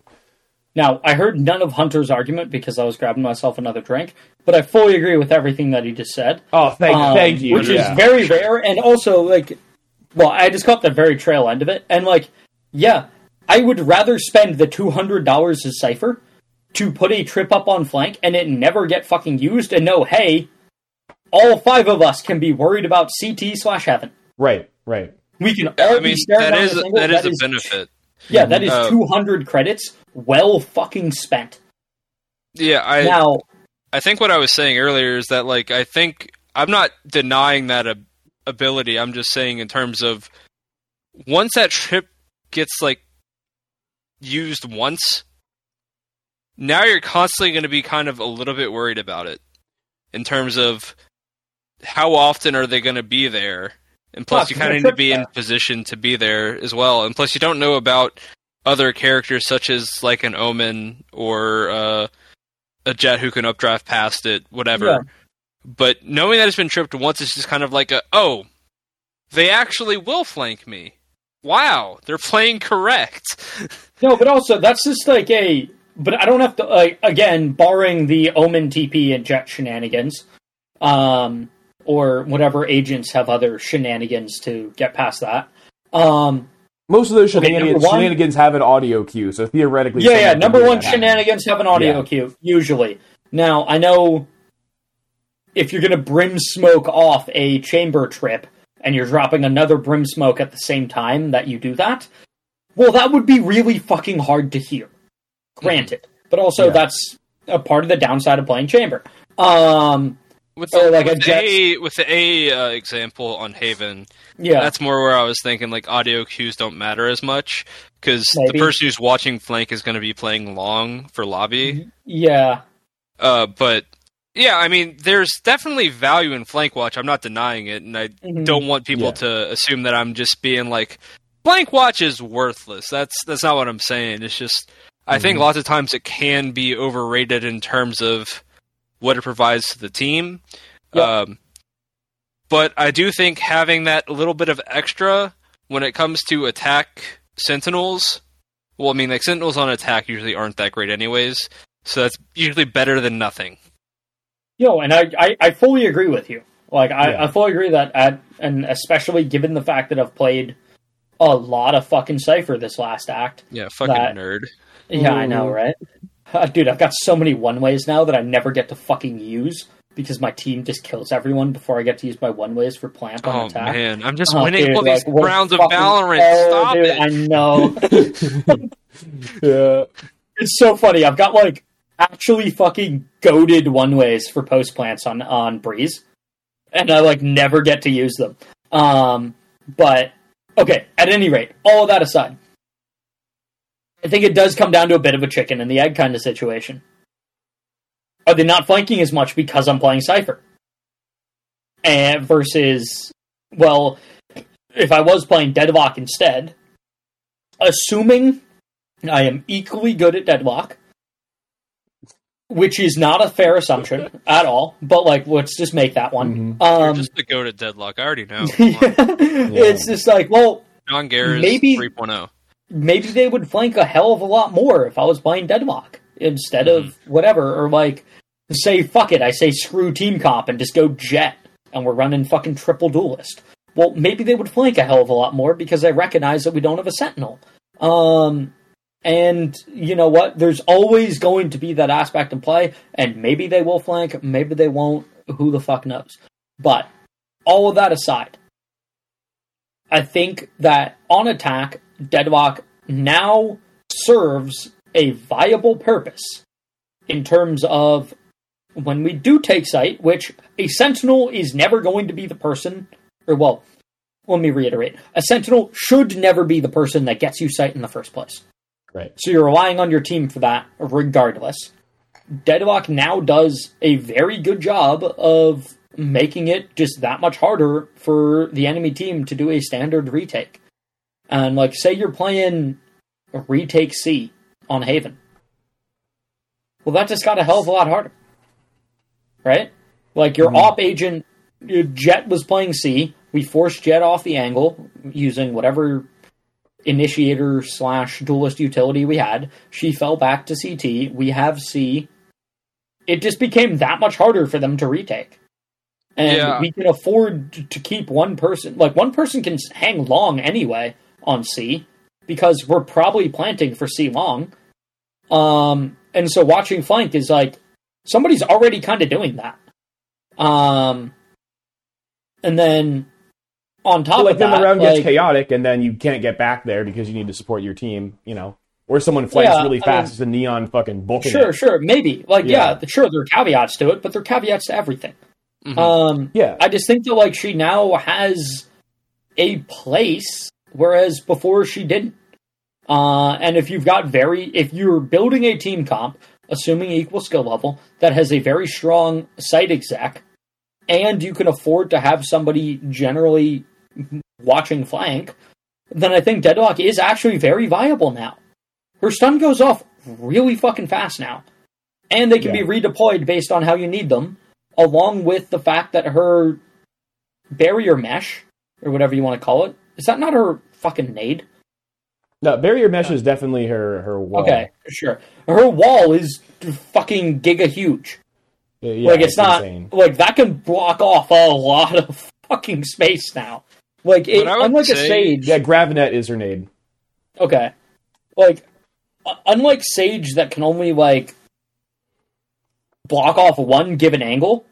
Now, I heard none of Hunter's argument because I was grabbing myself another drink, but I fully agree with everything that he just said. Oh, thank, Um, thank you. Which yeah. is very rare, and also, like, well, I just caught the very trail end of it, and, like, yeah, I would rather spend the $200 as Cypher to put a trip up on flank and it never get fucking used and know, hey, all five of us can be worried about CT slash heaven. right, right. We can all I be mean, staring that down is the single. that is a benefit. Yeah, that is Uh, 200 credits well fucking spent. Yeah, I now, I think what I was saying earlier is that like I think I'm not denying that ab- ability. I'm just saying in terms of once that trip gets like used once, now you're constantly going to be kind of a little bit worried about it in terms of how often are they going to be there, and plus Plus, you kind of need to be in position to be there as well, and plus you don't know about other characters such as like an Omen or uh, a Jett who can updraft past it, whatever. Yeah. But knowing that it's been tripped once, it's just kind of like a oh, they actually will flank me. Wow, they're playing correct. No, but also that's just like a. But I don't have to. Like again, barring the Omen TP and Jett shenanigans, um, or whatever agents have other shenanigans to get past that. Um, Most of those Okay, shenanigans, number one- shenanigans have an audio cue, so theoretically, yeah, yeah. Number one, shenanigans have an audio Yeah. cue usually. Now I know if you're going to brim smoke off a chamber trip and you're dropping another brim smoke at the same time that you do that, well, that would be really fucking hard to hear. Granted, but also Yeah. that's a part of the downside of playing chamber. Um, With the, like a with the A, with the A uh, example on Haven, yeah, that's more where I was thinking like audio cues don't matter as much because the person who's watching flank is going to be playing long for lobby. yeah, Uh, but yeah, I mean, there's definitely value in flank watch. I'm not denying it, and I Mhm. don't want people Yeah. to assume that I'm just being like flank watch is worthless. That's that's not what I'm saying. It's just I think Mhm. lots of times it can be overrated in terms of what it provides to the team. Yep. Um, but I do think having that little bit of extra when it comes to attack sentinels. Well, I mean, like sentinels on attack usually aren't that great, anyways. So that's usually better than nothing. Yo, and I, I, I fully agree with you. Like, I, Yeah. I fully agree that, at, and especially given the fact that I've played a lot of fucking Cypher this last act. Yeah, fucking That- nerd. Yeah, I know, right? Uh, dude, I've got so many one ways now that I never get to fucking use because my team just kills everyone before I get to use my one ways for plant on Oh attack. man, I'm just Oh, winning dude, all these like, what rounds of Valorant. Oh, Stop dude, it. I know. Yeah. it's so funny. I've got like actually fucking goaded one ways for post plants on on Breeze, and I like never get to use them. Um, but okay. At any rate, all of that aside, I think it does come down to a bit of a chicken and the egg kind of situation. Are they not flanking as much because I'm playing Cipher? And versus, well, if I was playing Deadlock instead, assuming I am equally good at Deadlock, which is not a fair assumption at all. But like, let's just make that one. You're Um, just to go to deadlock. I already know. Come on. it's just like, well, John Gare is Maybe- 3.0. maybe they would flank a hell of a lot more if I was playing Deadlock instead of whatever, or like say fuck it, I say screw team comp and just go Jett, and we're running fucking triple duelist. Well, maybe they would flank a hell of a lot more because I recognize that we don't have a sentinel. Um, and you know what? There's always going to be that aspect in play, and maybe they will flank, maybe they won't. Who the fuck knows? But all of that aside, I think that on attack, Deadlock now serves a viable purpose in terms of when we do take site, which a sentinel is never going to be the person, or well, let me reiterate: a sentinel should never be the person that gets you site in the first place. Right. So you're relying on your team for that, regardless. Deadlock now does a very good job of making it just that much harder for the enemy team to do a standard retake. And like, say you're playing a retake C on Haven. Well, that just got a hell of a lot harder, right? Like your mm-hmm. op agent, your Jett was playing C. We forced Jett off the angle using whatever initiator slash duelist utility we had. She fell back to CT. We have C. It just became that much harder for them to retake. And Yeah. we can afford to keep one person. Like, one person can hang long anyway on C because we're probably planting for C long. Um, and so watching flank is like somebody's already kind of doing that. Um, and then on top like of then that, the round like, gets chaotic, and then you can't get back there because you need to support your team. You know, or someone flanks Yeah, really I fast mean- as a neon fucking booking Sure, it. sure, maybe. Like, yeah. Yeah. sure, there are caveats to it, but there are caveats to everything. Mhm. Um, Yeah, I just think that like she now has a place, whereas before she didn't. Uh, and if you've got very, if you're building a team comp, assuming equal skill level, that has a very strong site exec, and you can afford to have somebody generally watching flank, then I think Deadlock is actually very viable now. Her stun goes off really fucking fast now, and they can Yeah. be redeployed based on how you need them, along with the fact that her barrier mesh or whatever you want to call it is that not her fucking nade? no, barrier mesh is definitely her her wall. Okay, sure. Her wall is fucking giga huge. Yeah, yeah, like it's, not insane. like that can block off a lot of fucking space now. Like it, What I would unlike a say- sage. Yeah, Gravinet is her nade. Okay. Like, unlike Sage that can only, like, block off one given angle,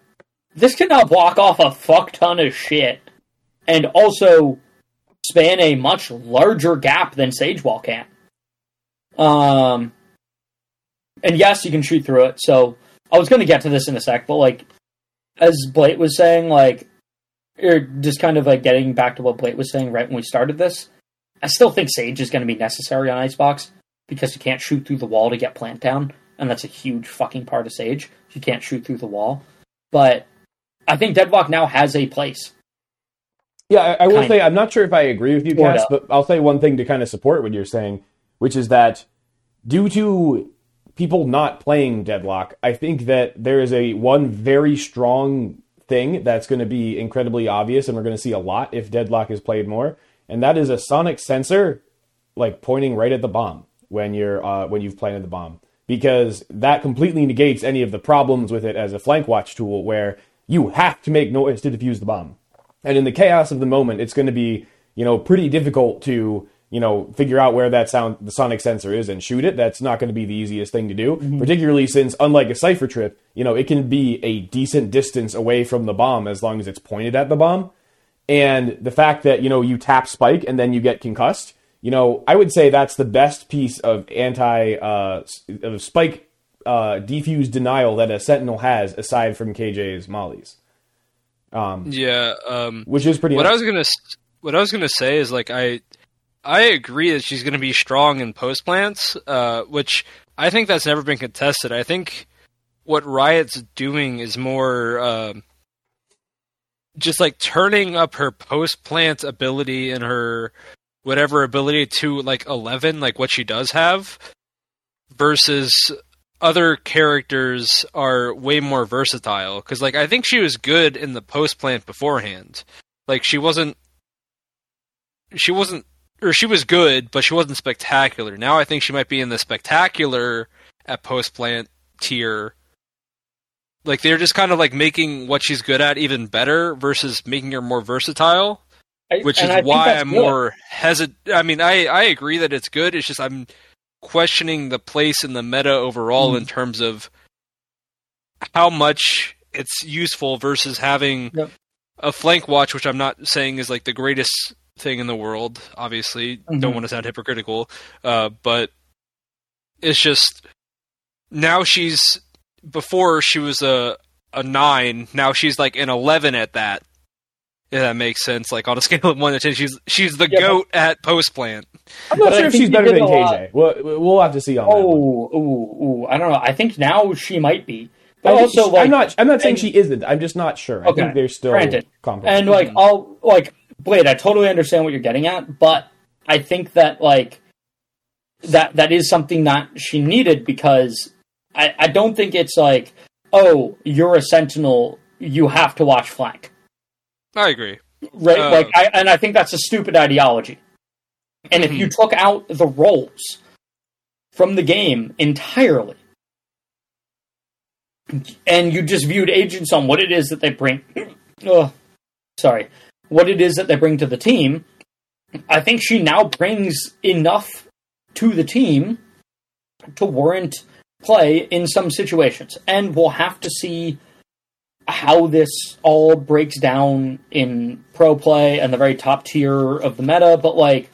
this can now block off a fuck ton of shit. And also span a much larger gap than Sage Wall can. Um, and yes, you can shoot through it. So, I was going to get to this in a sec, but, like, as Blate was saying, like, or just kind of like getting back to what Blate was saying right when we started this, I still think Sage is going to be necessary on Icebox because you can't shoot through the wall to get plant down, and that's a huge fucking part of Sage. You can't shoot through the wall. But I think Deadlock now has a place. Yeah, I, I will say I'm not sure if I agree with you, Cass, of. but I'll say one thing to kind of support what you're saying, which is that due to people not playing Deadlock, I think that there is a one very strong thing that's going to be incredibly obvious, and we're going to see a lot if Deadlock is played more, and that is a sonic sensor, like pointing right at the bomb when you're uh, when you've planted the bomb, because that completely negates any of the problems with it as a flank watch tool, where you have to make noise to defuse the bomb. And in the chaos of the moment, it's going to be, you know, pretty difficult to, you know, figure out where that sound, the sonic sensor is and shoot it. That's not going to be the easiest thing to do, particularly since, unlike a Cypher trip, you know, it can be a decent distance away from the bomb as long as it's pointed at the bomb. And the fact that, you know, you tap spike and then you get concussed, you know, I would say that's the best piece of anti, uh, of spike, uh, defuse denial that a Sentinel has aside from KJ's mollies, Yeah. Um, which is pretty what nice. I was gonna what I was gonna say is like I I agree that she's gonna be strong in post plants, uh, which I think that's never been contested. I think what Riot's doing is more um just like turning up her post plant ability and her whatever ability to like eleven, like what she does have, versus other characters are way more versatile because like i think she was good in the post plant beforehand like she wasn't she wasn't or she was good but she wasn't spectacular now i think she might be in the spectacular at post plant tier like they're just kind of like making what she's good at even better versus making her more versatile I- which is why I'm good. more hesitant. I mean, I I agree that it's good. It's just I'm questioning the place in the meta overall Mm. in terms of how much it's useful versus having Yep. a flank watch, which I'm not saying is like the greatest thing in the world. Obviously, Mhm. don't want to sound hypocritical, uh, but it's just now she's before she was a a nine. Now she's like an eleven at that. If that makes sense. Like on a scale of one to ten, she's she's the Yeah, but- goat at post plant. I'm not But sure if she's better than. KJ. We'll, we'll have to see on that. Oh, ooh, ooh. I don't know. I think now she might be. But I also, she- like, I'm not. I'm not saying and- she isn't. I'm just not sure. I Okay, think they're still granted. comparable. and like I'll like Blate, I totally understand what you're getting at, but I think that like that that is something that she needed because I, I don't think it's like, oh, you're a sentinel, you have to watch flank. I agree. Right? Uh, like I and I think that's a stupid ideology. And if you Mm-hmm. took out the roles from the game entirely and you just viewed agents on what it is that they bring oh, sorry what it is that they bring to the team i think she now brings enough to the team to warrant play in some situations and we'll have to see how this all breaks down in pro play and the very top tier of the meta but like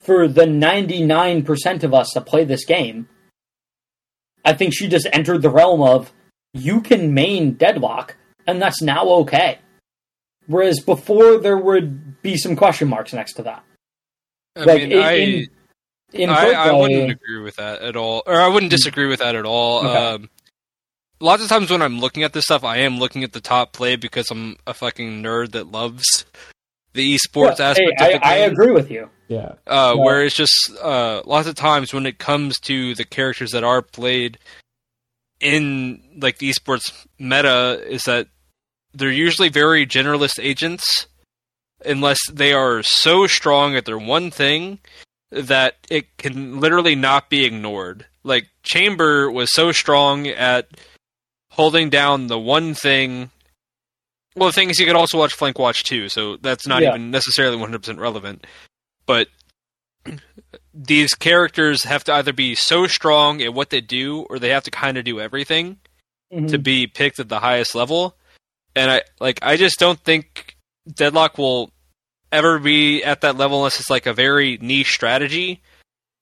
for the 99% of us that play this game I think she just entered the realm of you can main deadlock and that's now okay. Whereas before there would be some question marks next to that. I Like, mean, in- I, in- In I, I wouldn't agree with that at all, or I wouldn't disagree with that at all. Okay. Um, lots of times when I'm looking at this stuff, I am looking at the top play because I'm a fucking nerd that loves the esports Yeah, aspect hey, of the I, I agree with you. Yeah. Uh, Yeah. Where it's just uh, lots of times when it comes to the characters that are played in like the esports meta, is that they're usually very generalist agents, unless they are so strong at their one thing that it can literally not be ignored. Like Chamber was so strong at holding down the one thing. Well, the thing is, you could also watch Flank Watch too, so that's not Yeah. even necessarily 100% relevant. But these characters have to either be so strong at what they do, or they have to kind of do everything Mhm. to be picked at the highest level. And I like I just don't think Deadlock will ever be at that level unless it's like a very niche strategy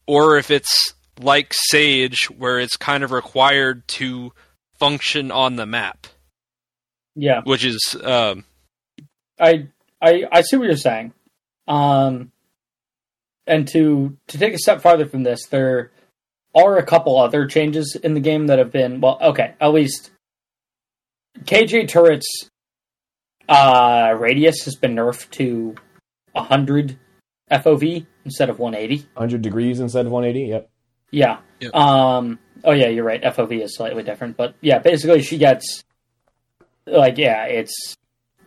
or if it's like Sage where it's kind of required to function on the map, Yeah, which is um I, I I see what you're saying. Um, and to to take a step farther from this, there are a couple other changes in the game that have been well, okay, at least KJ turrets uh radius has been nerfed to 100 FOV instead of 180. 100 degrees instead of 180. Yep. Yeah. Yep. Um. Oh yeah, you're right. FOV is slightly different, but yeah, basically she gets like yeah, it's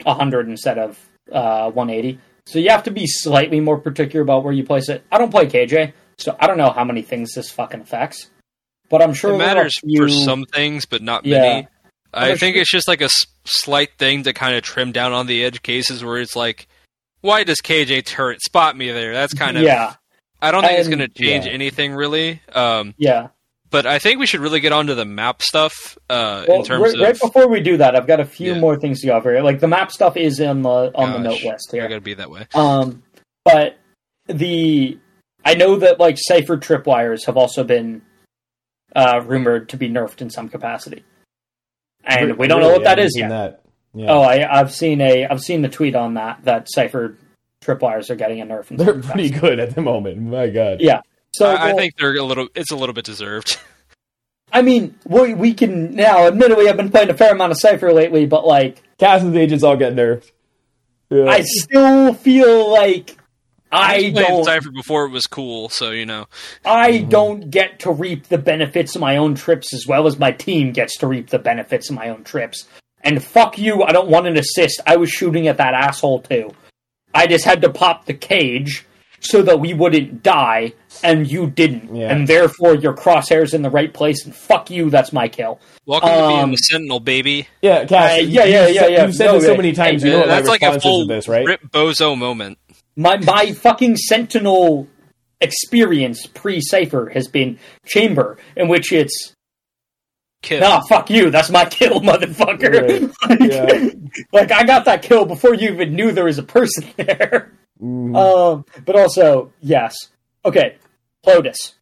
100 instead of uh 180. So you have to be slightly more particular about where you place it. I don't play KJ, so I don't know how many things this fucking affects. But I'm sure it matters few- for some things but not Yeah. many. I think sure- it's just like a s- slight thing to kind of trim down on the edge cases where it's like why does KJ turret spot me there? That's kind of yeah, I don't think it's going to change yeah. anything really. Um, yeah. but I think we should really get onto the map stuff uh, Well, in terms right, of. right before we do that, I've got a few Yeah. more things to go over. Like the map stuff is in the on the Gosh, note list I here. got to be that way. Um, but the I know that like Cypher tripwires have also been uh, rumored to be nerfed in some capacity, and we don't know what I that haven't is yet. That. Yeah. Oh, I, I've seen a I've seen the tweet on that that Cypher tripwires are getting a nerf. In They're pretty capacity. good at the moment. My God. Yeah. So I, I think they're a little. It's a little bit deserved. I mean we we can now. Admittedly, I've been playing a fair amount of Cypher lately, but like Cass's agents all get nerfed. Yeah. I still feel like I was playing don't. Cypher before it was cool, so you know. I Mm-hmm. don't get to reap the benefits of my own trips as well as my team gets to reap the benefits of my own trips. And fuck you, I don't want an assist. I was shooting at that asshole too. I just had to pop the cage so that we wouldn't die, and you didn't. Yeah. And therefore, your crosshairs in the right place, and fuck you, that's my kill. Welcome to being Um, the Sentinel, baby. yeah, Cass. Uh, yeah, yeah, yeah, said- yeah. You've said No, this so many times. hey, you know That's like a response full this, right? Rip Bozo moment. My my fucking Sentinel experience pre Cypher has been Chamber, in which it's Kill. Nah, fuck you. That's my kill, motherfucker. Right. like, Yeah. like, I got that kill before you even knew there was a person there. Mhm. Um, but also, yes. Okay, Lotus.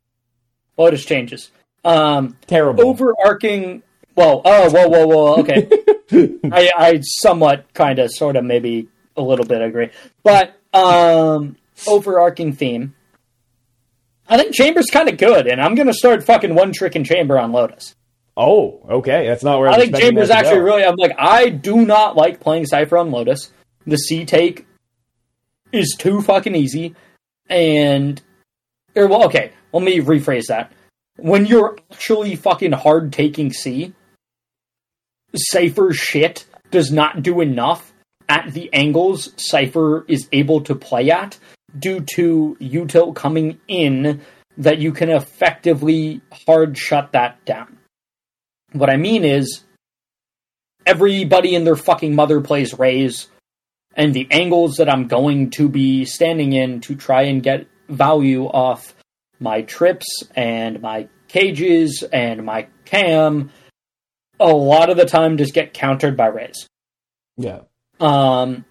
Lotus changes. Um, Terrible. overarching. Whoa, oh, whoa, whoa, whoa. Okay, I, I somewhat, kind of, sort of, maybe a little bit agree, but um, overarching theme. I think Chamber's kind of good, and I'm gonna start fucking one trick in Chamber on Lotus. Oh, okay. That's not where I, I think Chambers actually go. really. I'm like, I do not like playing Cypher on Lotus. The C take is too fucking easy, and or well, okay. Let me rephrase that. When you're actually fucking hard taking C, Cypher shit does not do enough at the angles Cypher is able to play at due to util coming in that you can effectively hard shut that down. What I mean is, everybody and their fucking mother plays Raze, and the angles that I'm going to be standing in to try and get value off my trips and my cages and my cam, a lot of the time just get countered by Raze. Yeah. Um,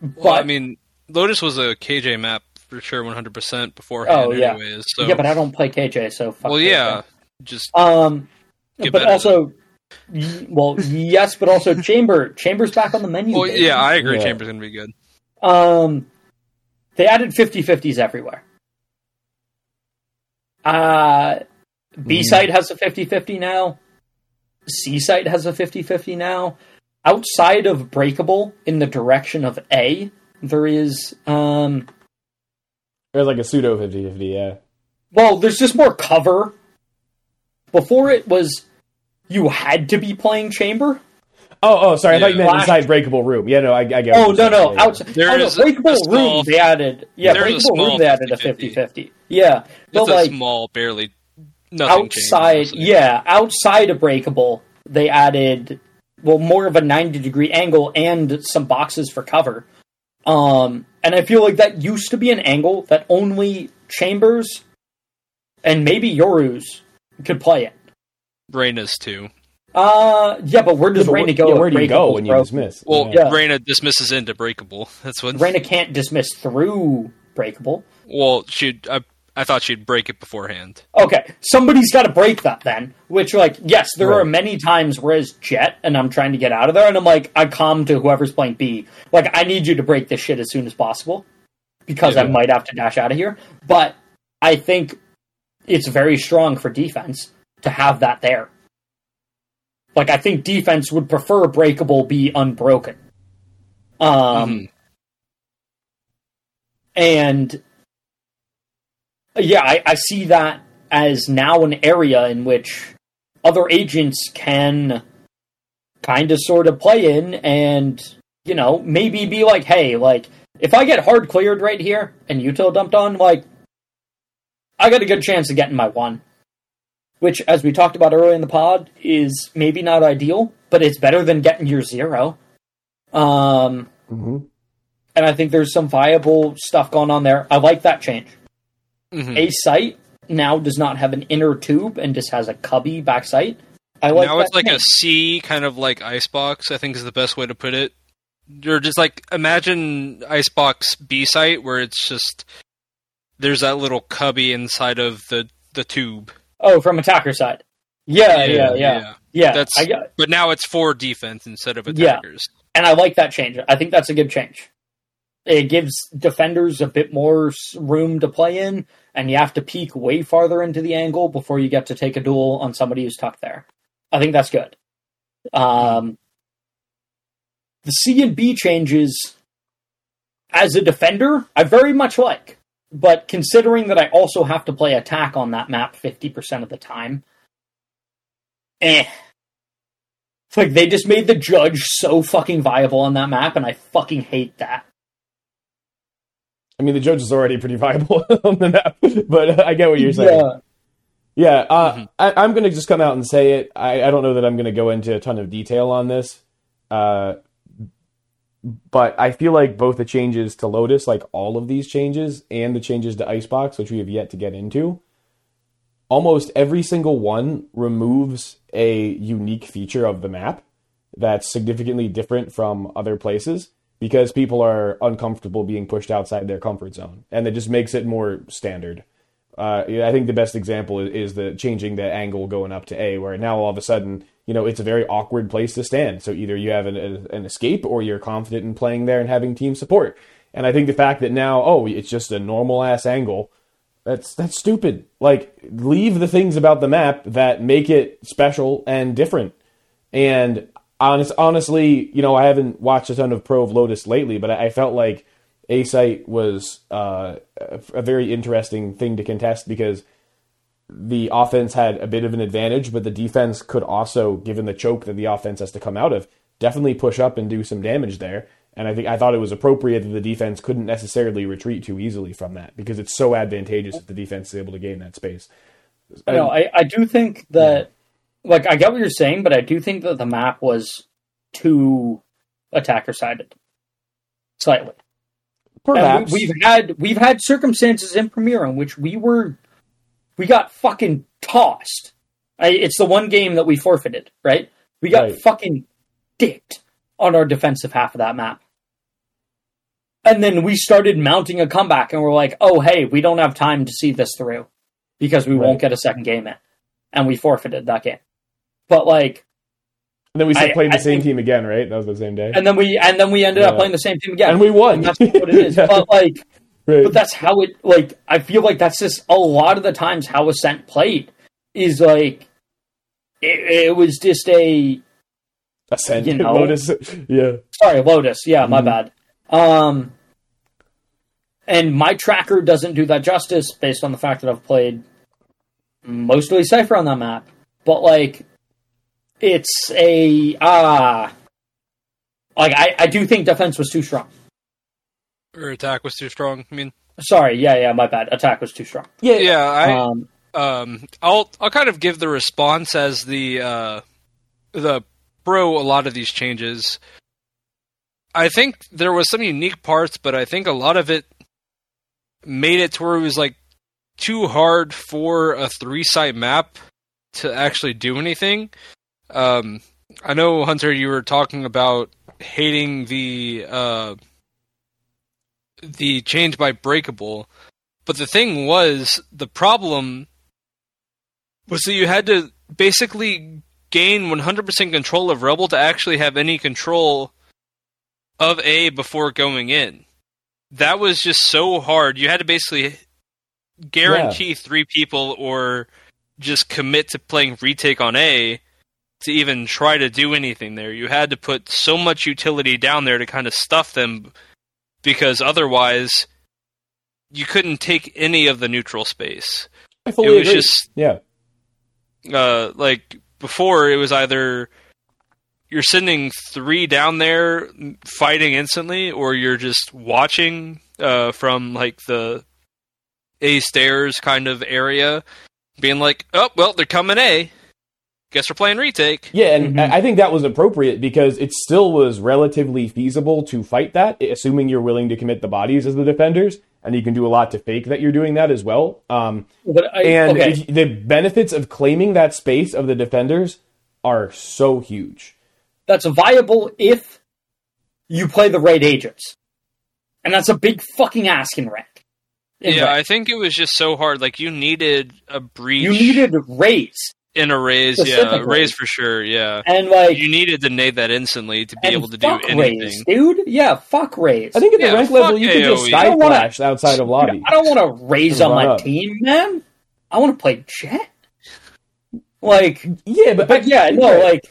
Well, but I mean, Lotus was a KJ map for sure, 100% beforehand. Oh, yeah. anyways, so yeah, but I don't play KJ, so fuck well, KJ. yeah, just Um, Get but also Y- Well, yes, but also chamber. Chamber's back on the menu. Well, yeah, I agree. Yeah. Chamber's gonna be good. Um, they added 50-50s everywhere. Uh, B site has a 50-50 now. C site has a 50-50 now. Outside of breakable in the direction of A, there is um There's like a pseudo 50 50, yeah. well, there's just more cover. Before it was you had to be playing chamber. Oh, oh, sorry. I thought you Yeah. meant inside breakable room. Yeah, no, I, I get. what Oh you're no saying. no Yeah, yeah. outside There oh, no, is a breakable small- room they added yeah there's a breakable room they added a 50-50. 50-50. yeah but It's like a small, barely nothing. changed, outside honestly. yeah outside of breakable they added well more of a 90 degree angle and some boxes for cover um and i feel like that used to be an angle that only chambers and maybe yorus could play it Reyna's too. uh yeah but where does Yeah, but Reyna go yeah, where do you go when you broken? dismiss? Well, yeah. Yeah. Reyna dismisses into breakable. That's what. Reyna can't dismiss through breakable Well, she'd. I, I thought she'd break it beforehand. Okay, somebody's got to break that then. Which, like, yes, there Right. are many times where it's Jett and I'm trying to get out of there, and I'm like, I calm to whoever's playing B. Like, I need you to break this shit as soon as possible because I might have to dash out of here. But I think it's very strong for defense to have that there. Like, I think defense would prefer breakable be unbroken. Um, Mhm. and yeah, I, I see that as now an area in which other agents can kind of sort of play in and, you know, maybe be like, hey, like, if I get hard cleared right here and util dumped on, like, I got a good chance of getting my one. Which, as we talked about earlier in the pod, is maybe not ideal, but it's better than getting your zero. Um, Mhm. and I think there's some viable stuff going on there. I like that change. Mhm. A site now does not have an inner tube and just has a cubby back site. I like now that it's like a change. C kind of like icebox. I think is the best way to put it. You're just like imagine icebox B site where it's just there's that little cubby inside of the the tube. oh from attacker side. Yeah, yeah, yeah, yeah. That's I but now it's for defense instead of attackers. Yeah. and I like that change. I think that's a good change. It gives defenders a bit more room to play in, and you have to peek way farther into the angle before you get to take a duel on somebody who's tucked there. I think that's good. Um, the C and B changes as a defender, I very much like. But considering that I also have to play attack on that map 50% of the time, eh. It's like they just made the judge so fucking viable on that map, and I fucking hate that. I mean, the judge is already pretty viable on the map, but uh, I get what you're saying. Yeah. Yeah, uh, Mhm. I, I'm going to just come out and say it. I, I don't know that I'm going to go into a ton of detail on this, uh, but I feel like both the changes to Lotus, like all of these changes, and the changes to Icebox, which we have yet to get into, almost every single one removes a unique feature of the map that's significantly different from other places because people are uncomfortable being pushed outside their comfort zone, and it just makes it more standard. Uh, I think the best example is, is the changing the angle going up to A, where now all of a sudden, you know, it's a very awkward place to stand. So either you have an, an escape or you're confident in playing there and having team support. And I think the fact that now, oh, it's just a normal ass angle, that's that's stupid. Like, leave the things about the map that make it special and different. And honest, honestly, you know, I haven't watched a ton of Pro of Lotus lately, but I, I felt like A site was uh, a, a very interesting thing to contest because the offense had a bit of an advantage, but the defense could also, given the choke that the offense has to come out of, definitely push up and do some damage there. And I think I thought it was appropriate that the defense couldn't necessarily retreat too easily from that because it's so advantageous if the defense is able to gain that space. I know. I, I do think that, like, I get what you're saying, but I do think that the map was too attacker sided, slightly. Perhaps we, we've had we've had circumstances in Premier in which we were we got fucking tossed. I, it's the one game that we forfeited, right? We got Right. fucking dicked on our defensive half of that map. And then we started mounting a comeback and we're like, oh, hey, we don't have time to see this through because we Right. won't get a second game in. And we forfeited that game. But like, And then we I- played the I same think- team again, right? That was the same day. and then we and then we ended up playing the same team again, And we won. that's what it is. Yeah. But like, Right. but that's how it. Like, I feel like that's just a lot of the times how Ascent played is like, it, it was just a Ascent, you know. Lotus. Yeah. sorry Lotus. Yeah, my Mhm. bad. Um, and my tracker doesn't do that justice based on the fact that I've played mostly Cypher on that map. But like, it's a ah. like I, I do think defense was too strong. Or attack was too strong. I mean, Sorry, yeah, yeah, my bad. Attack was too strong. Yeah. yeah, I um, um, I'll I'll kind of give the response as the uh, the pro a lot of these changes. I think there was some unique parts, but I think a lot of it made it to where it was like too hard for a three site map to actually do anything. Um, I know Hunter, you were talking about hating the uh, the change by breakable, but the thing was the problem was that you had to basically gain 100% control of Rebel to actually have any control of A before going in. That was just so hard. You had to basically guarantee three people or just commit to playing retake on A to even try to do anything there. You had to put so much utility down there to kind of stuff them because otherwise you couldn't take any of the neutral space I fully it was agree. just yeah. uh, like before it was either you're sending three down there fighting instantly or you're just watching uh, from like the a stairs kind of area being like oh well they're coming a guess we're playing retake Yeah, and Mhm. I I think that was appropriate because it still was relatively feasible to fight that, assuming you're willing to commit the bodies as the defenders, and you can do a lot to fake that you're doing that as well. Um, but I, and okay, if- the benefits of claiming that space of the defenders are so huge. that's viable if you play the right agents, and that's a big fucking ask in rank. In yeah rank. i think it was just so hard like you needed a breach you needed Raze, in a Raze yeah Specifically. Raze for sure yeah and like you needed to nade that instantly to be able to do fuck anything Raze, dude. Yeah, fuck Raze. I think at the Yeah, rank level, you can just AoE. Skye I wanna- flash outside of lobby. Dude, I don't want to Raze on my up. team, man. I want to play Jett. Like, Yeah, but, but yeah, no, like,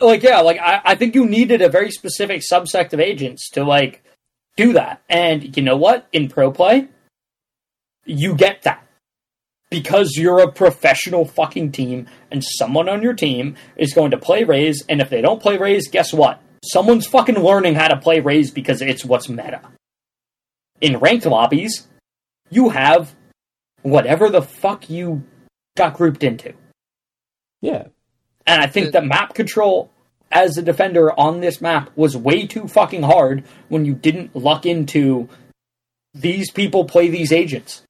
like yeah, like I, I think you needed a very specific subsect of agents to like do that, and you know what? In pro play, you get that because you're a professional fucking team, and someone on your team is going to play Raze, and if they don't play Raze, guess what? Someone's fucking learning how to play Raze because it's what's meta. In ranked lobbies, you have whatever the fuck you got grouped into. yeah, And I think that map control as a defender on this map was way too fucking hard when you didn't luck into these people play these agents.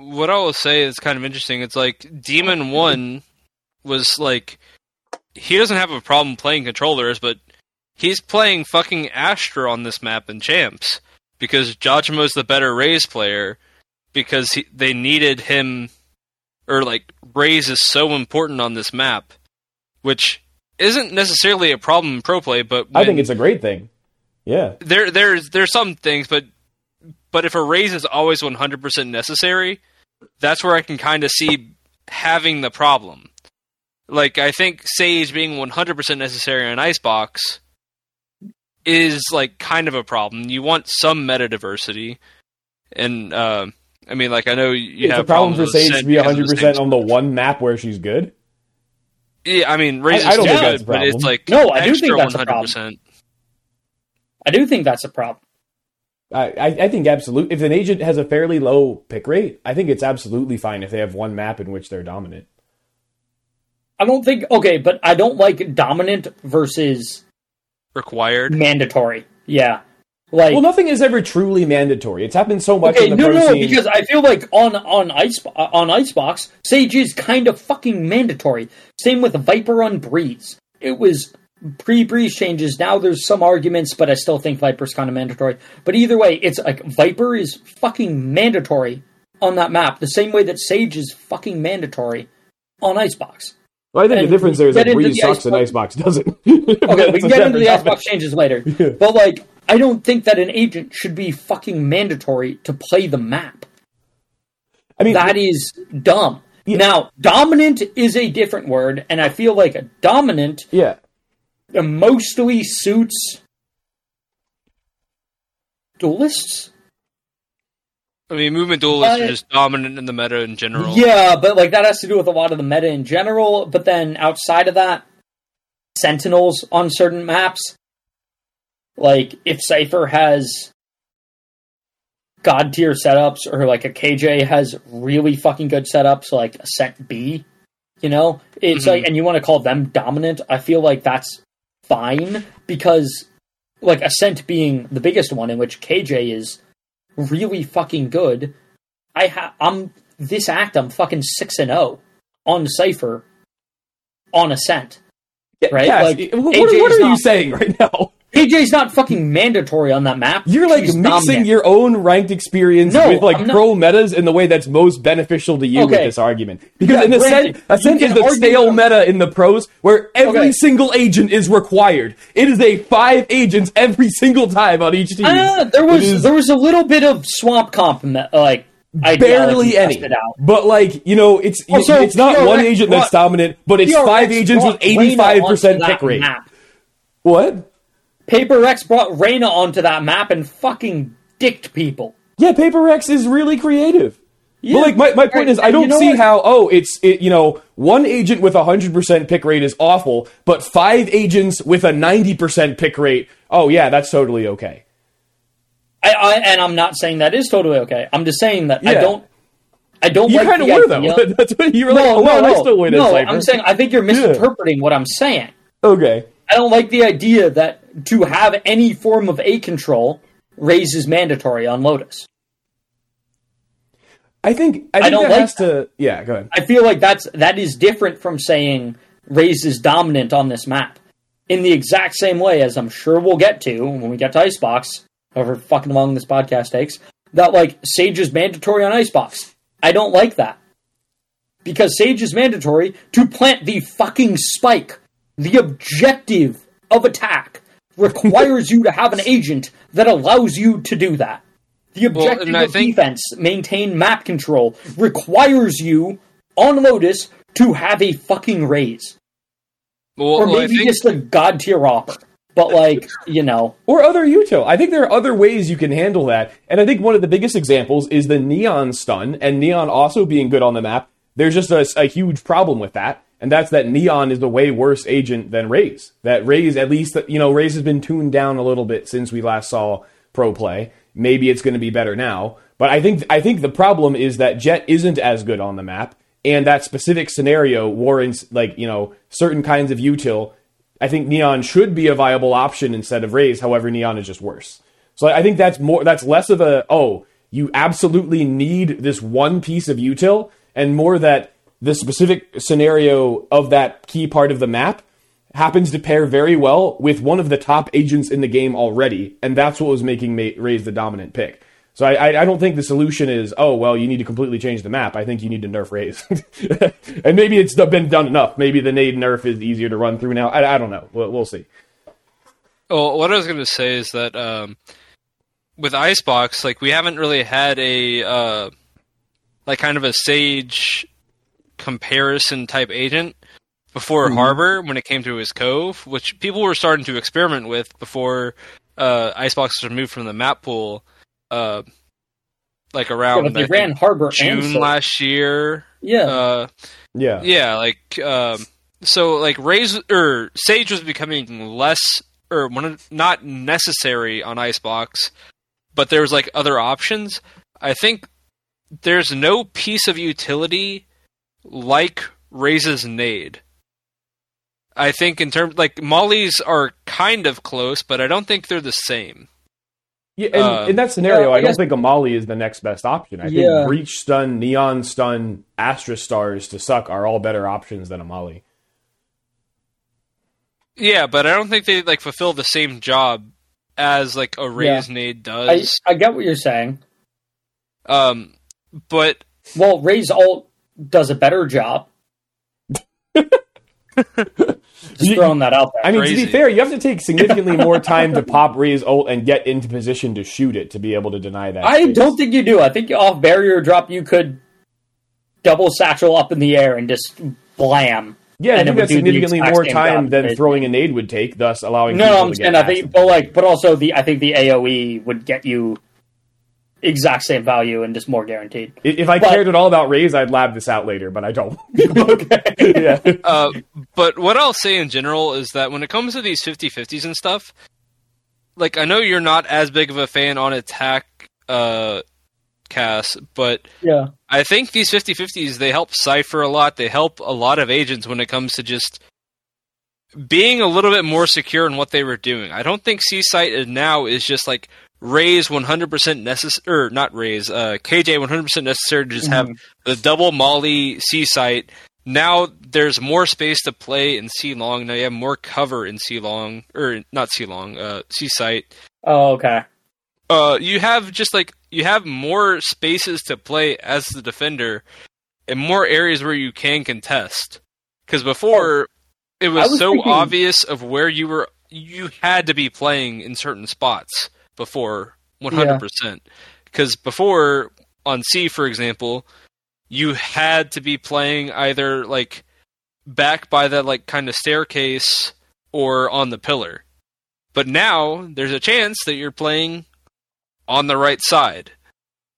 What I will say is kind of interesting. It's like Demon1 was like he doesn't have a problem playing controllers, but he's playing fucking Astra on this map in champs because Jawgemo's the better Raze player because he, they needed him or like Raze is so important on this map, which isn't necessarily a problem in pro play, but I think it's a great thing. Yeah, there there's there's some things, but but if a Raze is always 100% necessary, that's where I can kind of see having the problem. Like I think Sage being 100% necessary on Icebox is like kind of a problem. You want some meta diversity, and uh, I mean, like I know you it's have a problem for problems with Sage to be 100 percent on the one map where she's good. Yeah, I mean, Raze I is don't good, think that's a but it's problem. like No, I do think that's a problem. I do think that's a problem. I, I, I think absolute. If an agent has a fairly low pick rate, I think it's absolutely fine if they have one map in which they're dominant. I don't think okay, but I don't like dominant versus required. mandatory. Yeah. Like Well, nothing is ever truly mandatory. It's happened so much Okay, in the no, pro no, scene. because I feel like on on ice on Icebox, Sage is kind of fucking mandatory. Same with Viper on Breeze. It was pre Breeze changes. Now there's some arguments, but I still think Viper's kind of mandatory. But either way, it's like Viper is fucking mandatory on that map, the same way that Sage is fucking mandatory on Icebox. Well, I think And the difference there is that into Breeze the sucks and Icebox- Icebox doesn't. Okay, we can get into the Xbox changes later. But like, I don't think that an agent should be fucking mandatory to play the map. I mean, That is dumb. Now, dominant is a different word, and I feel like a dominant yeah. Mostly suits duelists. I mean, movement duelists Uh, are just dominant in the meta in general. Yeah, but like that has to do with a lot of the meta in general. But then outside of that, sentinels on certain maps, like if Cypher has god tier setups or like a KJ has really fucking good setups, like a Ascent B, you know, it's Mhm. like, and you want to call them dominant. I feel like that's fine because like Ascent being the biggest one, in which KJ is really fucking good. I ha- I'm this act. I'm fucking six and zero on Cypher on Ascent. Right? Like, what, what are you saying right now? KJ's not fucking mandatory on that map. You're like She's mixing dominant. your own ranked experience No, with like pro metas in the way that's most beneficial to you with this argument. Because Yeah, in Ascent, sense, Ascent you is the stale meta in the pros where every Okay. single agent is required. It is a five agents every single time on each team. Ah, there was is there was a little bit of swamp comp like ideology barely any. But like you know, it's you- Also, it's not one agent that's dominant, but it's five agents with eighty five percent pick rate. map. What? Paper Rex brought Reyna onto that map and fucking dicked people. Yeah, Paper Rex is really creative. Yeah. But like my, my point is I don't you know see what? how oh it's it, you know one agent with a hundred percent pick rate is awful, but five agents with a ninety percent pick rate, oh yeah, that's totally okay. I, I and I'm not saying that is totally okay. I'm just saying that I don't. I don't You like kind of were idea- though. that's what you were like. No, Oh, no, well, no, I still win no. I'm saying I think you're misinterpreting what I'm saying. okay. I don't like the idea that to have any form of A control Raze's mandatory on Lotus. I think I think don't that like has to. Yeah, go ahead. I feel like that's that is different from saying Raze is dominant on this map. In the exact same way as I'm sure we'll get to when we get to Icebox, however fucking long this podcast takes, that like Sage is mandatory on Icebox. I don't like that. Because Sage is mandatory to plant the fucking spike. The objective of attack requires you to have an agent that allows you to do that. The objective and I of think- defense, maintain map control, requires you on Lotus to have a fucking Raze. Well, Or well, maybe think just a god tier offer. But like, you know, or other util. I think there are other ways you can handle that, and I think one of the biggest examples is the neon stun, and neon also being good on the map. There's just a, a huge problem with that, and that's that neon is the way worse agent than Raze. That Raze, at least, you know, Raze has been tuned down a little bit since we last saw pro play. Maybe it's going to be better now, but I think I think the problem is that Jett isn't as good on the map, and that specific scenario warrants like you know certain kinds of util I think Neon should be a viable option instead of Raze. However, Neon is just worse. So I think that's more. That's less of a oh, you absolutely need this one piece of util, and more that the specific scenario of that key part of the map happens to pair very well with one of the top agents in the game already, and that's what was making Ma- Raze the dominant pick. So I, I, don't think the solution is oh well you need to completely change the map. I think you need to nerf Raze, and maybe it's been done enough. Maybe the nade nerf is easier to run through now. I, I don't know. We'll, we'll see. Well, what I was going to say is that um, with Icebox, like we haven't really had a uh, like kind of a Sage comparison type agent before Mm-hmm. Harbor when it came to his Cove, which people were starting to experiment with before uh, Icebox was removed from the map pool. Uh, like around but they I ran think, Harbor June Sage. last year. Yeah, Uh, Yeah, yeah, like um, so, like Raze or Sage was becoming less or one of, not necessary on Icebox, but there was like other options. I think there's no piece of utility like Raze's nade. I think in terms like Molly's are kind of close, but I don't think they're the same. yeah. And Uh, in that scenario, yeah, I I, don't guess- think Amali is the next best option. I Yeah. think Breach Stun, Neon Stun, Astra Stars to suck are all better options than Amali. Yeah, but I don't think they like fulfill the same job as like a Raze nade does. I get what you're saying. Um, but Well, Raze Ult does a better job. Just throwing that out there. I mean, to be fair, you have to take significantly more time to pop Raze's ult and get into position to shoot it to be able to deny that. I space. don't think you do. I think off barrier drop you could double satchel up in the air and just blam. Yeah, I and it think that's significantly more time than throwing a nade would take, thus allowing. No, I'm saying I think, but like, but also the I think the AOE would get you exact same value and just more guaranteed. If I but- cared at all about Raze, I'd lab this out later, but I don't. okay. yeah. Uh, but what I'll say in general is that when it comes to these 50-50s and stuff, like I know you're not as big of a fan on attack, uh, Cass, but Yeah. I think these 50-50s they help Cypher a lot. They help a lot of agents when it comes to just being a little bit more secure in what they were doing. I don't think C site is now is just like Raze 100% necessary, or not Raze, uh, KJ 100% necessary to just have the double Molly C site. Now there's more space to play in C long. Now you have more cover in C long, or not C long, uh, C site. Oh, okay. Uh, you have just like you have more spaces to play as the defender, and more areas where you can contest. Because before, it was, was so thinking- obvious of where you were. You had to be playing in certain spots before, one hundred percent. Because before on C, for example, you had to be playing either like back by that like kind of staircase or on the pillar. But now there's a chance that you're playing on the right side,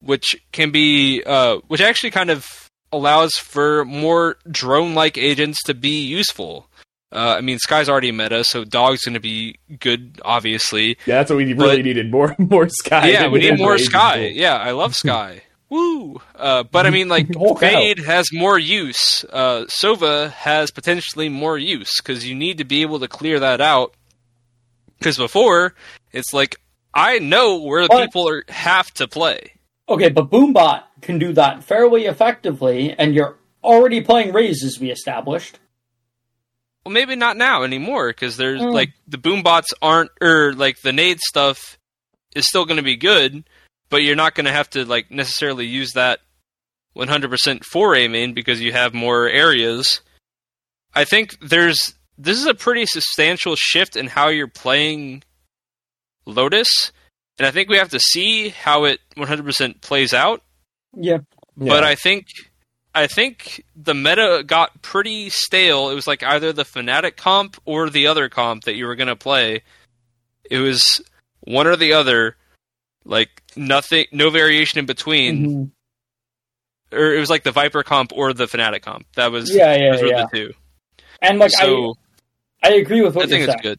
which can be, uh, which actually kind of allows for more drone-like agents to be useful. Uh, I mean, Skye's already meta, so Dog's going to be good, obviously. Yeah, that's what we really needed more more Skye. yeah, we need more Skye. Yeah, I love Skye. Woo! Uh, but I mean, like, Oh, Fade has more use. Uh, Sova has potentially more use because you need to be able to clear that out. Because before, it's like I know where But- people are have to play. Okay, but Boombot can do that fairly effectively, and you're already playing Raze as we established. Well, maybe not now anymore because there's Mm. like the boom bots aren't or like the nade stuff is still going to be good, but you're not going to have to like necessarily use that 100% for A main because you have more areas. I think there's this is a pretty substantial shift in how you're playing Lotus, and I think we have to see how it 100% plays out. Yeah. But I think I think the meta got pretty stale. It was like either the Fnatic comp or the other comp that you were gonna play. It was one or the other, like nothing, no variation in between. Mhm. Or it was like the Viper comp or the Fnatic comp. That was Yeah, yeah, those yeah. the two. And like so I, I agree with I, what think you're it's saying. good.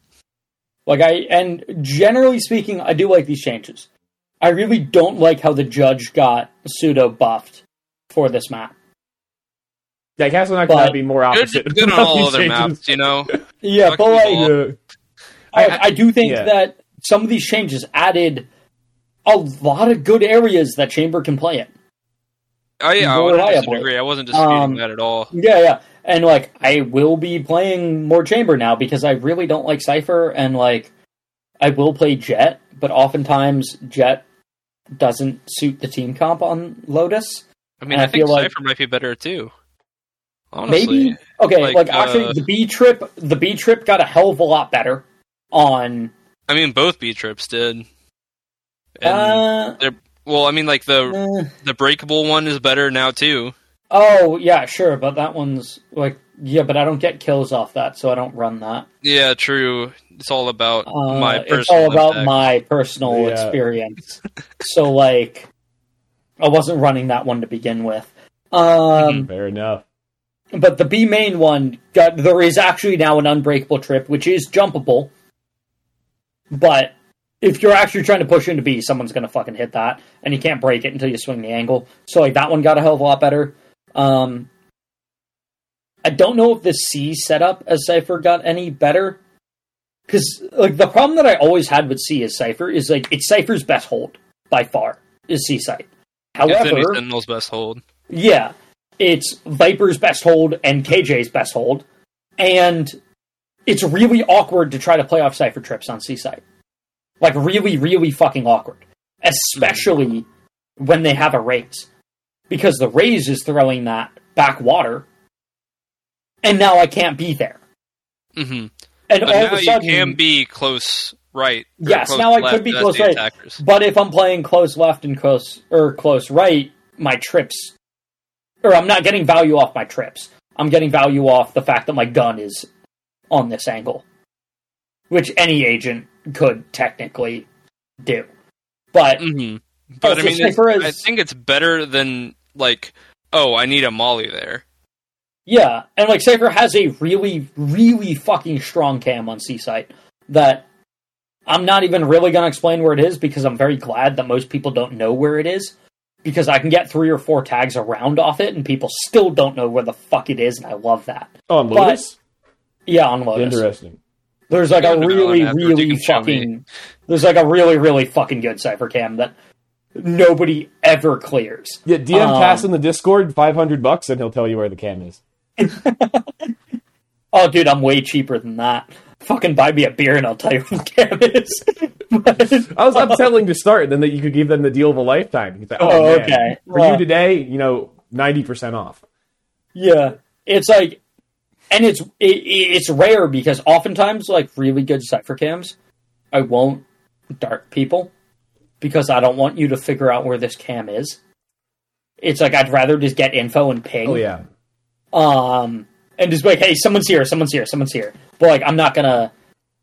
Like I and generally speaking, I do like these changes. I really don't like how the judge got pseudo buffed for this map. Yeah, Castle not going to be more opposite. good on all other changes. maps, you know. Yeah, Fuck but like all. Yeah. I, I do think Yeah. that some of these changes added a lot of good areas that Chamber can play in. Oh yeah, I More wouldn't reliable. disagree. I wasn't disputing Um, that at all. Yeah, yeah. And like I will be playing more Chamber now because I really don't like Cypher and like I will play Jett, but oftentimes Jett doesn't suit the team comp on Lotus. I mean, and I, I think feel like- Cypher might be better too. Honestly. Maybe okay, like, Like, actually uh, the B trip the B trip got a hell of a lot better on I mean, both B trips did. And uh, well, I mean, like the eh. the breakable one is better now too. Oh yeah, sure, but that one's like yeah, but I don't get kills off that, so I don't run that. Yeah, true. It's all about Uh, my personal. it's all about impact. my personal Yeah. experience. so like, I wasn't running that one to begin with. Um. Fair enough. But the B main one got there is actually now an unbreakable trip, which is jumpable. But if you're actually trying to push into B, someone's gonna fucking hit that, and you can't break it until you swing the angle. So like that one got a hell of a lot better. Um, I don't know if the C setup as Cypher got any better. Because like the problem that I always had with C as Cypher is like it's Cypher's best hold by far is C site. However, Sentinel's best hold. yeah, it's Viper's best hold and KJ's best hold, and it's really awkward to try to play off Cypher trips on C site. Like really, really fucking awkward, especially when they have a Raze, because the Raze is throwing that back water, and now I can't be there. Mm-hmm. And But all of a sudden, you can be close right. Yes, close now I could be close right. attackers. But if I'm playing close left and close or close right, my trips, or I'm not getting value off my trips. I'm getting value off the fact that my gun is on this angle, which any agent could technically do. But hmm But I mean, I think it's better than like, oh, I need a molly there. yeah, and like Cypher has a really, really fucking strong cam on C site that I'm not even really going to explain where it is because I'm very glad that most people don't know where it is. Because I can get three or four tags around off it, and people still don't know where the fuck it is, and I love that. Oh, on But- Lotus? Yeah, on Lotus. Interesting. There's like Yeah, a really, and really fucking. There's like a really, really fucking good Cypher cam that nobody ever clears. Yeah, DM Um, Cass in the Discord, 500 bucks, and he'll tell you where the cam is. Oh, dude, I'm way cheaper than that. Fucking buy me a beer and I'll tell you where the cam is. But- I was upselling to start, and then that you could give them the deal of a lifetime. He's like, oh, Oh, okay. For Well- you today, you know, 90% off. Yeah, it's like, and it's it, it's rare because oftentimes like really good Cypher cams, I won't dart people because I don't want you to figure out where this cam is. It's like I'd rather just get info and ping. Oh, yeah. Um, and just be like, hey, someone's here, someone's here, someone's here. But like, I'm not gonna,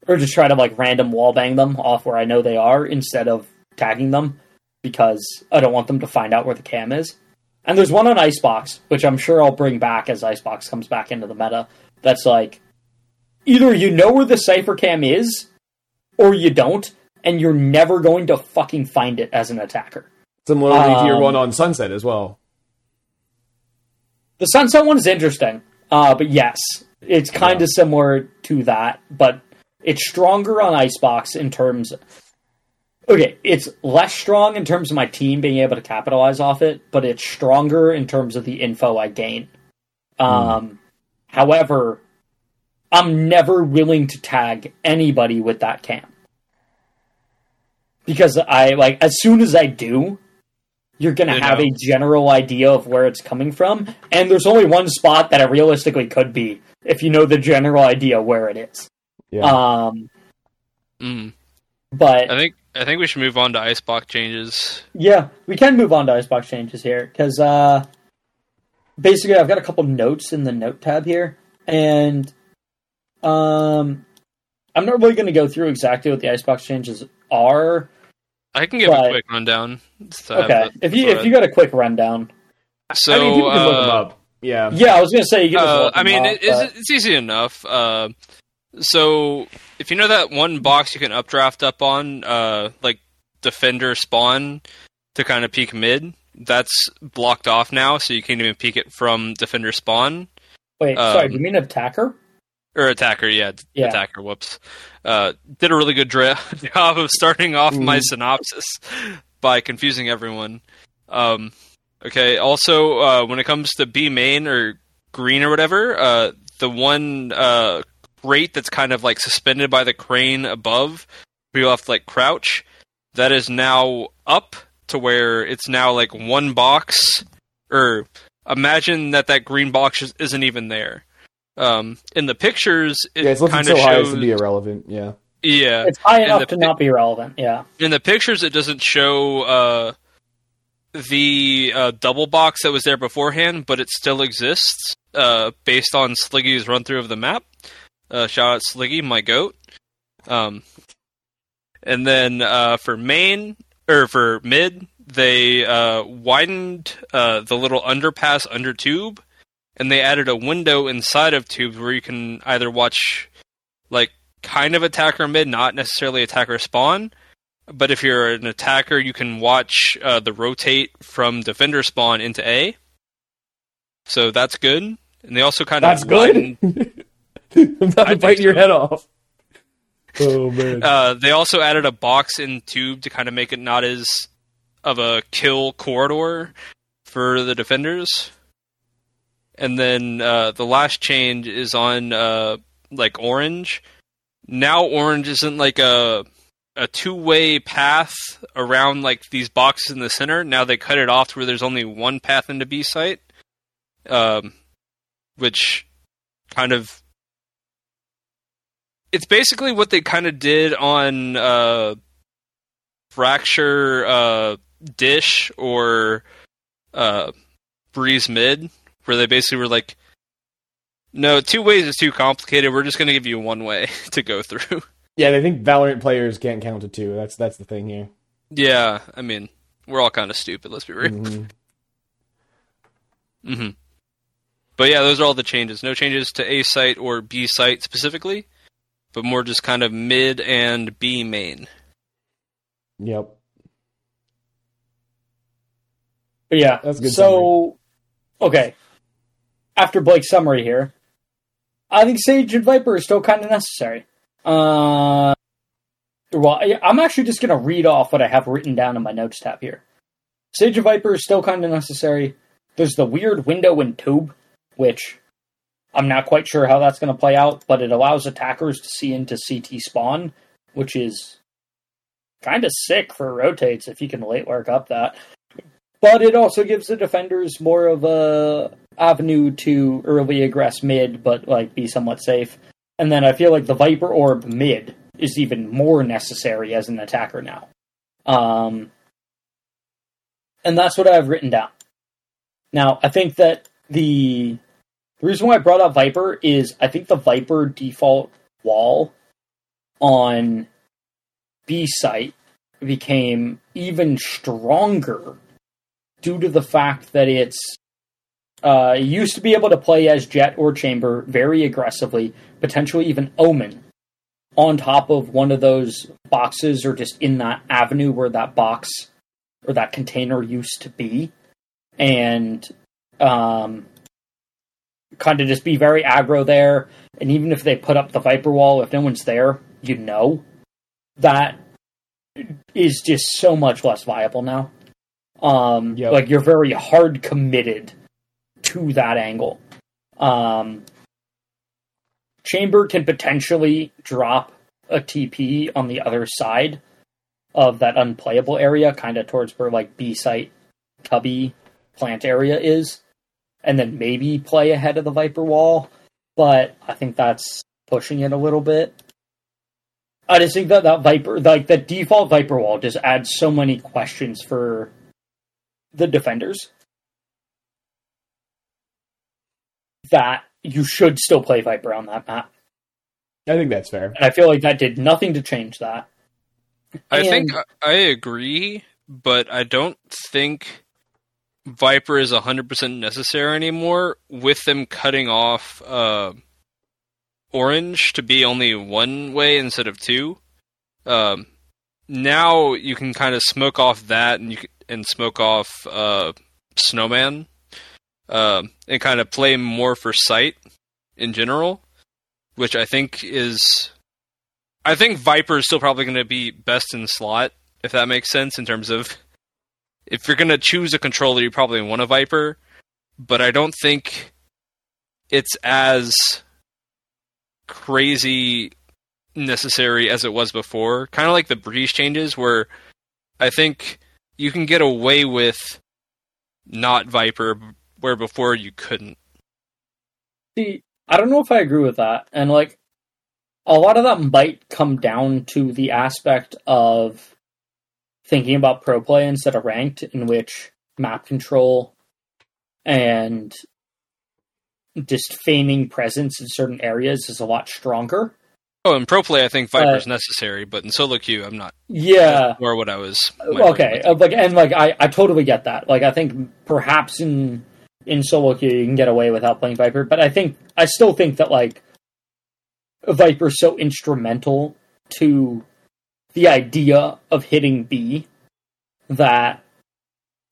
or just try to like random wall bang them off where I know they are instead of tagging them because I don't want them to find out where the cam is. And there's one on Icebox, which I'm sure I'll bring back as Icebox comes back into the meta. That's like, either you know where the Cypher cam is, or you don't, and you're never going to fucking find it as an attacker. Similarly to your Um, one on Sunset as well. The Sunset one is interesting, uh, but yes, it's kind Yeah. of similar to that, but it's stronger on Icebox in terms. Okay, it's less strong in terms of my team being able to capitalize off it, but it's stronger in terms of the info I gain. Um, However, I'm never willing to tag anybody with that cam because I like as soon as I do, you're gonna You have know. a general idea of where it's coming from, and there's only one spot that it realistically could be if you know the general idea where it is. Yeah. Um, Mm. but I think I think we should move on to icebox changes. Yeah, we can move on to Icebox changes here because uh, basically I've got a couple notes in the note tab here, and um, I'm not really going to go through exactly what the Icebox changes are. I can give But- a quick rundown. so Okay, the if you if you got a quick rundown, so I mean, people can look them uh, up. Yeah. yeah, I was going to say you can. Uh, look I mean, up, it, it's, but- it's easy enough. Uh, so if you know that one box you can updraft up on, uh, like defender spawn to kind of peek mid, that's blocked off now, so you can't even peek it from defender spawn wait, sorry, um, do you mean attacker? Or attacker. Yeah, Yeah. attacker. Whoops. Uh, did a really good dra- job of starting off my Mm. synopsis by confusing everyone. Um, okay. Also, uh, when it comes to B main or green or whatever, uh, the one uh, crate that's kind of like suspended by the crane above, where you have to like crouch, that is now up to where it's now like one box. Or imagine that that green box isn't even there. Um, in the pictures, it Yeah, it's lifted kind so of high as to be irrelevant. Yeah. yeah, It's high enough to pic- not be relevant. Yeah, in the pictures it doesn't show uh, the uh, double box that was there beforehand, but it still exists uh, based on Sliggy's run through of the map. Uh, shout out Sliggy, my goat. Um, and then uh, for main or for mid, they uh, widened uh, the little underpass under tube, and they added a window inside of tubes where you can either watch like kind of attacker mid, not necessarily attacker spawn. But if you're an attacker, you can watch uh, the rotate from defender spawn into A. So that's good. And they also kind That's of that's good. I'm about to bite your so. head off. Oh man. Uh, they also added a box in tube to kind of make it not as of a kill corridor for the defenders. And then uh, the last change is on uh, like orange. Now orange isn't like a a two way path around like these boxes in the center. Now they cut it off to where there's only one path into B site, um, which kind of it's basically what they kind of did on uh, Fracture uh, Dish or uh, Breeze Mid, where they basically were like, no, two ways is too complicated. We're just going to give you one way to go through. Yeah, I think Valorant players can't count to two. That's that's the thing here. Yeah, I mean, we're all kind of stupid. Let's be real. Mhm. hmm But yeah, those are all the changes. No changes to A site or B site specifically, but more just kind of mid and B main. Yep. Yeah, That's a good so okay. After Blate's summary here, I think Sage and Viper are still kind of necessary. Uh, well, I'm actually just going to read off what I have written down in my notes tab here. Sage and Viper is still kind of necessary. There's the weird window and tube, which I'm not quite sure how that's going to play out, but it allows attackers to see into CT spawn, which is kind of sick for rotates if you can late work up that. But it also gives the defenders more of a avenue to early aggress mid, but like be somewhat safe. And then I feel like the Viper Orb mid is even more necessary as an attacker now. Um, and that's what I've written down. Now, I think that the, the reason why I brought up Viper is I think the Viper default wall on B site became even stronger due to the fact that it's uh, you used to be able to play as Jet or Chamber very aggressively, potentially even Omen, on top of one of those boxes or just in that avenue where that box or that container used to be, and um, kind of just be very aggro there. And even if they put up the Viper wall, if no one's there, you know that is just so much less viable now. Um, Yep. like you're very hard committed to that angle. Um, Chamber can potentially drop a TP on the other side of that unplayable area, kind of towards where like B site, cubby plant area is, and then maybe play ahead of the Viper wall. But I think that's pushing it a little bit. I just think that that Viper, like the default Viper wall, just adds so many questions for the defenders that you should still play Viper on that map. I think that's fair. And I feel like that did nothing to change that. I think I agree, but I don't think Viper is 100% necessary anymore with them cutting off uh, Orange to be only one way instead of two. Um, now you can kind of smoke off that and you can, and smoke off uh, Snowman uh, and kind of play more for sight in general, which I think is I think Viper is still probably going to be best in slot, if that makes sense, in terms of if you're going to choose a controller, you probably want a Viper, but I don't think it's as crazy necessary as it was before. Kind of like the breeze changes, where I think you can get away with not Viper, where before you couldn't. See, I don't know if I agree with that. And like a lot of that might come down to the aspect of thinking about pro play instead of ranked, in which map control and just feigning presence in certain areas is a lot stronger. Oh, in pro play, I think viper Viper's necessary, but in solo queue, I'm not. Yeah. Or what I was. okay uh, like and like I, I totally get that like i think perhaps in in solo queue you can get away without playing viper but i think i still think that like viper's so instrumental to the idea of hitting b that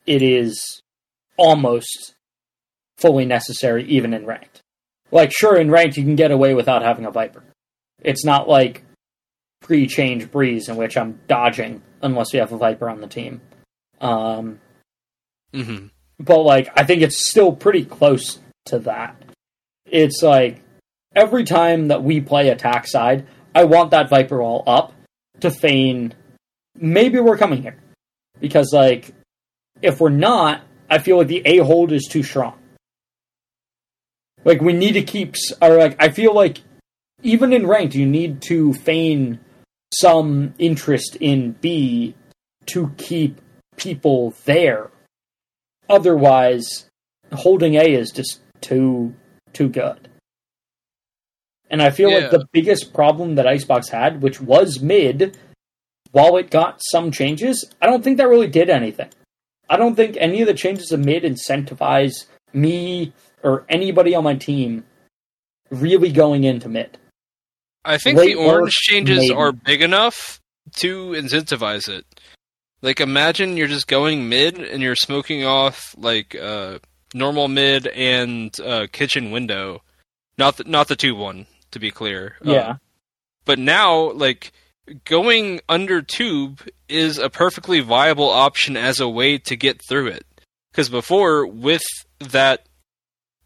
it is almost fully necessary even in ranked. Like sure in ranked you can get away without having a viper. It's not like pre-change breeze in which I'm dodging unless you have a Viper on the team. Um, hmm but like I think it's still pretty close to that. It's like every time that we play attack side, I want that Viper all up to feign maybe we're coming here. Because like if we're not, I feel like the A hold is too strong. Like we need to keep or like I feel like even in ranked, you need to feign some interest in B to keep people there. Otherwise, holding A is just too too good. And I feel Yeah. like the biggest problem that Icebox had, which was mid, while it got some changes, I don't think that really did anything. I don't think any of the changes of mid incentivize me or anybody on my team really going into mid. I think Late the orange changes maybe. are big enough to incentivize it. Like imagine you're just going mid and you're smoking off like uh, normal mid and uh, kitchen window, not the, not the tube one to be clear. Uh, Yeah. but now like going under tube is a perfectly viable option as a way to get through it. Because before with that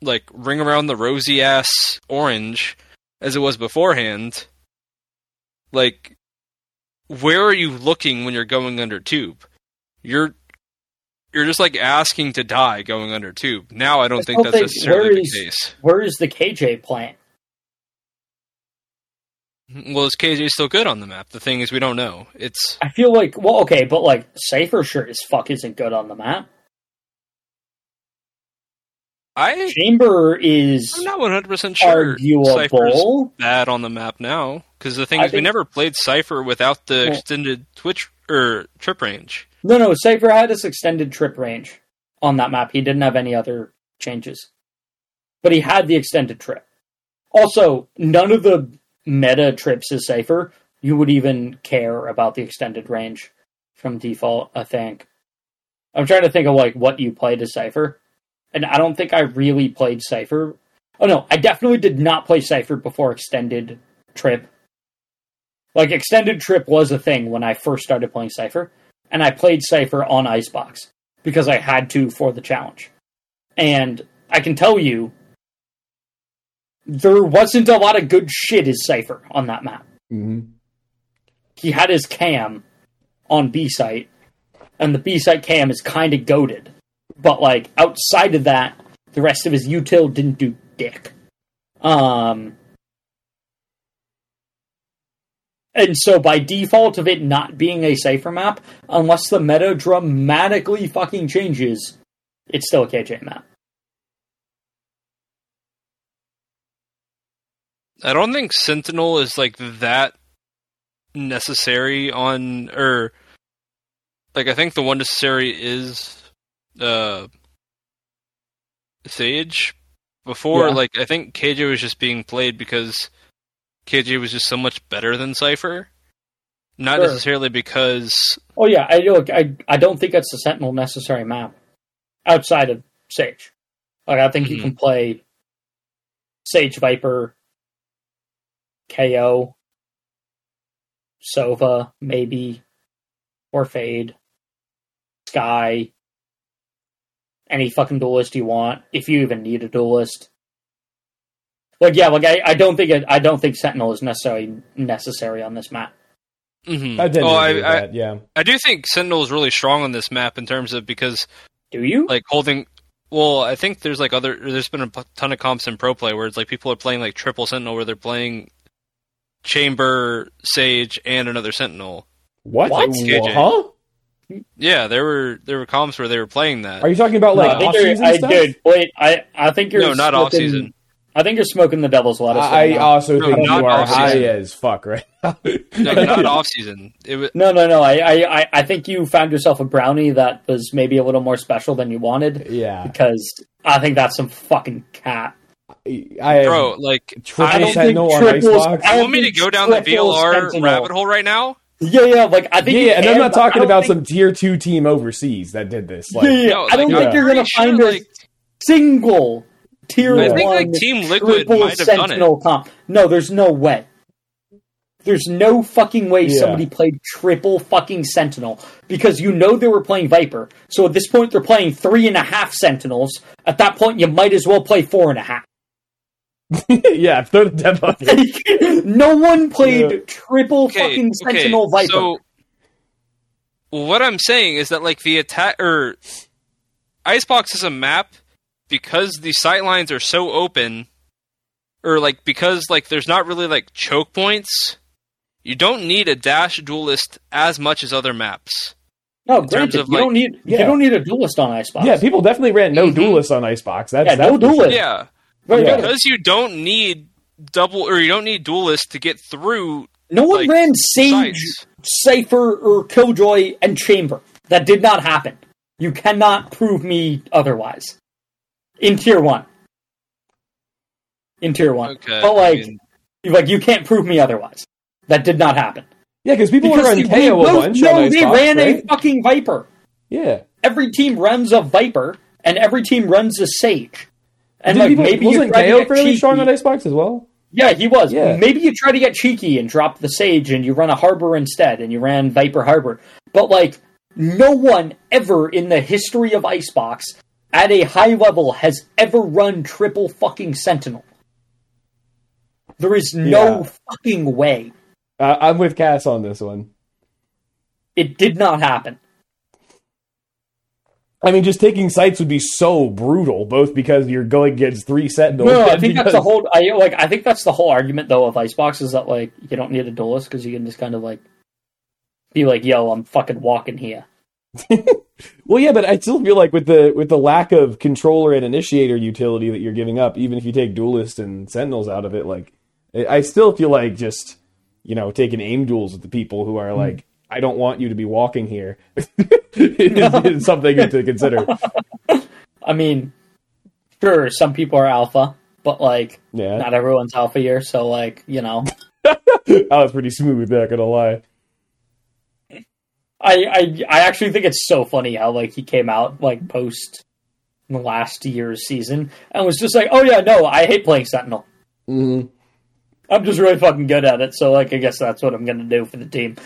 like ring around the rosy ass orange as it was beforehand, like where are you looking when you're going under tube? You're you're just like asking to die going under tube. Now I don't I think still that's think necessarily where the case. Where is the KJ plant? Well, is KJ still good on the map? The thing is, we don't know. It's I feel like well, okay, but like Cypher sure as fuck isn't good on the map. I Chamber is I'm not 100 percent sure. Cypher's arguable. bad on the map now because the thing I is, we never played Cypher without the Well- extended Twitch or trip range. No, no, Cypher had his extended trip range on that map. He didn't have any other changes. But he had the extended trip. Also, none of the meta trips is Cypher. You would even care about the extended range from default, I think. I'm trying to think of like what you played as Cypher. And I don't think I really played Cypher. Oh no, I definitely did not play Cypher before extended trip. Like extended trip was a thing when I first started playing Cypher and I played Cypher on Icebox because I had to for the challenge. And I can tell you, there wasn't a lot of good shit as Cypher on that map. hmm He had his cam on B site, and the B site cam is kind of goaded. But like outside of that, the rest of his util didn't do dick. Um, and so by default of it not being a Cypher map, unless the meta dramatically fucking changes, it's still a KJ map. I don't think Sentinel is like that necessary on or like I think the one necessary is uh Sage. Before Yeah. like I think KJ was just being played because KJ was just so much better than Cypher. Not Sure. necessarily because Oh yeah, I look. I I don't think that's the Sentinel necessary map outside of Sage. Like I think you Mhm. can play Sage Viper, KO, Sova maybe, or Fade, Skye, any fucking duelist you want if you even need a duelist. Like yeah, like I, I don't think it, I don't think Sentinel is necessarily necessary on this map. Mhm. I didn't oh, agree with I, I, that. Yeah. I do think Sentinel is really strong on this map in terms of because Do you? like holding. Well, I think there's like other. There's been a ton of comps in pro play where it's like people are playing like triple Sentinel, where they're playing Chamber, Sage, and another Sentinel. What? What? KJ. Huh? Yeah, there were there were comps where they were playing that. Are you talking about like I think off you're- season I, stuff? Dude, wait, I, I think you're no, not off smoking- season. I think you're smoking the devil's lettuce. I, right now. also No, think you are off-season. high as fuck right now. No, not off season. It was no, no, no. I, I, I- I think you found yourself a brownie that was maybe a little more special than you wanted Yeah, because I think that's some fucking cat. I bro. Like Triple I don't. Sentinel on triples- Icebox? I You want me to go down the triple VLR Sentinel- rabbit hole right now? Yeah, yeah. Like I think. Yeah, yeah and I'm not talking about think... some tier two team overseas that did this. Like, yeah, yeah, no, I don't like, think you're gonna pretty sure, find a like- single tier I one think, like, Team Liquid might have done it. Comp. No, there's no way. There's no fucking way Yeah. somebody played triple fucking Sentinel because you know they were playing Viper. So at this point, they're playing three and a half Sentinels. At that point, you might as well play four and a half. yeah, throw the dead bucket. no one played Yeah. triple Okay, fucking okay, Sentinel Viper. So what I'm saying is that like the attack or Icebox is a map because the sight lines are so open. or like because like there's not really like choke points. You don't need a dash duelist as much as other maps. No, terms granted, of, you like- don't need Yeah. you don't need a duelist on Icebox. Yeah, people definitely ran no Mhm. duelists on Icebox. That's Yeah, no that's for sure. duelist. Yeah, Very Yeah. good. because you don't need double or you don't need duelists to get through No one like, ran Sage, sites. Cypher, or Killjoy and Chamber. That did not happen. You cannot prove me otherwise. In tier one. In tier one. Okay, But like, I mean- like you can't prove me otherwise. That did not happen. Yeah, because people were Because running they, KO a no, bunch no, on they Icebox, ran a fucking Viper. Yeah. Every team runs a Viper, and every team runs a Sage. And Did like people, maybe you wasn't try KO fairly cheeky. strong on Icebox as well? Yeah, he was. Yeah. Maybe you try to get cheeky and drop the Sage and you run a Harbor instead and you ran Viper Harbor. But like no one ever in the history of Icebox at a high level has ever run triple fucking Sentinel. There is no Yeah. fucking way. Uh, I'm with Cass on this one. It did not happen. I mean, just taking sites would be so brutal, both because you're going against three Sentinels. No, I think that's the whole. I like. I think that's the whole argument though of Icebox is that like you don't need a duelist because you can just kind of like be like, "Yo, I'm fucking walking here." Well, yeah, but I still feel like with the with the lack of controller and initiator utility that you're giving up, even if you take duelist and sentinels out of it, like I I still feel like just you know taking aim duels with the people who are like, I don't want you to be walking here, is, is something to consider. I mean, sure, some people are alpha, but like Yeah, not everyone's alpha here. So like you know, that was pretty smooth. Not gonna lie. I I I actually think it's so funny how like he came out like post the last year's season and was just like, "Oh yeah, no, I hate playing Sentinel. hmm I'm just really fucking good at it. So like, I guess that's what I'm gonna do for the team."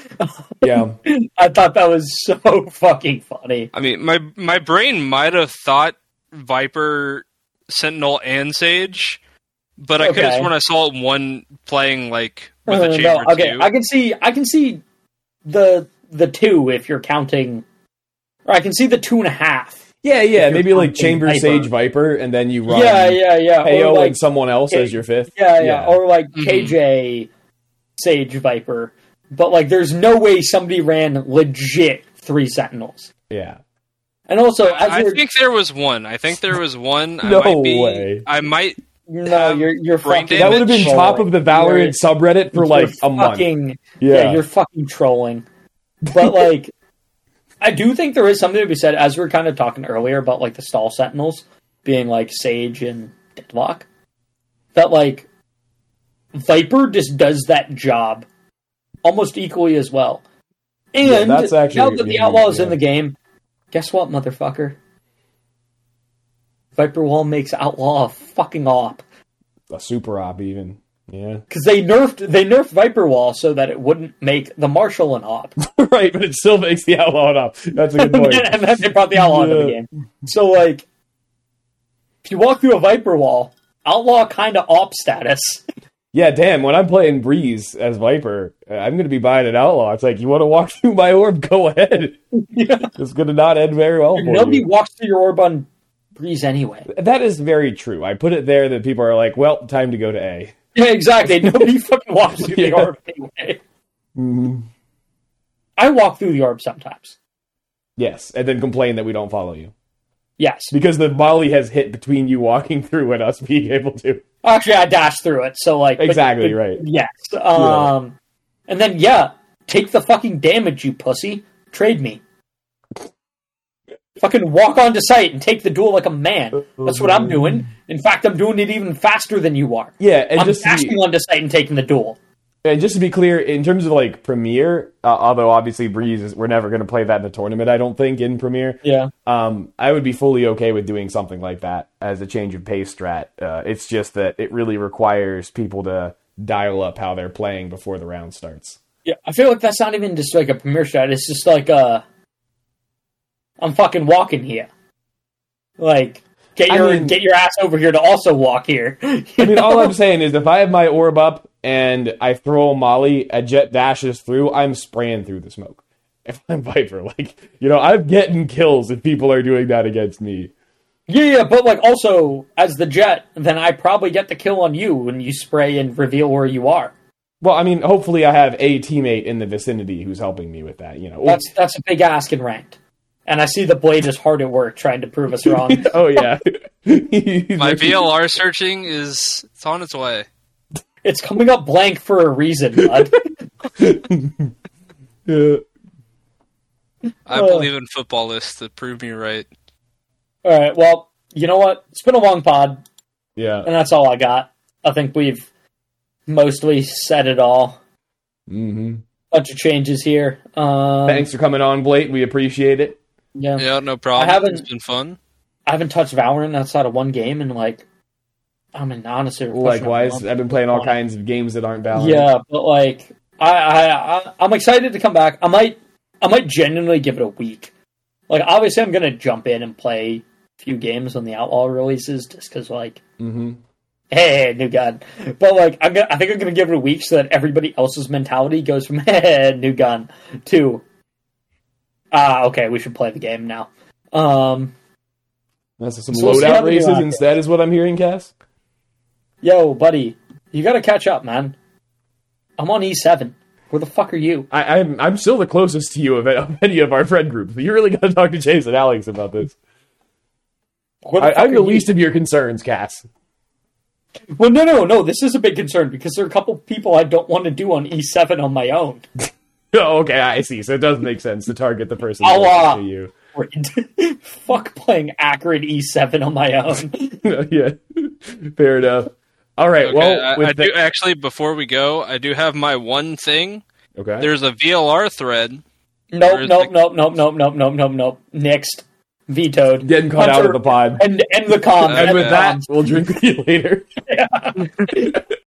Yeah, I thought that was so fucking funny. I mean, my my brain might have thought Viper, Sentinel, and Sage, but I could have Okay. sworn I saw one playing like with Uh, a no, chamber okay, too. I can see I can see the the two if you're counting, or I can see the two and a half. yeah, yeah. Maybe like Chamber Viper. Sage Viper, and then you run Yeah, yeah, yeah. KO or like and someone else K- as your fifth. Yeah, yeah, or like Mhm. KJ Sage Viper. But like there's no way somebody ran legit three sentinels. yeah. And also as I think there was one. I think there was one. I No might be, way. I might. no, you're you're brain fucking That would have been Damage. top of the Valorant subreddit for like a month. fucking, Yeah. you're fucking trolling. But like I do think there is something to be said as we were kind of talking earlier about like the stall sentinels being like Sage and Deadlock. That like Viper just does that job almost equally as well. And Yeah, that's actually now that the yeah, outlaw is yeah. in the game, guess what, motherfucker? Viper Wall makes outlaw a fucking op a super op even. Yeah. because they nerfed they nerfed Viper Wall so that it wouldn't make the Marshal an op. right, but it still makes the outlaw an op. That's a good point. and then they brought the outlaw into the game. So like, if you walk through a Viper Wall, outlaw kind of op status. yeah, damn, when I'm playing Breeze as Viper, uh, I'm gonna be buying an outlaw. It's like you wanna walk through my orb, go ahead. Yeah. It's gonna not end very well for Nobody you. walks through your orb on Breeze anyway. That is very true. I put it there that people are like, well, time to go to A. Yeah, exactly. Nobody fucking walks through the Yeah. orb anyway. Mhm. I walk through the orb sometimes. Yes, and then complain that we don't follow you. Yes. Because the molly has hit between you walking through and us being able to. Actually, I dash through it, so like Exactly, but- right. Yes. Um, and then yeah, take the fucking damage, you pussy. Trade me. Fucking walk onto site and take the duel like a man. That's what I'm doing. In fact, I'm doing it even faster than you are. Yeah, and I'm just dashing be, onto site and taking the duel. and just to be clear, in terms of like Premier, uh, although obviously Breeze is, we're never going to play that in the tournament. I don't think in Premier. Yeah. Um, I would be fully okay with doing something like that as a change of pace strat. Uh, it's just that it really requires people to dial up how they're playing before the round starts. Yeah. I feel like that's not even just like a premier strat. It's just like uh I'm fucking walking here. Like get I your mean- get your ass over here to also walk here. I mean, all I'm saying is if I have my orb up and I throw molly, a Jett dashes through, I'm spraying through the smoke. If I'm Viper, like you know, I'm getting kills if people are doing that against me. Yeah, yeah, but like also as the Jett, then I probably get the kill on you when you spray and reveal where you are. Well, I mean, hopefully I have a teammate in the vicinity who's helping me with that. You know. That's that's a big ask in ranked. And I see the Blate is hard at work trying to prove us wrong. oh yeah. My VLR searching is it's on its way. it's coming up blank for a reason, bud. Yeah. I Uh. believe in football lists to prove me right. all right, well, you know what? It's been a long pod, Yeah. and that's all I got. I think we've mostly said it all. hmm Bunch of changes here. Um, Thanks for coming on, Blate. We appreciate it. Yeah. Yeah, no problem. I haven't- It's been fun. I haven't touched Valorant outside of one game, and like, I mean, honestly, we're pushing Likewise. I've been playing all kinds of games that aren't Valorant. Yeah, but like, I, I, I, I'm excited to come back. I might, I might genuinely give it a week. Like, obviously, I'm gonna jump in and play a few games when the Outlaw releases, just because, like, Mm-hmm hey, new gun. But like, I'm gonna, I think I'm gonna give it a week so that everybody else's mentality goes from hey, new gun to ah, okay, we should play the game now. Um, That's some So we'll see how loadout races instead, is what I'm hearing, Cass. yo, buddy, you gotta catch up, man. I'm on E7. Where the fuck are you? I, I'm I'm still the closest to you of, of any of our friend groups. You really got to talk to Chase and Alex about this. The I, I'm are the you? least of your concerns, Cass. Well, no, no, no. This is a big concern because there are a couple people I don't want to do on E7 on my own. Oh, okay, I see. So it does make sense to target the person I'll, uh, to you. Fuck playing accurate E7 on my own. yeah, fair enough. All right. Okay, well, I, I the- do actually. Before we go, I do have my one thing. okay. There's a VLR thread. Nope, nope, the- nope, nope, nope, nope, nope, nope, nope. Next. Vetoed. Getting cut out of the pod. And, and the com. And with that, we'll drink with you later.